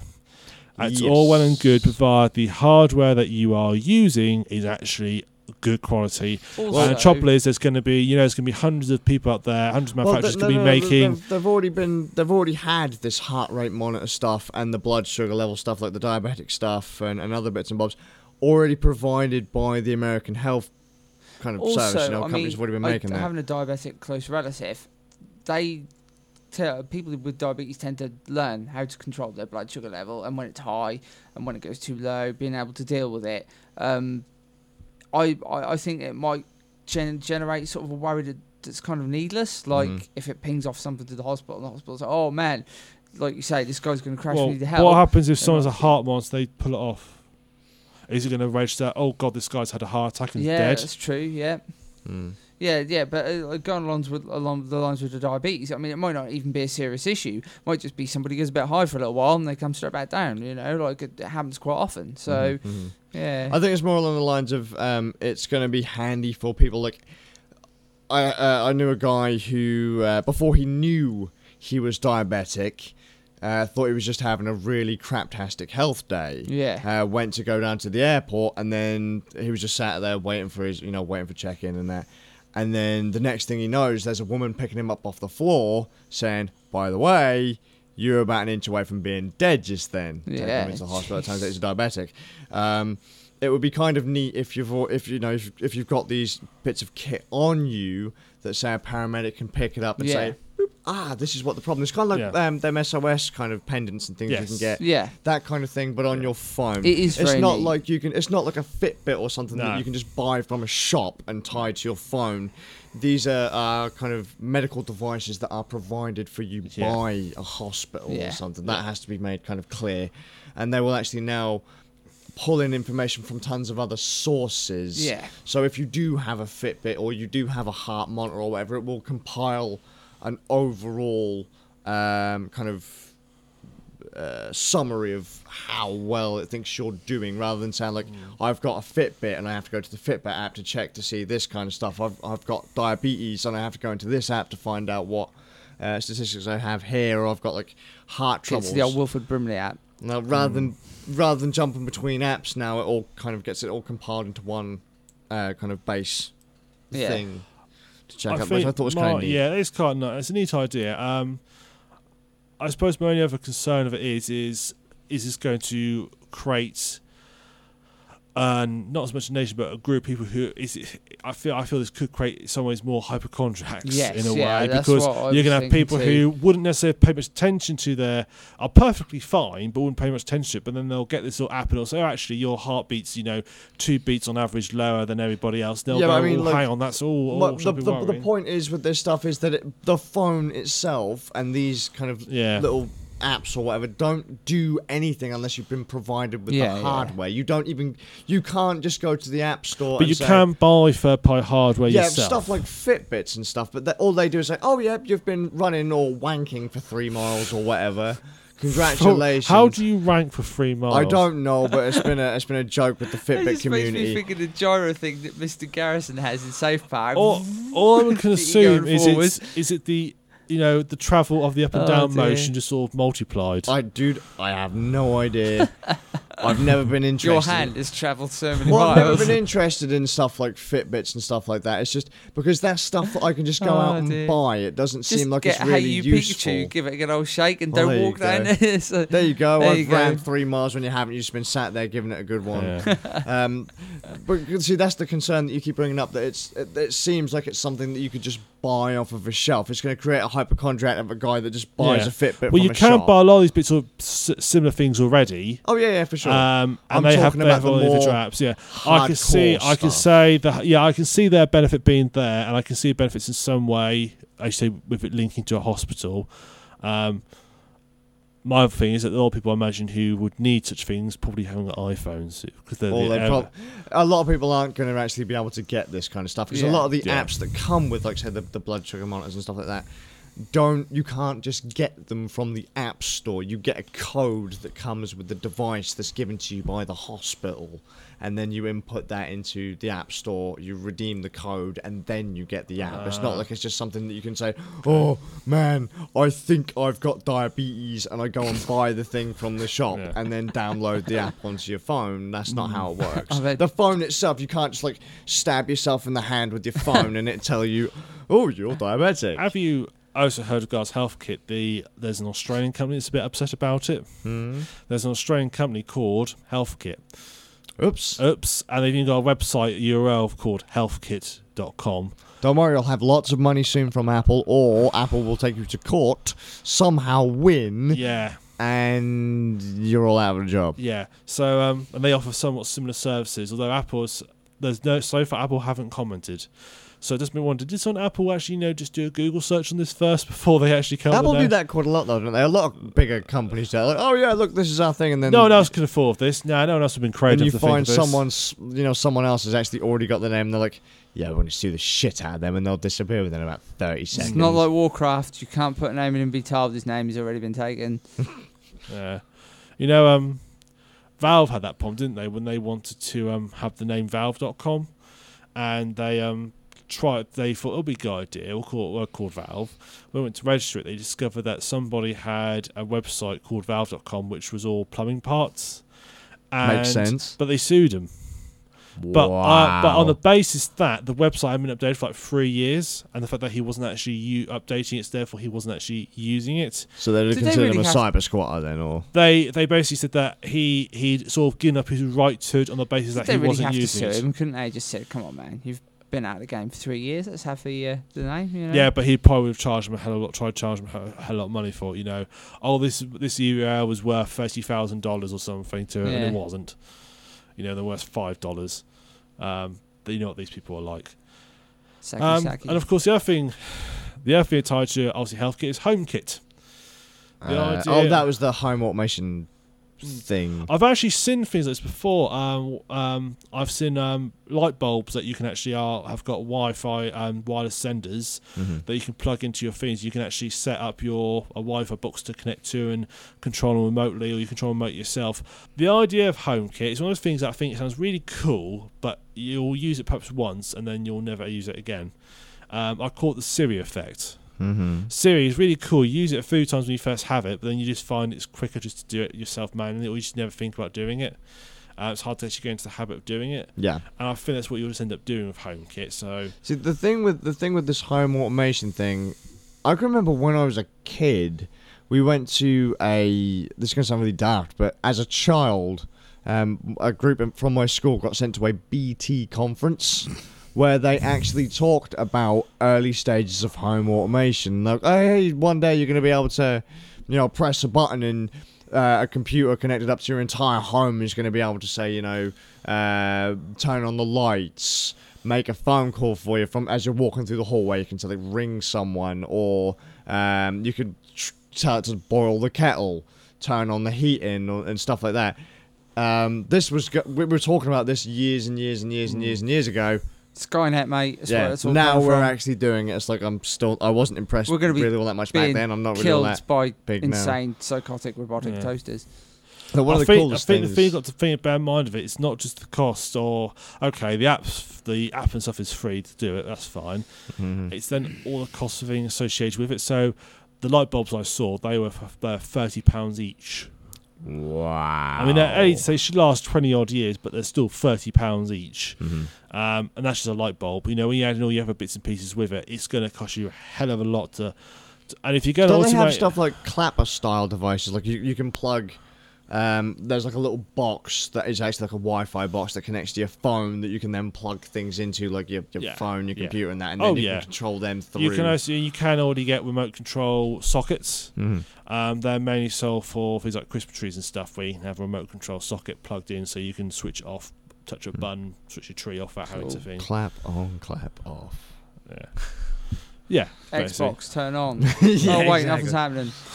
It's all well and good, provided the hardware that you are using is actually good quality. Also, and the trouble is, there's going to be, you know, there's going to be hundreds of people out there, hundreds of Well, manufacturers th- going to no, be no, making. They've, they've already been. They've already had this heart rate monitor stuff and the blood sugar level stuff, like the diabetic stuff and, and other bits and bobs, already provided by the American Health kind of also, service. You know, I companies mean, have already been I- making that. having a diabetic close relative, they tell people with diabetes tend to learn how to control their blood sugar level and when it's high and when it goes too low, being able to deal with it. Um, I, I I think it might gen- generate sort of a worry that, that's kind of needless. Like Mhm. if it pings off something to the hospital, and the hospital's like, oh man, like you say, this guy's going to crash. Well, we need help. what happens if someone's a heart monitor, they pull it off? Is it going to register, oh God, this guy's had a heart attack and yeah, dead? that's true. Yeah. Mm. Yeah, yeah, but uh, going along with along the lines with the diabetes, I mean, it might not even be a serious issue. It might just be somebody gets a bit high for a little while and they come straight back down. You know, like it happens quite often. So Mhm, mhm. yeah, I think it's more along the lines of um, it's going to be handy for people like I uh, I knew a guy who uh, before he knew he was diabetic. Uh, thought he was just having a really craptastic health day. yeah, uh, went to go down to the airport, and then he was just sat there waiting for his, you know, waiting for check in and that. And then the next thing he knows, there's a woman picking him up off the floor, saying, "By the way, you're about an inch away from being dead just then." Take Yeah, him into the hospital. It turns out he's diabetic. Um, it would be kind of neat if you've, if you know, if, if you've got these bits of kit on you that say a paramedic can pick it up and Yeah. say, "Boop, "Ah, this is what the problem is." Kind of like Yeah. um, them SOS kind of pendants and things you can get yeah, that kind of thing, but on your phone. It is It's very not neat. like you can. It's not like a Fitbit or something No. that you can just buy from a shop and tie to your phone. These are uh, kind of medical devices that are provided for you Yeah. by a hospital Yeah. or something. That has to be made kind of clear, and they will actually now pull in information from tons of other sources. Yeah. So if you do have a Fitbit or you do have a heart monitor or whatever, it will compile an overall um, kind of uh, summary of how well it thinks you're doing rather than saying like I've got a Fitbit and I have to go to the Fitbit app to check to see this kind of stuff. I've I've got diabetes and I have to go into this app to find out what uh, statistics I have here. Or I've got like heart troubles. it's the old Wilford Brimley app. now rather than rather than jumping between apps, now it all kind of gets it all compiled into one uh, kind of base Yeah. thing to check I out, which I thought was kind of neat. Yeah, it's kind of nice. It's a neat idea. Um, I suppose my only other concern of it is is is this going to create uh, not as much a nation, but a group of people who is. I feel I feel this could create in some ways more hypochondriacs Yes, in a yeah, way because you're gonna have people too. who wouldn't necessarily pay much attention to their are perfectly fine, but wouldn't pay much attention to it. But then they'll get this little app and it'll say, oh, actually, your heartbeat's you know two beats on average lower than everybody else. They'll Yeah, go, I mean, oh, like, hang on, that's all. But the, the, the point is with this stuff is that it, the phone itself and these kind of Yeah. little apps or whatever don't do anything unless you've been provided with Yeah, the yeah. hardware. You don't even you can't just go to the app store. But and you say, can buy third party hardware yeah, yourself. stuff like Fitbits and stuff. But that, all they do is say, "Oh yeah, you've been running or wanking for three miles or whatever. Congratulations." How do you rank for three miles? I don't know, but it's been a it's been a joke with the It Fitbit just makes me community. think of the gyro thing that Mr. Garrison has in South Park. All, all I can Going assume is forward. it's, is it the you know the travel of the up and Oh, down dear. motion just sort of multiplied. I dude, I have no idea. I've never been interested. Your hand has travelled so many Well, I've never been interested in stuff like Fitbits and stuff like that. It's just because that's stuff that I can just go Oh, out and dear. buy. It doesn't Just seem like get it's really Hey You useful. Pikachu, give it a good old shake, and Well, don't walk down go. there. So- There you go. There I've you go. ran three miles when you haven't. You've just been sat there giving it a good one. Yeah. Um, but see, that's the concern that you keep bringing up. That it's it, it seems like it's something that you could just buy off of a shelf. It's going to create a hypochondriac of a guy that just buys Yeah. a Fitbit well, from you a can shop. buy a lot of these bits of similar things already. oh yeah, yeah, for sure. Um, I'm and they have they have all the more individual apps. Yeah, I can see, hardcore I can say that. Yeah, I can see their benefit being there, and I can see benefits in some way. I say with it linking to a hospital. Um, my other thing is that a lot of people I imagine who would need such things probably haven't got iPhones because they're Or the prob- a lot of people aren't going to actually be able to get this kind of stuff because a lot of the Yeah. apps that come with, like, say, the, the blood sugar monitors and stuff like that, don't you can't just get them from the app store. You get a code that comes with the device that's given to you by the hospital, and then you input that into the app store. You redeem the code, and then you get the app. it's not Ah. like it's just something that you can say, "Oh man, I think I've got diabetes," and I go and buy the thing from the shop, Yeah. and then download the app onto your phone. That's not how it works. Bet- The phone itself, you can't just like stab yourself in the hand with your phone and it tell you, "Oh, you're diabetic." Have you also heard of Guards Health Kit? The there's an Australian company that's a bit upset about it. Hmm. There's an Australian company called Health Kit. Oops. Oops, and they've even got a website URL called healthkit.com. Don't worry, you'll have lots of money soon from Apple, or Apple will take you to court, somehow win, Yeah, and you're all out of a job. yeah. So um, and they offer somewhat similar services, although Apple's there's no so far Apple haven't commented. So it just been wondered, did someone Apple actually you know just do a Google search on this first before they actually come? Apple do that quite a lot, though, don't they? A lot of bigger companies do. Like, oh yeah, look, this is our thing, and then No one else can afford this. No, no one else has been and you find of someone's, you know, someone else has actually already got the name. And they're like, yeah, we're going to sue the shit out of them, and they'll disappear within about thirty seconds. It's not like Warcraft. You can't put a name in and be told his name has already been taken. Yeah. You know, um, Valve had that problem, didn't they, when they wanted to um, have the name Valve.com, and they um, tried. They thought it'll be a good idea. We'll call it we'll call Valve. When they went to register it, they discovered that somebody had a website called Valve.com, which was all plumbing parts. And, Makes sense. But they sued him. But uh, but on the basis that the website had been updated for like three years, and the fact that he wasn't actually u- updating it, so therefore he wasn't actually using it, so they'd Did they consider him a have- cyber squatter then, or they they basically said that he he'd sort of given up his right to it on the basis that he really wasn't have to using sue it. him, couldn't they? Just said, "Come on, man, you've been out of the game for three years. Let's have the uh, the name." You know? Yeah, but he probably would have charged him a hell of a lot. Tried to charge him a hell, of a lot of money for it. You know, oh this this URL was worth thirty thousand dollars or something to it, and it wasn't. You know, they're worth five dollars. Um, you know what these people are like. Saki, Um, Saki. and of course, the other thing, the other thing tied to obviously healthcare is HomeKit. The Uh, idea- oh, that was the home automation thing. I've actually seen things like this before. Um, um, I've seen um, light bulbs that you can actually are, have got Wi-Fi and wireless senders Mhm. that you can plug into your things. You can actually set up your a Wi-Fi box to connect to and control them remotely, or you control remote yourself. The idea of HomeKit is one of those things that I think sounds really cool, but you'll use it perhaps once and then you'll never use it again. Um, I call it the Siri effect. Mm-hmm. Siri is really cool. You use it a few times when you first have it, but then you just find it's quicker just to do it yourself manually, or you just never think about doing it. Uh, it's hard to actually get into the habit of doing it, Yeah. and I think that's what you'll just end up doing with HomeKit. So See, the thing with the thing with this home automation thing, I can remember when I was a kid, we went to a. This is gonna sound really daft, but as a child, um, a group from my school got sent to a BT conference. Where they actually talked about early stages of home automation. Like, oh, hey, one day you're going to be able to, you know, press a button and uh, a computer connected up to your entire home is going to be able to say, you know, uh, turn on the lights, make a phone call for you from as you're walking through the hallway. You can say, like, ring someone, or um, you could tr- to, to boil the kettle, turn on the heating, or, and stuff like that. Um, this was we were talking about this years and years and years and years and years ago. Skynet, mate. That's where yeah, it's all now we're from. actually doing it. It's like I'm still. I wasn't impressed. We're gonna be really all that much back then. I'm not really all killed that by big now. insane psychotic robotic Yeah. toasters. But one I of the think, coolest I think things. the thing you've got to think bear in mind of it, it's not just the cost or okay, the apps, the app and stuff is free to do it. That's fine. Mhm. It's then all the costs of being associated with it. So the light bulbs I saw, they were f- they're thirty pounds each. Wow. I mean, they're eight, they should last twenty odd years, but they're still thirty pounds each. Mhm. Um, and that's just a light bulb. You know, when you add in all your other bits and pieces with it, it's going to cost you a hell of a lot to. to and if you're going to Don't they have stuff like clapper style devices? Like you, you can plug. Um, there's like a little box that is actually like a Wi-Fi box that connects to your phone that you can then plug things into, like your, your Yeah, phone, your yeah. computer, and that, and Oh, then you yeah. can control them through. you can also you can already get remote control sockets. Mhm. Um, they're mainly sold for things like Christmas trees and stuff, where you can have a remote control socket plugged in, so you can switch off, touch a button, switch your tree off, that how it's a Cool. thing. Clap on, clap off. Yeah, yeah. Xbox, turn on. Yeah, oh wait, exactly. nothing's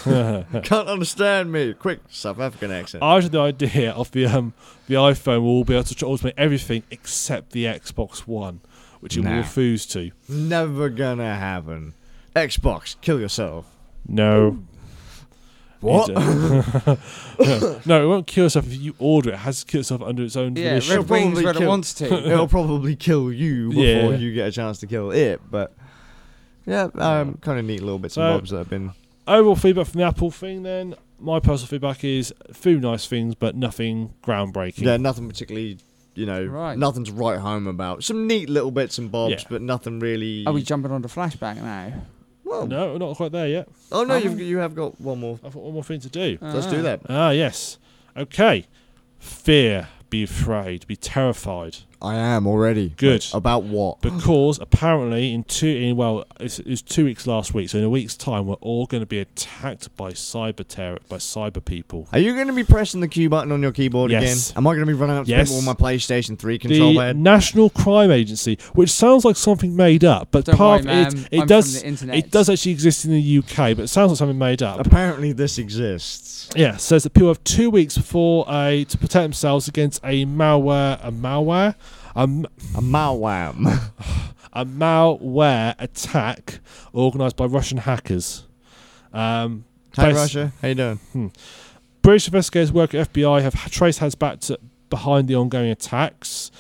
happening. Can't understand me. Quick South African accent. I had the idea of the um the iPhone will be able to automate everything except the Xbox One, which it will Nah. refuse to. Never gonna happen. Xbox, kill yourself. No. What? You don't. no, it won't kill itself if you order it. It has to kill itself under its own Yeah, volition. Red Wings probably when it kill- wants to. It'll probably kill you before Yeah. you get a chance to kill it. But yeah, um, kind of neat little bits So- and bobs that have been. Overall feedback from the Apple thing, then my personal feedback is a few nice things, but nothing groundbreaking. Yeah, nothing particularly. You know, Right. nothing to write home about. Some neat little bits and bobs, Yeah. but nothing really. Are we jumping on to flashback now? Well, No, we're not quite there yet. Oh no, you've, you have got one more. I've got one more thing to do. Let's do Ah. that. Ah, yes. Okay. Fear. Be afraid. Be terrified. I am already. Good. Wait, about what? Because apparently, in two, in well, it's, it was two weeks last week. So in a week's time, we're all going to be attacked by cyber terror, by cyber people. Are you going to be pressing the Q button on your keyboard Yes. again? Am I going to be running up to Yes. people with my PlayStation 3 control the pad? National Crime Agency, which sounds like something made up, but Don't part worry, of it, ma'am, it I'm does, from the internet. it does actually exist in the UK, but it sounds like something made up. Apparently, this exists. Yeah, says that people have two weeks before a to protect themselves against a malware, a malware, a, A malwam. a malware attack organised by Russian hackers. Um, Hi, Bas- Russia. How you doing? British investigators work at FBI have traced hands back to behind the ongoing attacks.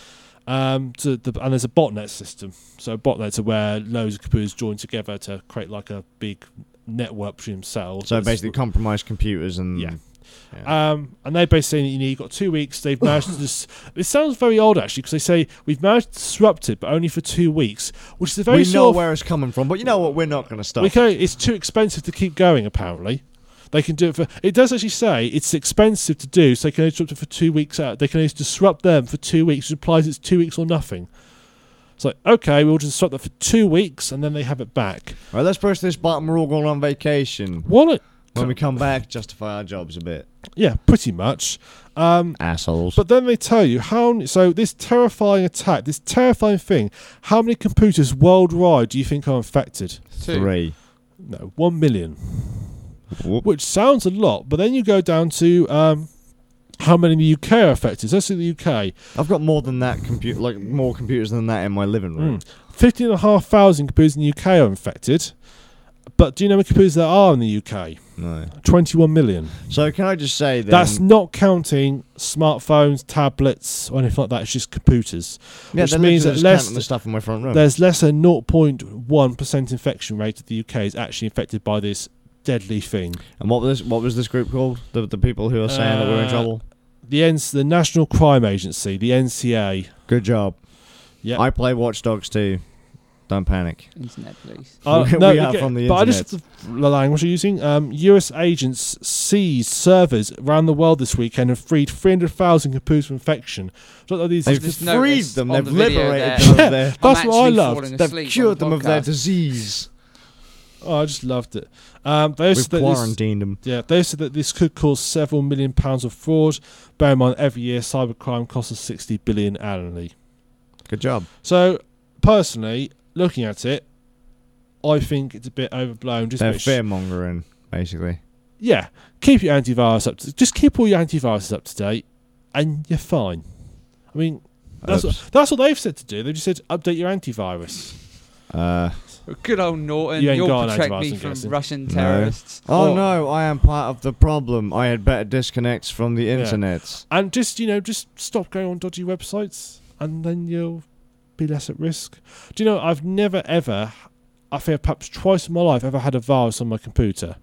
Um, to the, and there's a botnet system. So botnets are where loads of computers join together to create like a big network between themselves. So basically, compromised computers and Yeah. Yeah. Um, and they're basically saying, you know, you've got two weeks. They've managed to just. It sounds very odd, actually, because they say we've managed to disrupt it, but only for two weeks, which is a very we know of. where it's coming from, but you know what? We're not going to stop. we can, it's too expensive to keep going, apparently. They can do it for. It does actually say it's expensive to do, so they can only disrupt it for two weeks out. They can only disrupt them for two weeks, which implies it's two weeks or nothing. It's like, okay, we'll just disrupt that for two weeks and then they have it back. Right, let's push this button. We're all going on vacation. What? When we come back, justify our jobs a bit. Yeah, pretty much. Um, Assholes. But then they tell you how. So this terrifying attack, this terrifying thing. How many computers worldwide do you think are infected? Two. Three. No, one million. Whoop. Which sounds a lot, but then you go down to um, how many in the UK are affected. Let's see the UK. I've got more than that computer, like more computers than that in my living room. Mm. Fifteen and a half thousand computers in the UK are infected. But do you know how many computers there are in the UK? No. Twenty-one million. So can I just say that That's not counting smartphones, tablets, or anything like that. It's just computers. yeah, which means that less the stuff in my front room. There's less than 0.1% infection rate of the UK is actually infected by this deadly thing. And what was what was this group called? The the people who are saying that we're in Uh, trouble. The N- the National Crime Agency, the NCA. Good job. Yeah. I play Watch Dogs too. Don't panic. Internet police. Uh, We- no, are okay, from the internet. but I internet. just the language you're using. Um, U.S. agents seized servers around the world this weekend and freed 300,000 computers from infection. It's these They've just freed them. They've the liberated them of their. That's what I actually loved. They've cured the them of their disease. oh, I just loved it. Um, they We've said that this, quarantined them. yeah, they said that this could cause several million pounds of fraud. Bear in mind, every year cybercrime costs us 60 billion annually. Good job. So, personally, looking at it, I think it's a bit overblown. Just They're because- fear mongering, basically. yeah, keep your antivirus up. To, just keep all your antiviruses up to date, and you're fine. I mean, that's Oops. what, that's what they've said to do. They just said update your antivirus. Uh, Good old Norton, You ain't you'll protect me from guessing. Russian No. terrorists. oh no, I am part of the problem. I had better disconnect from the Yeah. internet. And just you know, just stop going on dodgy websites, and then you'll be less at risk. Do you know? I've never ever, I think perhaps twice in my life, ever had a virus on my computer.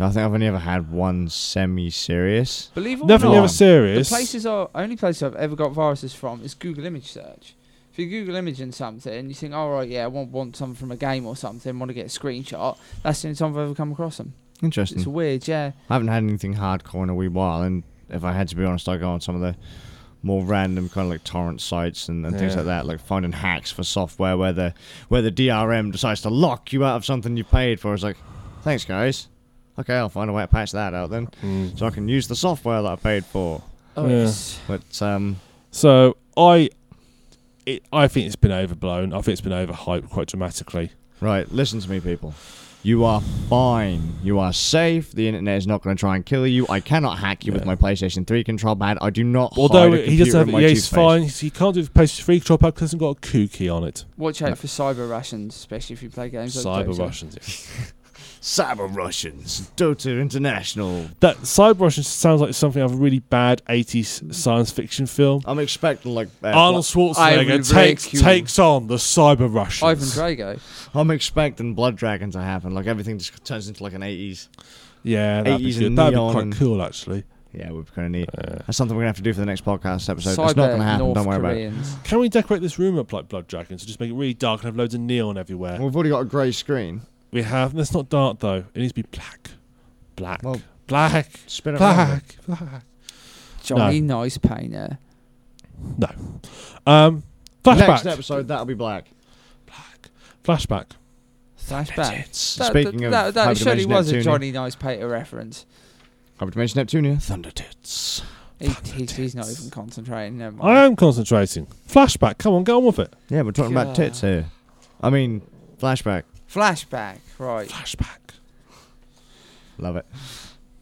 I think I've only ever had one semi-serious. Believe it or Never, not, never the places are only places I've ever got viruses from is Google image search. If you Google imaging something, you think, oh right, yeah, I want want something from a game or something, want to get a screenshot." That's the only time I've ever come across them. Interesting. It's weird, yeah. I haven't had anything hardcore in a wee while, and if I had to be honest, I go on some of the more random kind of like torrent sites and, and things Yeah. like that, like finding hacks for software where the where the DRM decides to lock you out of something you paid for. It's like, thanks guys. Okay, I'll find a way to patch that out then, Mm. so I can use the software that I paid for. Oh, Yeah. yes. But um, So I, it, I think it's been overblown. I think it's been overhyped quite dramatically. right, listen to me, people. You are fine. You are safe. The internet is not going to try and kill you. I cannot hack you with my PlayStation 3 control pad. I do not. Although hide a he does computer have, in my yeah, he's toothpaste. fine. He can't do the PlayStation 3 control pad because it hasn't got a kooky on it. Watch out No. for cyber Russians, especially if you play games like Cyber Dota. Russians. yeah. Cyber Russians, Dota International. That Cyber Russians sounds like something of a really bad 80s science fiction film. I'm expecting like uh, Arnold I Schwarzenegger takes ridicule- takes on the Cyber Russians. Ivan Drago. I'm expecting Blood Dragon to happen. Like everything just turns into like an 80s. Yeah, that'd be 80s good. and That'd be neon quite and- cool, actually. Yeah, we're going to need. Uh, That's something we're gonna have to do for the next podcast episode. cyber it's not gonna happen. North don't worry Koreans. can we decorate this room up like Blood Dragons? And just make it really dark and have loads of neon everywhere. about. We've already got a grey screen. We have. That's not dark though. It needs to be black, black, Well, black, spin it around. black, black. Johnny Nice Painter. No. Um, flashback. Next episode, that'll be black. Black. Flashback. Flashback. That, Speaking that, of that, that surely Hyperdimension was a Neptunia- Johnny Nice Painter reference. Hyperdimension Neptunia, Thunder Tits. He, he's, he's not even concentrating. Never I am concentrating. Flashback. Come on, get on with it. Yeah, we're talking about tits here. I mean, flashback. Flashback, right. Flashback. Love it.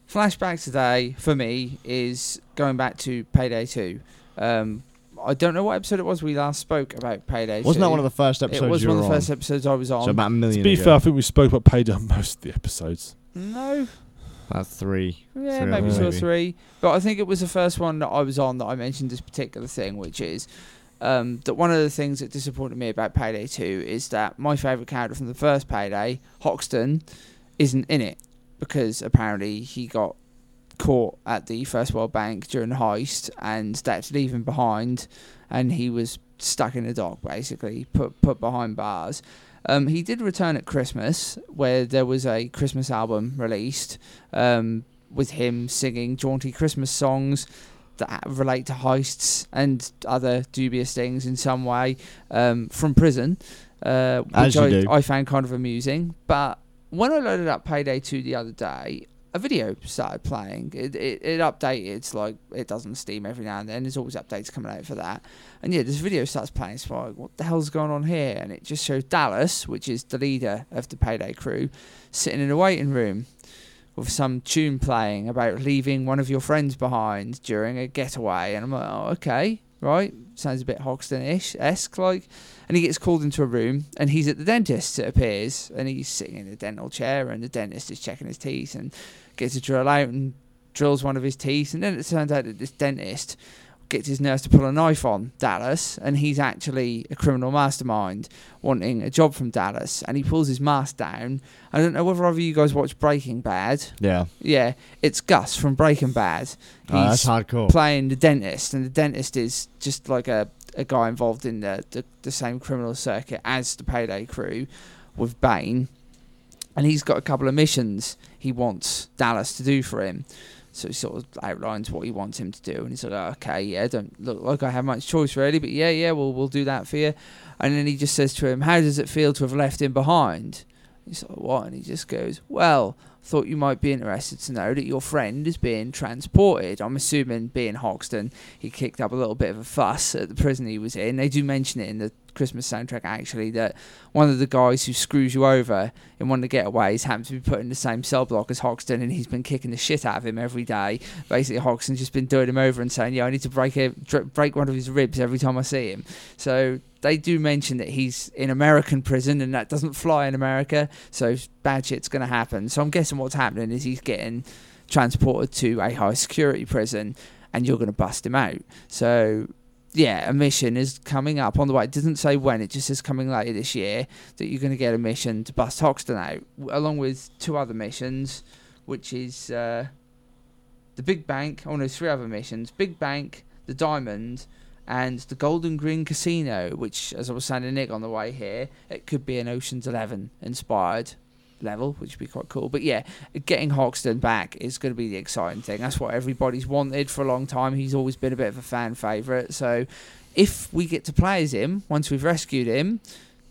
Flashback today for me is going back to Payday 2. Um, I don't know what episode it was we last spoke about Payday Wasn't that one of the first episodes? It was you one of the on? first episodes I was on. So about a To million be ago. fair, I think we spoke about payday on most of the episodes. no, About three. yeah, Three, maybe two or three. But I think it was the first one that I was on that I mentioned this particular thing, which is um, that one of the things that disappointed me about Payday 2 is that my favourite character from the first Payday, Hoxton, isn't in it because apparently he got caught at the First World Bank during the heist and they had to leave him behind and he was stuck in the dock basically, put put behind bars. Um, he did return at Christmas, where there was a Christmas album released um, with him singing jaunty Christmas songs that relate to heists and other dubious things in some way um, from prison, uh, which I, do. I found kind of amusing. But when I loaded up Payday 2 the other day, a video started playing. It, it, it updated. It's like it does on Steam every now and then. There's always updates coming out for that. And yeah, this video starts playing. It's like, what the hell's going on here? And it just shows Dallas, which is the leader of the Payday crew, sitting in a waiting room with some tune playing about leaving one of your friends behind during a getaway. And I'm like, oh, okay, right. Sounds a bit Hoxton-ish, esque like. And he gets called into a room, and he's at the dentist. It appears, and he's sitting in a dental chair, and the dentist is checking his teeth and gets a drill out and drills one of his teeth. And then it turns out that this dentist gets his nurse to pull a knife on Dallas, and he's actually a criminal mastermind wanting a job from Dallas. And he pulls his mask down. I don't know whether either of you guys watch Breaking Bad. Yeah. Yeah, it's Gus from Breaking Bad. Oh, that's hardcore. playing the dentist, and the dentist is just like a, a guy involved in the, the, the same criminal circuit as the Payday crew with Bain. And he's got a couple of missions he wants Dallas to do for him. So he sort of outlines what he wants him to do, and he's like, oh, "Okay, yeah, don't look like I have much choice really, but yeah, yeah, we'll we'll do that for you." And then he just says to him, "How does it feel to have left him behind?" He's like, what? And he just goes, well, thought you might be interested to know that your friend is being transported. I'm assuming, being Hoxton, he kicked up a little bit of a fuss at the prison he was in. They do mention it in the Christmas soundtrack, actually, that one of the guys who screws you over in one of the getaways happens to be put in the same cell block as Hoxton, and he's been kicking the shit out of him every day. Basically, Hoxton's just been doing him over and saying, "Yeah, I need to break a, break one of his ribs every time I see him." So they do mention that he's in American prison, and that doesn't fly in America. So bad shit's going to happen. So I'm guessing what's happening is he's getting transported to a high security prison, and you're going to bust him out. So yeah, a mission is coming up on the way. It doesn't say when, it just says coming later this year that you're going to get a mission to bust Hoxton out, along with two other missions, which is uh, the Big Bank. Oh no, three other missions: Big Bank, the Diamond, and the Golden Grin Casino. Which, as I was saying to Nick on the way here, it could be an Ocean's Eleven inspired level, which would be quite cool. But yeah, getting Hoxton back is going to be the exciting thing. That's what everybody's wanted for a long time. He's always been a bit of a fan favourite. So if we get to play as him once we've rescued him,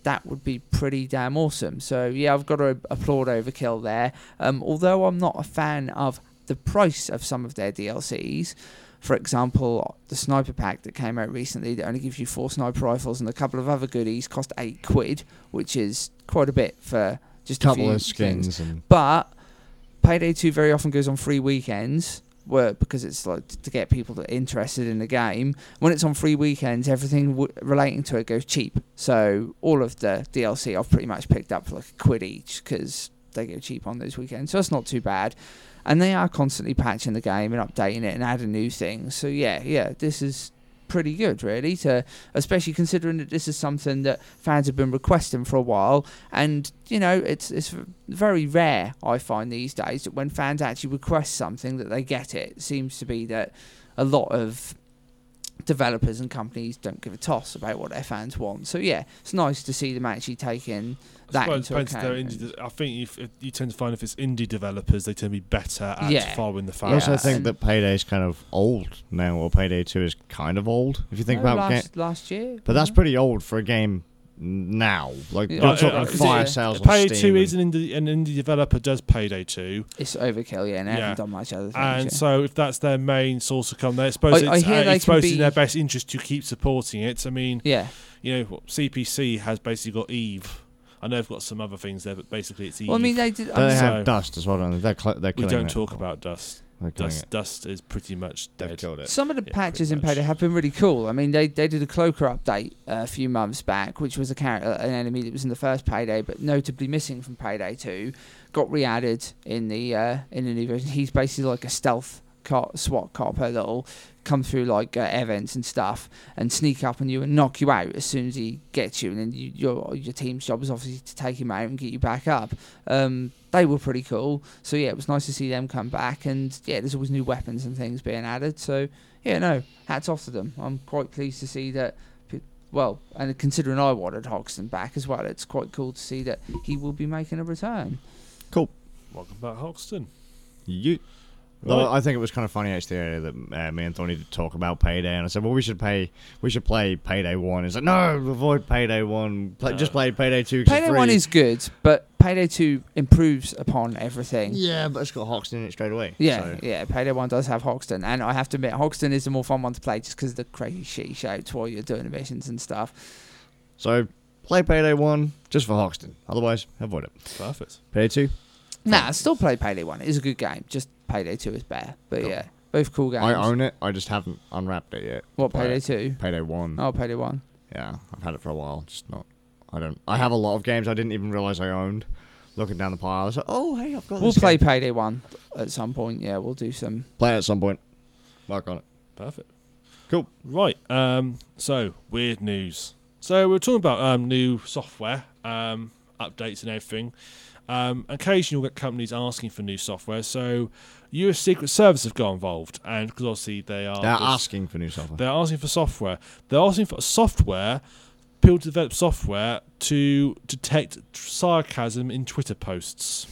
that would be pretty damn awesome. So yeah, I've got to applaud Overkill there. Um, although I'm not a fan of the price of some of their DLCs. For example, the sniper pack that came out recently that only gives you four sniper rifles and a couple of other goodies cost eight quid, which is quite a bit for just a couple of skins and But Payday 2 very often goes on free weekends. Where, because it's like to get people that are interested in the game. When it's on free weekends, everything w- relating to it goes cheap. So all of the DLC I've pretty much picked up for like a quid each because they go cheap on those weekends. So it's not too bad. And they are constantly patching the game and updating it and adding new things. So yeah, yeah, this is pretty good really to especially considering that this is something that fans have been requesting for a while. And you know it's it's very rare i find these days that when fans actually request something that they get it, it seems to be that a lot of developers and companies don't give a toss about what their fans want. So yeah it's nice to see them actually taking I that suppose into depends account they're and- indie, I think if, if you tend to find if it's indie developers, they tend to be better at Yeah. following the I also think and- that is kind of old now, or Payday 2 is kind of old. If you think No, about last, ga- last year But that's pretty old for a game now. Like, Yeah. you're Uh, talking uh, fire yeah. sales on Payday Two is an indie, an indie developer does Payday Two, it's overkill yeah and they Yeah. haven't done much other things and yeah. so if that's their main source of come, I suppose I- I it's, hear uh, they it's can supposed in their best interest to keep supporting it. I mean, yeah you know, CPC has basically got Eve. I know they've got some other things there, but basically it's Eve. well i mean they did I Don't they mean, So- have Dust as well, don't they? They're, cl- they're we don't it. talk about Dust. Dust, it. Dust is pretty much They've dead. killed it. Some of the Yeah, patches in. Payday have been really cool. I mean, they they did a Cloaker update uh, a few months back, which was a character, an enemy that was in the first Payday, but notably missing from Payday Two. Got re-added in the uh, in the new version. He's basically like a stealth cop, SWAT copper that'll come through like uh, events and stuff and sneak up on you and knock you out as soon as he gets you. And then you, your your team's job is obviously to take him out and get you back up. Um, they were pretty cool. So yeah, it was nice to see them come back. And yeah, there's always new weapons and things being added. So yeah, no, hats off to them. I'm quite pleased to see that. Well, and considering I wanted Hoxton back as well, it's quite cool to see that he will be making a return. Cool. Welcome back, Hoxton. You. Well, I think it was kind of funny actually that uh, me and Tony did talk about Payday, and I said, "Well, we should pay, we should play Payday One." He's like, "No, avoid Payday One. Play, just Uh, play Payday Two. 'cause it's Payday One is good, but Payday Two improves upon everything. yeah, but it's got Hoxton in it straight away. Yeah, so- yeah. Payday One does have Hoxton, and I have to admit, Hoxton is the more fun one to play just because of the crazy shit he shouts while you're doing missions and stuff. So play Payday One just for Hoxton. Otherwise, avoid it. Perfect. Payday Two. Nah, still play Payday One. It is a good game. Just Payday Two is better. But Cool. yeah, both cool games. I own it. I just haven't unwrapped it yet. what Play Payday. Two? Payday One. Oh, Payday One. Yeah, I've had it for a while. Just not. I don't. I have a lot of games I didn't even realize I owned. Looking down the pile, I was like, "Oh, hey, I've got." We'll this play game. Payday One at some point. Yeah, we'll do some. Play it at some point. Mark on it. Perfect. Cool. Right. Um, so weird news. So we're talking about um, new software um, updates and everything. Um, occasionally, you'll get companies asking for new software. So, U.S. Secret Service have got involved, and because obviously they are They're this- asking for new software. they're asking for software. They're asking for software. People to develop software to detect sarcasm in Twitter posts.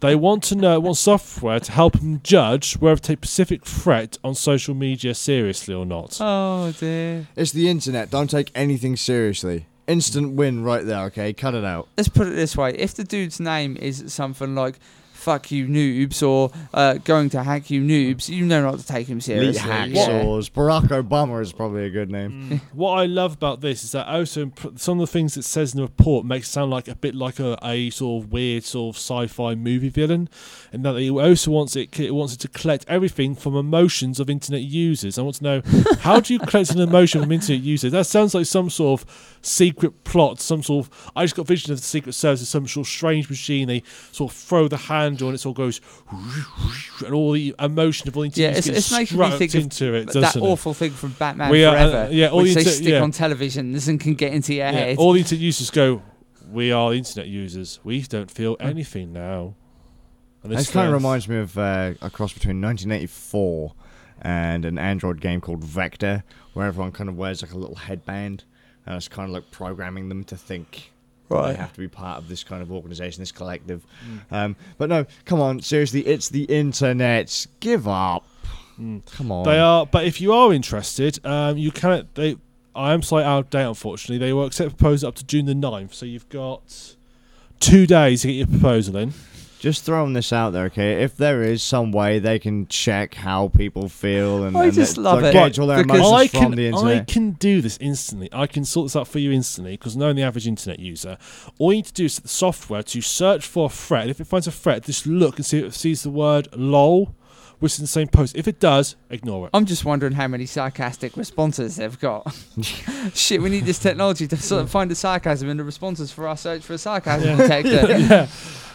they want to know want software to help them judge whether to take specific threat on social media seriously or not. Oh dear. It's the internet. Don't take anything seriously. Instant win right there. Okay, cut it out. let's put it this way: if the dude's name is something like "fuck you noobs" or uh, "going to hack you noobs," you know not to take him Elite seriously. hacksaws. Barack Obama is probably a good name. what I love about this is that also imp- some of the things it says in the report makes it sound like a bit like a, a sort of weird sort of sci-fi movie villain, and that it also wants it it wants it to collect everything from emotions of internet users. I want to know how do you collect an emotion from internet users? That sounds like some sort of secret plot, some sort of. I just got vision of the Secret Service as some sort of strange machine. They sort of throw the handle and it all goes, and all the emotion of all the Yeah, internet it's, gets it's making me struck think of into it, that it? awful thing from Batman We are, uh, Forever, yeah, all which the they stick yeah. on televisions and can get into your Yeah, head. all the internet users go, we are the internet users. We don't feel anything now. And This kind of reminds me of uh, a cross between 1984 and an Android game called Vector, where everyone kind of wears like a little headband, and it's kind of like programming them to think that Right. they have to be part of this kind of organization, this collective. Mm. Um, but no, come on, seriously, it's the internet. Give up. Mm. Come on. They are, but if you are interested, um, you can. They, I am slightly out of date, unfortunately. They will accept proposals up to June the 9th, so you've got two days to get your proposal in. Just throwing this out there, okay? If there is some way they can check how people feel and, I and just that- love like, it, gauge all their because- emotions I from can, the I can do this instantly. I can sort this out for you instantly because knowing the average internet user, all you need to do is set the software to search for a threat. If it finds a threat, just look and see if it sees the word "lol," which is in the same post. If it does, ignore it. I'm just wondering how many sarcastic responses they've got. Shit, we need this technology to sort of find the sarcasm in the responses for our search for a sarcasm Yeah. detector. yeah.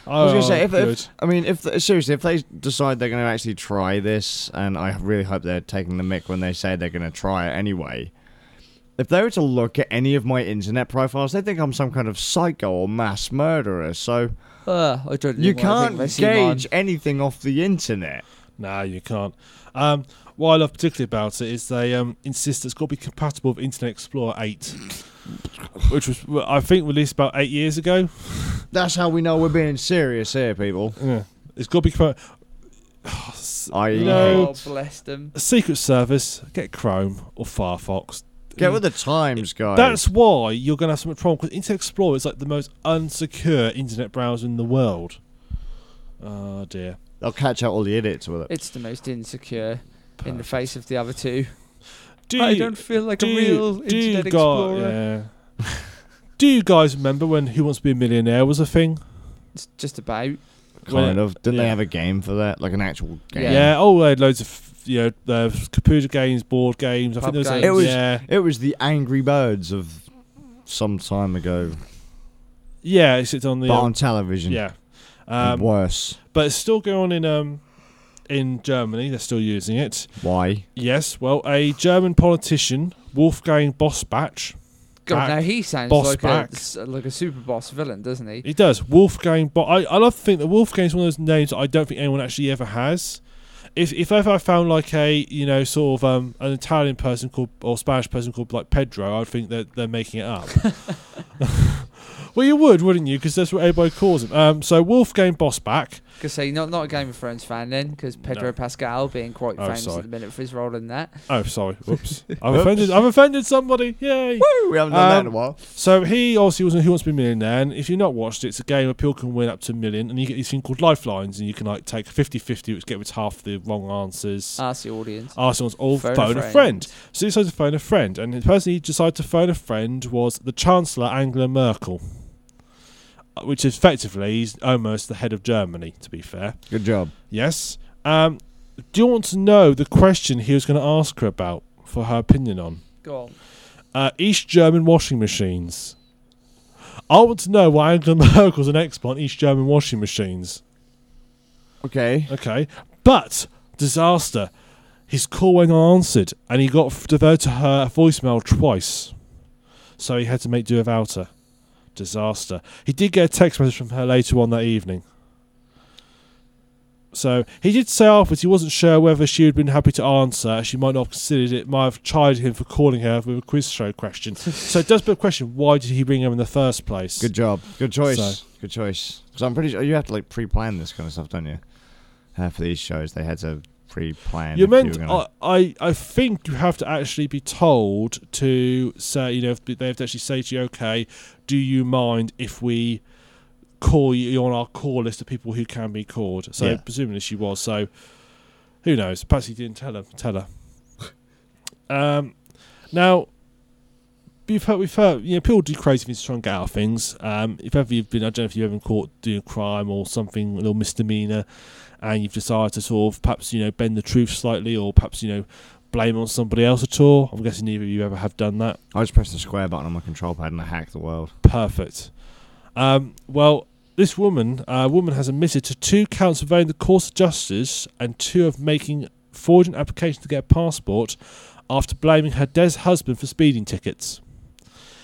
I was gonna say, Oh, if, if I mean, if seriously, if they decide they're going to actually try this, and I really hope they're taking the mick when they say they're going to try it anyway. If they were to look at any of my internet profiles, they think I'm some kind of psycho or mass murderer. So Ugh, I don't you even wanna think can't they see mine. gauge anything off the internet. No, you can't. Um, what I love particularly about it is they um, insist it's got to be compatible with Internet Explorer 8, which was, I think, released about eight years ago. That's how we know we're being serious here, people. Yeah. It's got to be compatible. I You know- Oh, bless them. Secret Service, get Chrome or Firefox. get with the times, guys. That's why you're going to have so much problem because Internet Explorer is like the most unsecure internet browser in the world. Oh dear. They'll catch out all the idiots with it. It's the most insecure in the face of the other two. Do I you- don't feel like do a you- real do Internet got- Explorer. yeah. do you guys remember when Who Wants to Be a Millionaire was a thing? It's just about. Kind of. Didn't they have a game for that? Like an actual game? Yeah. Yeah. Oh, they had loads of you know the computer games, board games. I Pub think there was. games. A, It was- yeah. It was the Angry Birds of some time ago. Yeah, it's it's on the. but um, on television. yeah. Um, worse. but it's still going on in um in Germany. They're still using it. Why? Yes. Well, a German politician, Wolfgang Bosbach. God, Back. now he sounds Boss like a, back. s- like a super boss villain, doesn't he? He does. Wolfgang. But I, I love to think that Wolfgang is one of those names that I don't think anyone actually ever has. If if ever I found like a you know sort of um an Italian person called or Spanish person called like Pedro, I'd think that they're making it up. well, you would, wouldn't you? Because that's what everybody calls him. Um, so Wolfgang Bosbach. Because say not not a Game of Thrones fan then, because Pedro No. Pascal being quite Oh, famous sorry. at the minute for his role in that. Oh, sorry. Whoops. I've offended. I've offended somebody. Yay. Woo, we haven't done that in a Um, while. So he obviously was in Who Wants to Be a Millionaire, and if you've not watched it, it's a game where people can win up to a million, and you get these thing called lifelines, and you can like take 50-50, which get with half the wrong answers. Ask the audience. Arsenal's all Phone phone, a a, friend. friend. So he decided to phone a friend, and the person he decided to phone a friend was the Chancellor Angela Merkel, which effectively he's almost the head of Germany. To be fair, Good job. yes. Um, do you want to know the question he was going to ask her about for her opinion on? Go on. Uh, East German washing machines. I want to know why Angela Merkel's an expert on East German washing machines. Okay. Okay, but disaster. His call went unanswered, and he got f- diverted to her voicemail twice. So he had to make do without her. Disaster. He did get a text message from her later on that evening. So he did say afterwards he wasn't sure whether she would have been happy to answer. She might not have considered it. Might have chided him for calling her with a quiz show question. so it does put a question: Why did he bring her in the first place? Good job. Good choice. So- Good choice. Because I'm pretty sure you have to like pre-plan this kind of stuff, don't you? Uh, for these shows, they had to pre-plan. You're you meant. I, I I think you have to actually be told to say. You know, they have to actually say to you, "Okay, do you mind if we call you on our call list of people who can be called?" So Yeah. presumably she was. So who knows? Perhaps he didn't tell her. Tell her. um, now. We've heard, we've heard, you know, people do crazy things to try and get out of things. Um, if ever you've been, I don't know if you've ever been caught doing a crime or something, a little misdemeanor, and you've decided to sort of perhaps you know bend the truth slightly or perhaps you know blame on somebody else at all. I'm guessing neither of you ever have done that. I just pressed the square button on my control pad and I hacked the world. Perfect. Um, well, this woman, uh, woman has admitted to two counts of evading the course of justice and two of making fraudulent applications to get a passport after blaming her dead husband for speeding tickets.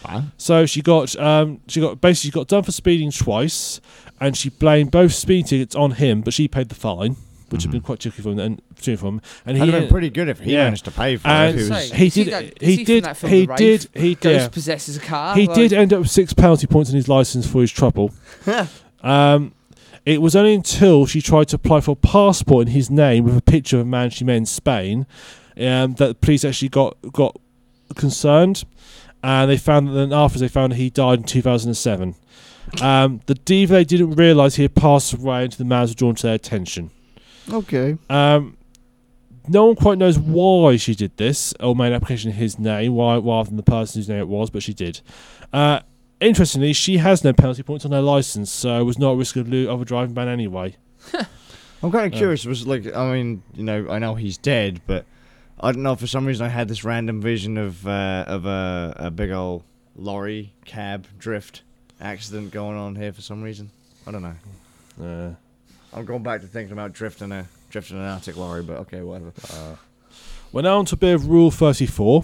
Wow. So she got um, she got basically she got done for speeding twice, and she blamed both speeding tickets on him, but she paid the fine, which had been quite tricky for him. And tricky for him, and That'd he have been pretty good if he yeah. managed to pay for And it. He Say, was, he did that- he did that film, he The did he Goes did possesses a car. he like- did end up with six penalty points on his license for his trouble. um, it was only until she tried to apply for a passport in his name with a picture of a man she met in Spain um, that the police actually got got concerned, and they found that then after they found that he died in 2007. Um, the diva didn't realise he had passed away until the matters were drawn to their attention. Okay. Um, no one quite knows why she did this or made application in his name, why rather than the person whose name it was, but she did. Uh, interestingly, she has no penalty points on her license, so was not at risk of, lo- of a driving ban anyway. I'm kind of Yeah. curious. Was like, I mean, you know, I know he's dead, but I don't know. For some reason, I had this random vision of uh, of a, a big old lorry cab drift accident going on here for some reason. I don't know. Uh, I'm going back to thinking about drifting a drifting an Arctic lorry, but okay, whatever. we're now on to a bit of Rule 34.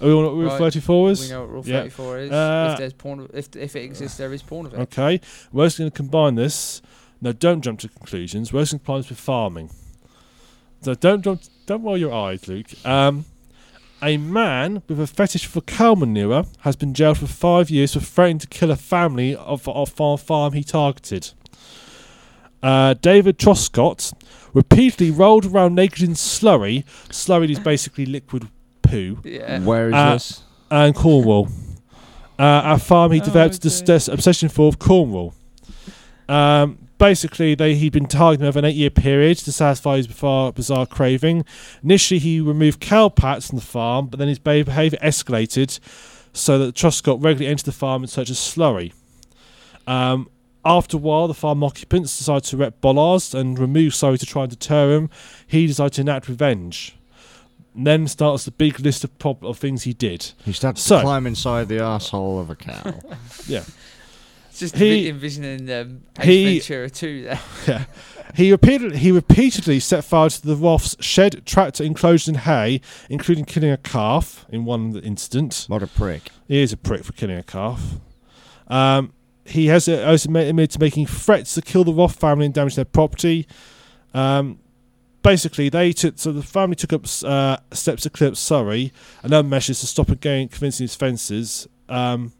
Are we on what Rule Right. 34 We is? know what Rule Yeah. 34 is. Uh, if there's porn, if if it exists, there is porn of it. Okay, we're just going to combine this. Now, don't jump to conclusions. We're just going to combine this with farming. So don't jump, don't roll your eyes, Luke. Um, a man with a fetish for cow manure has been jailed for five years for threatening to kill a family of of our farm he targeted. Uh, David Truscott repeatedly rolled around naked in slurry. Slurry is basically liquid poo Yeah. Where is Uh, this? and Cornwall. Uh, a farm he Oh, developed this, okay. this obsession for of Cornwall. Um, basically, they, he'd been targeting over an eight-year period to satisfy his bizarre, bizarre craving. Initially, he removed cow pats from the farm, but then his behaviour escalated, so that Truscott regularly entered the farm in search of slurry. Um, after a while, the farm occupants decided to erect bollards and remove slurry to try and deter him. He decided to enact revenge. And then starts the big list of, prob- of things he did. He started so- to climb inside the asshole of a cow. Yeah. Just He- envisioning um, Ace he- Ventura 2 there. Yeah. He repeatedly, he repeatedly set fire to the Roth's shed, tractor, enclosures, and hay, including killing a calf in one incident. what a prick. He is a prick for killing a calf. Um, he has uh, also admitted to making threats to kill the Roth family and damage their property. Um, basically, they took so the family took up uh, steps to clear up slurry and other measures to stop him getting convincing his fences. Um,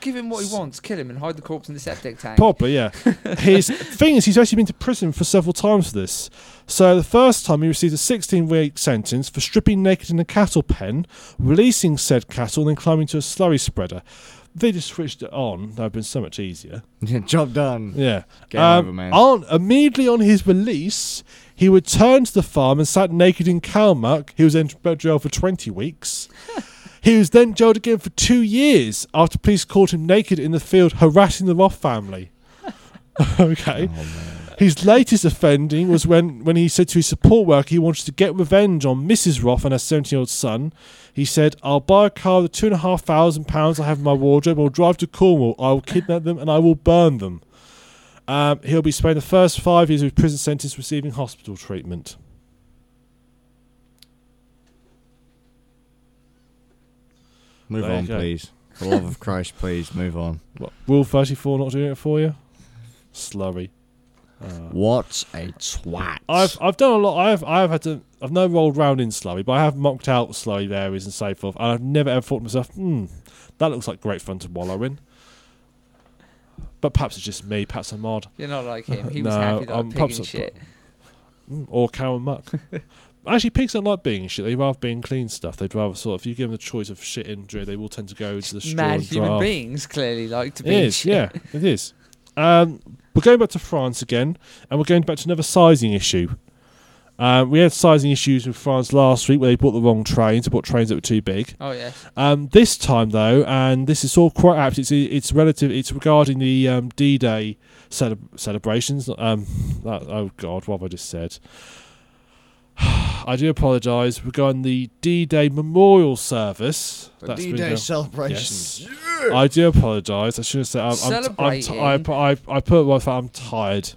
Give him what he wants, kill him, and hide the corpse in the septic tank. Probably, yeah. His thing is, he's actually been to prison for several times for this. So the first time he received a 16-week sentence for stripping naked in a cattle pen, releasing said cattle, and then climbing to a slurry spreader. They just switched it on. That would have been so much easier. Yeah, Job done. Yeah. Game Um, over, man. On immediately on his release, he returned to the farm and sat naked in cow muck. He was in jail for 20 weeks. he was then jailed again for two years after police caught him naked in the field harassing the Roth family. okay. Oh, man. His latest offending was when, when he said to his support worker he wanted to get revenge on Mrs. Roth and her 17 year old son. He said, I'll buy a car with two and a half thousand pounds I have in my wardrobe. I'll drive to Cornwall. I will kidnap them and I will burn them. Um, he'll be spending the first five years of his prison sentence receiving hospital treatment. Move There on, please. For the love of Christ, please move on. What, Rule 34 not doing it for you? Slurry. Uh, What a twat. I've I've done a lot. I've I've had to. I've no rolled round in slurry, but I have mocked out slurry areas and so forth. And I've never ever thought to myself, hmm, that looks like great fun to wallow in. But perhaps it's just me. Perhaps I'm odd. You're not like him. He was No, happy that I'm I'm pig perhaps a- shit. Mm, or cow and muck. Actually, pigs don't like being shit. They rather be in clean stuff. They'd rather sort of, if you give them the choice of shit and drink, they will tend to go to the straw Mad and human draft. beings clearly like to be. in is, shit. yeah, it is. Um, we're going back to France again, and we're going back to another sizing issue. Um, we had sizing issues with France last week where they bought the wrong trains, they bought trains that were too big. Oh yeah. Um, this time, though, and this is all quite apt. It's it's relative. It's regarding the um, D-Day cele- celebrations. Um, that, oh God, what have I just said? I do apologise We're regarding the D-Day memorial service. The that's been D-Day done- celebrations. I do apologise. I should have said I'm, I'm, t- I'm t- I, I, I put it. I'm tired.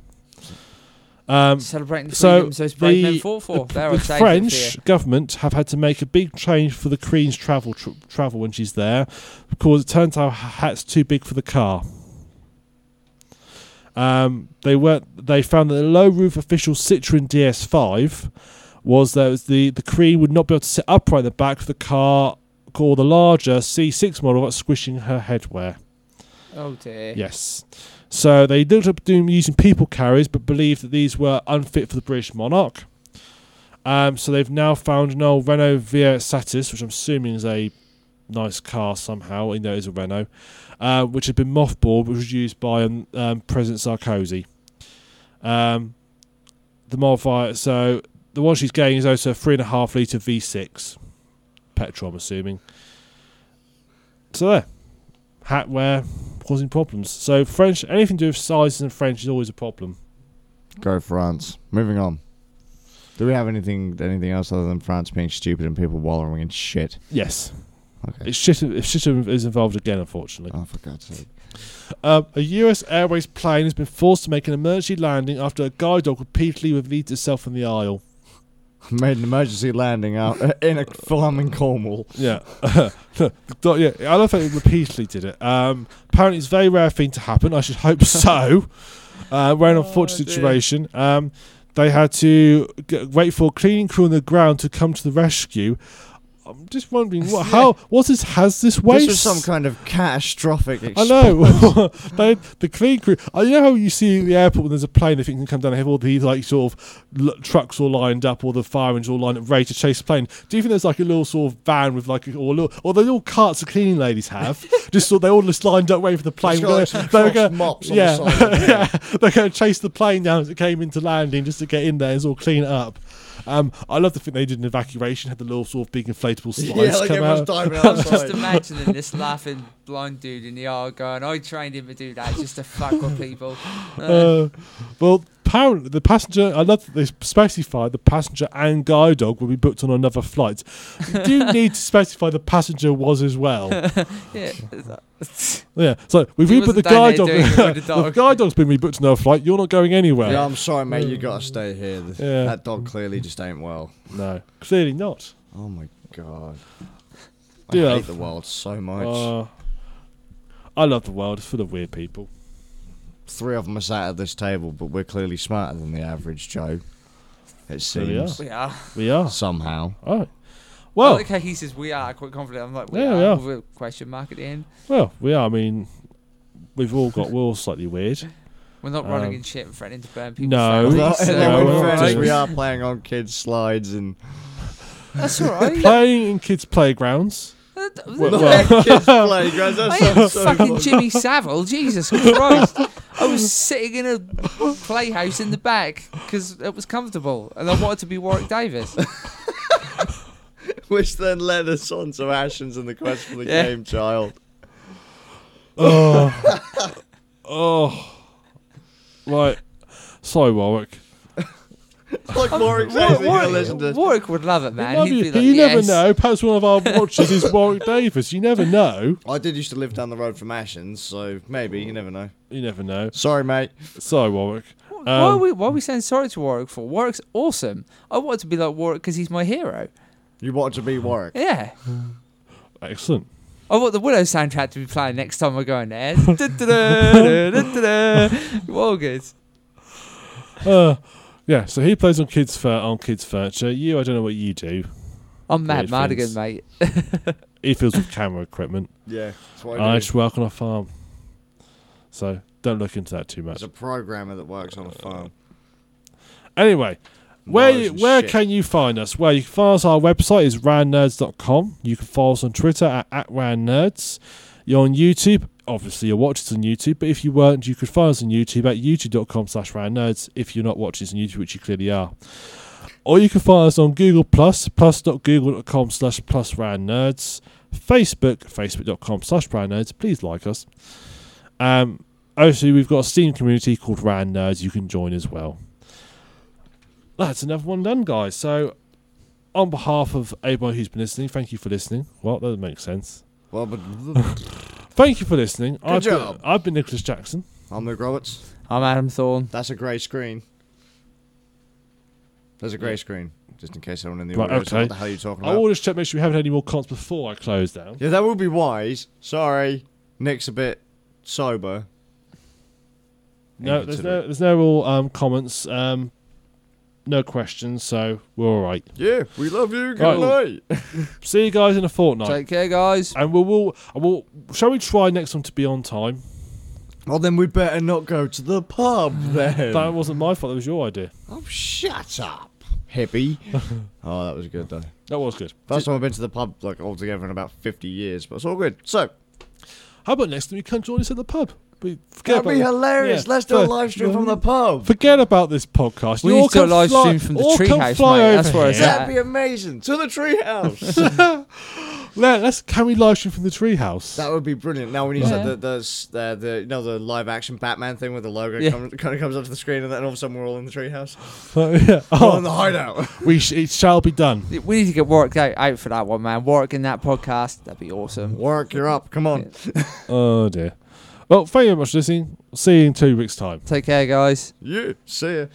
Um, Celebrating the so those brave men the- fought for. the, the I've saved it French government have had to make a big change for the Queen's travel tr- travel when she's there, because it turns out her hat's too big for the car. Um, they were they found that the low roof official Citroen DS5 was that the the Queen would not be able to sit upright in the back of the car, or the larger C6 model got squishing her headwear. Oh dear. Yes. So they looked up doing using people carriers, but believed that these were unfit for the British monarch. Um, so they've now found an old Renault Vel Satis, which I'm assuming is a nice car somehow, even though it is a Renault, uh, which had been mothballed, which was used by um, um, President Sarkozy. Um, the modifier, so the one she's getting is also a three and a half litre V6 petrol, I'm assuming. So there, hat wear causing problems. So French, anything to do with sizes and French is always a problem. Go France. Moving on. Do we have anything anything else other than France being stupid and people wallowing in shit? Yes, Okay. it's shit. If shit is involved again, unfortunately. Oh, for God's sake. Um, a U.S. Airways plane has been forced to make an emergency landing after a guide dog repeatedly revealed itself in the aisle. Made an emergency landing out in a farm in Cornwall. Yeah, Do- yeah. I love that it repeatedly did it. Um, apparently, it's a very rare thing to happen. I should hope so. uh, we're in an unfortunate dear. situation. Um, they had to g- wait for a cleaning crew on the ground to come to the rescue. I'm just wondering what, how what is has this waste? This was some kind of catastrophic I know. they, the clean crew. I you know how you see at the airport when there's a plane, they think can come down and have all these like sort of l- trucks all lined up, or the fire engines all lined up, ready to chase the plane. Do you think there's like a little sort of van with like, a, or a little, or the little carts the cleaning ladies have, just so they all just lined up waiting for the plane. They're they're gonna- yeah, yeah, they're going to chase the plane down as it came into landing just to get in there and sort of clean it up. Um, I love the thing they did an evacuation, had the little sort of big inflatable slides come out. Just imagining this laughing blind dude in the yard going, I trained him to do that just to fuck with people. Uh, Uh, well, apparently the passenger. I love that they specified the passenger and guide dog will be booked on another flight. You do need to specify the passenger was as well. yeah. Yeah, so we've He rebooked the guide dog. doing it with the the dog. guide dog's been rebooked to another flight. You're not going anywhere. Yeah, I'm sorry, mate. You gotta stay here. The- Yeah. That dog clearly just ain't well. No, clearly not. Oh my god. I Do you hate the world so much. Uh, I love the world. It's full of weird people. Three of them are sat at this table, but we're clearly smarter than the average Joe. It There we seems we are. We are. somehow. All right. Well, Well, I like how he says we are quite confident. I'm like, we Yeah, are. we are. With a question mark at the end. well, we are. I mean, we've all got. We're all slightly weird. We're not running Um, in shit and threatening to burn people. no. families, Well, so- And No, we're not fairness, doing- we are playing on kids' slides and That's all right. Playing in kids' playgrounds. Uh, Well, well- kids' playgrounds. That I am so fucking fun. Jimmy Savile. Jesus Christ. I was sitting in a playhouse in the back because it was comfortable and I wanted to be Warwick Davis. Which then led us on to Ashens and the quest for the Yeah. game child. Oh. oh. Right. Sorry, Warwick. Like Warwick War- says, you Warwick, listen to. Warwick would love it, man. He'd you. be like, you never yes. know. Perhaps one of our watchers is Warwick Davis. You never know. I did used to live down the road from Ashens, so maybe you never know. You never know. Sorry, mate. Sorry, Warwick. why, are Um, we, why are we saying sorry to Warwick for? Warwick's awesome. I wanted to be like Warwick because he's my hero. You wanted to be Warwick? Yeah. Excellent. I want the Willow soundtrack to be playing next time we're going there. All good. Uh, yeah. So he plays on kids fur on kids furniture. You, I don't know what you do. I'm Matt Weird Madigan, mate. He feels with camera equipment. Yeah, that's what I I do. just work on a farm. So don't look into that too much. There's a programmer that works on a farm. Anyway, Where Knowledge and where shit. can you find us? Well, you can find us. Our website is randnerds.com. You can follow us on Twitter at, at randnerds. You're on YouTube. Obviously, you're watching us on YouTube. But if you weren't, you could find us on YouTube at youtube.com slash randnerds if you're not watching us on YouTube, which you clearly are. Or you can find us on Google Plus, plus.google.com slash plus randnerds. Facebook, facebook.com slash randnerds. Please like us. Um, obviously, we've got a Steam community called Rand Nerds. You can join as well that's another one done, guys. So, on behalf of everyone who's been listening, thank you for listening. Well, that doesn't sense. Well, but Thank you for listening. Good I've job. Been, I've been Nicholas Jackson. I'm Luke Roberts. I'm Adam Thorne. That's a grey screen. There's a grey screen, just in case anyone in the Right, audience okay. what the hell are you talking I about. will just check make sure we haven't had any more comments before I close down. Yeah, that would be wise. Sorry, Nick's a bit sober. No, there's no, there's no real um, comments. Um, no questions, so we're all right. Yeah, we love you. Good Right. night. See you guys in a fortnight, Take care, guys. and we'll, we'll, we'll. Shall we try next one to be on time? well, then we'd better not go to the pub then. That wasn't my fault. That was your idea. oh, shut up, hippie. oh, that was good though. That was good. First time I've been to the pub like altogether in about 50 years, but it's all good. So, How about next time you come join us at the pub? We forget that'd be about- hilarious. yeah. Let's do a live stream from the pub. Forget about this podcast. We You need all to do a come live fly- stream from the all come treehouse, fly mate. That's where it's at. That'd be amazing. To the treehouse. Let, us can we live stream from the treehouse? that would be brilliant. Now we need Yeah. to, the, the, the, the, you know, the live action Batman thing with the logo Yeah. come, kind of comes up to the screen and then all of a sudden we're all in the treehouse. Oh, yeah. Oh, in Oh, the hideout. we sh- it shall be done. We need to get Warwick out, out for that one, man. Warwick in that podcast. That'd be awesome. Work, you're up. Come on. Oh dear. Well, thank you very much for listening. See you in two weeks' time. Take care, guys. Yeah, see ya.